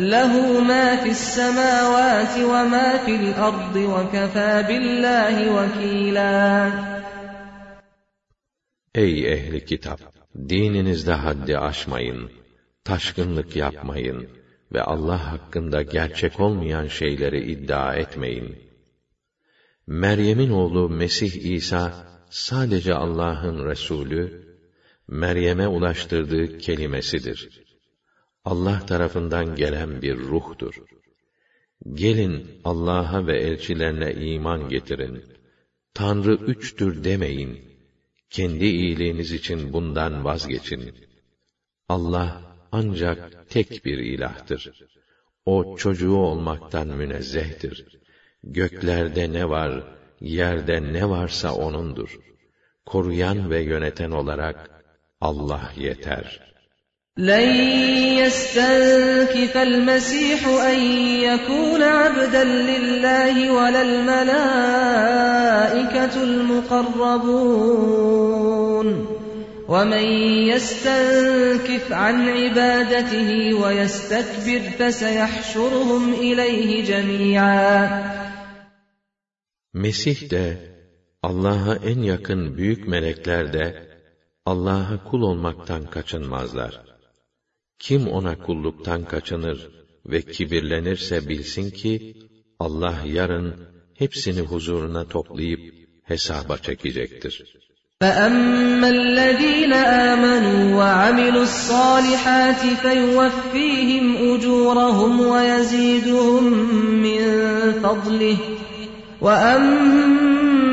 له ما في السماوات وما في الأرض وكفى بالله وكيلا Ey ehli kitap! Dininizde haddi aşmayın, taşkınlık yapmayın ve Allah hakkında gerçek olmayan şeyleri iddia etmeyin. Meryem'in oğlu Mesih İsa sadece Allah'ın Resulü, Meryem'e ulaştırdığı kelimesidir. Allah tarafından gelen bir ruhtur. Gelin Allah'a ve elçilerine iman getirin. Tanrı üçtür demeyin. Kendi iyiliğiniz için bundan vazgeçin. Allah ancak tek bir ilahtır. O çocuğu olmaktan münezzehtir. Göklerde ne var, yerde ne varsa O'nundur. Koruyan ve yöneten olarak Allah yeter. لن يستنكف المسيح أن يكون عبدا لله ولا الملائكة المقربون ومن يستنكف عن عبادته ويستكبر فسيحشرهم إليه جميعا Mesih de, Allah'a en yakın büyük melekler de, Allah'a kul olmaktan kaçınmazlar. Kim ona kulluktan kaçınır ve kibirlenirse bilsin ki, Allah yarın hepsini huzuruna toplayıp hesaba çekecektir. فأما الذين آمنوا وعملوا الصالحات فيوفيهم أجورهم ويزيدهم من فضله وأما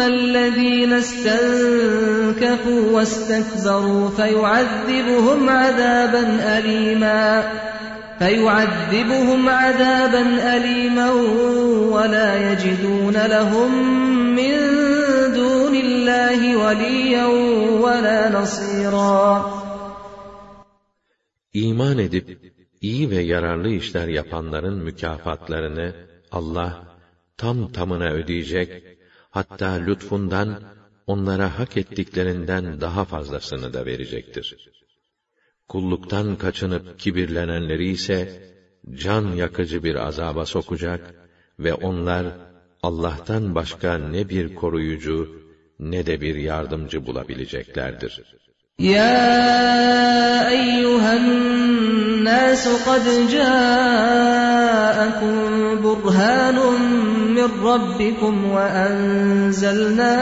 الذين استنكفوا واستكبروا فيعذبهم عذابا أليما فيعذبهم عذابا أليما ولا يجدون لهم من دون الله وليا ولا نصيرا İman edip iyi ve yararlı işler yapanların mükafatlarını Allah tam tamına ödeyecek, hatta lütfundan onlara hak ettiklerinden daha fazlasını da verecektir. Kulluktan kaçınıp kibirlenenleri ise can yakıcı bir azaba sokacak ve onlar Allah'tan başka ne bir koruyucu ne de bir yardımcı bulabileceklerdir. يا أيها الناس قد جاءكم برهان من ربكم وأنزلنا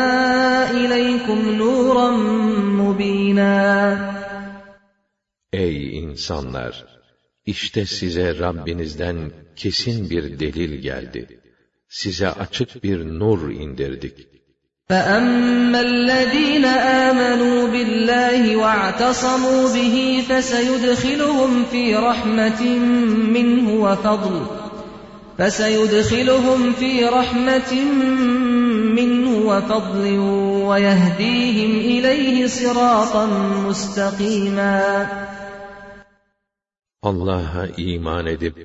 إليكم نورا مبينا Ey insanlar! İşte size Rabbinizden kesin bir delil geldi. Size açık bir nur indirdik. فَأَمَّا الَّذ۪ينَ آمَنُوا بِاللّٰهِ وَاعْتَصَمُوا بِهِ فَسَيُدْخِلُهُمْ فِي رَحْمَةٍ مِّنْهُ وَفَضْلٍ فَسَيُدْخِلُهُمْ فِي رَحْمَةٍ مِّنْهُ وَفَضْلٍ وَيَهْدِيهِمْ إِلَيْهِ صِرَاطًا مُسْتَقِيمًا Allah'a iman edip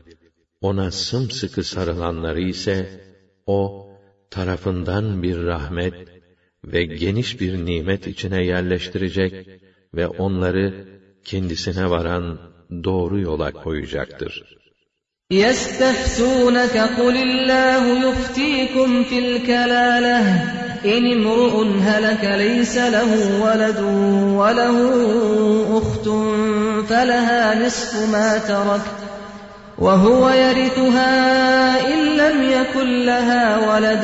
ona sımsıkı sarılanları ise o tarafından bir rahmet ve geniş bir nimet içine yerleştirecek ve onları kendisine varan doğru yola koyacaktır. يَسْتَفْتُونَكَ قُلِ اللّٰهُ يُفْتِيكُمْ فِي الْكَلَالَةِ إِنِ امْرُؤٌ هَلَكَ لَيْسَ لَهُ وَلَدٌ وَلَهُ أُخْتٌ فَلَهَا نِصْفُ مَا تَرَكَ وَهُوَ يَرِثُهَا إِن لَّمْ يَكُن لَّهَا وَلَدٌ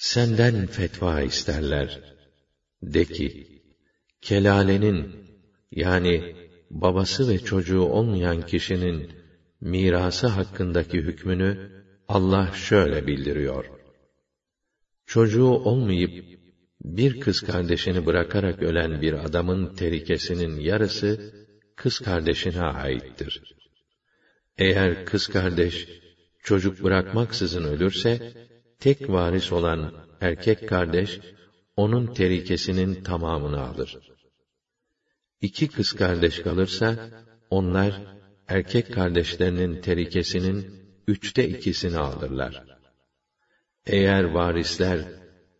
Senden fetva isterler. De ki, kelalenin yani babası ve çocuğu olmayan kişinin mirası hakkındaki hükmünü Allah şöyle bildiriyor. Çocuğu olmayıp bir kız kardeşini bırakarak ölen bir adamın terikesinin yarısı kız kardeşine aittir. Eğer kız kardeş çocuk bırakmaksızın ölürse tek varis olan erkek kardeş onun terikesinin tamamını alır. İki kız kardeş kalırsa, onlar erkek kardeşlerinin terikesinin üçte ikisini alırlar. Eğer varisler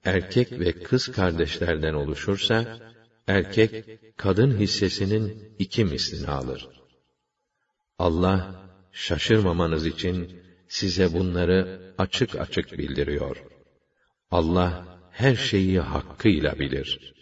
erkek ve kız kardeşlerden oluşursa, erkek kadın hissesinin iki mislini alır. Allah şaşırmamanız için size bunları açık açık bildiriyor. Allah her şeyi hakkıyla bilir.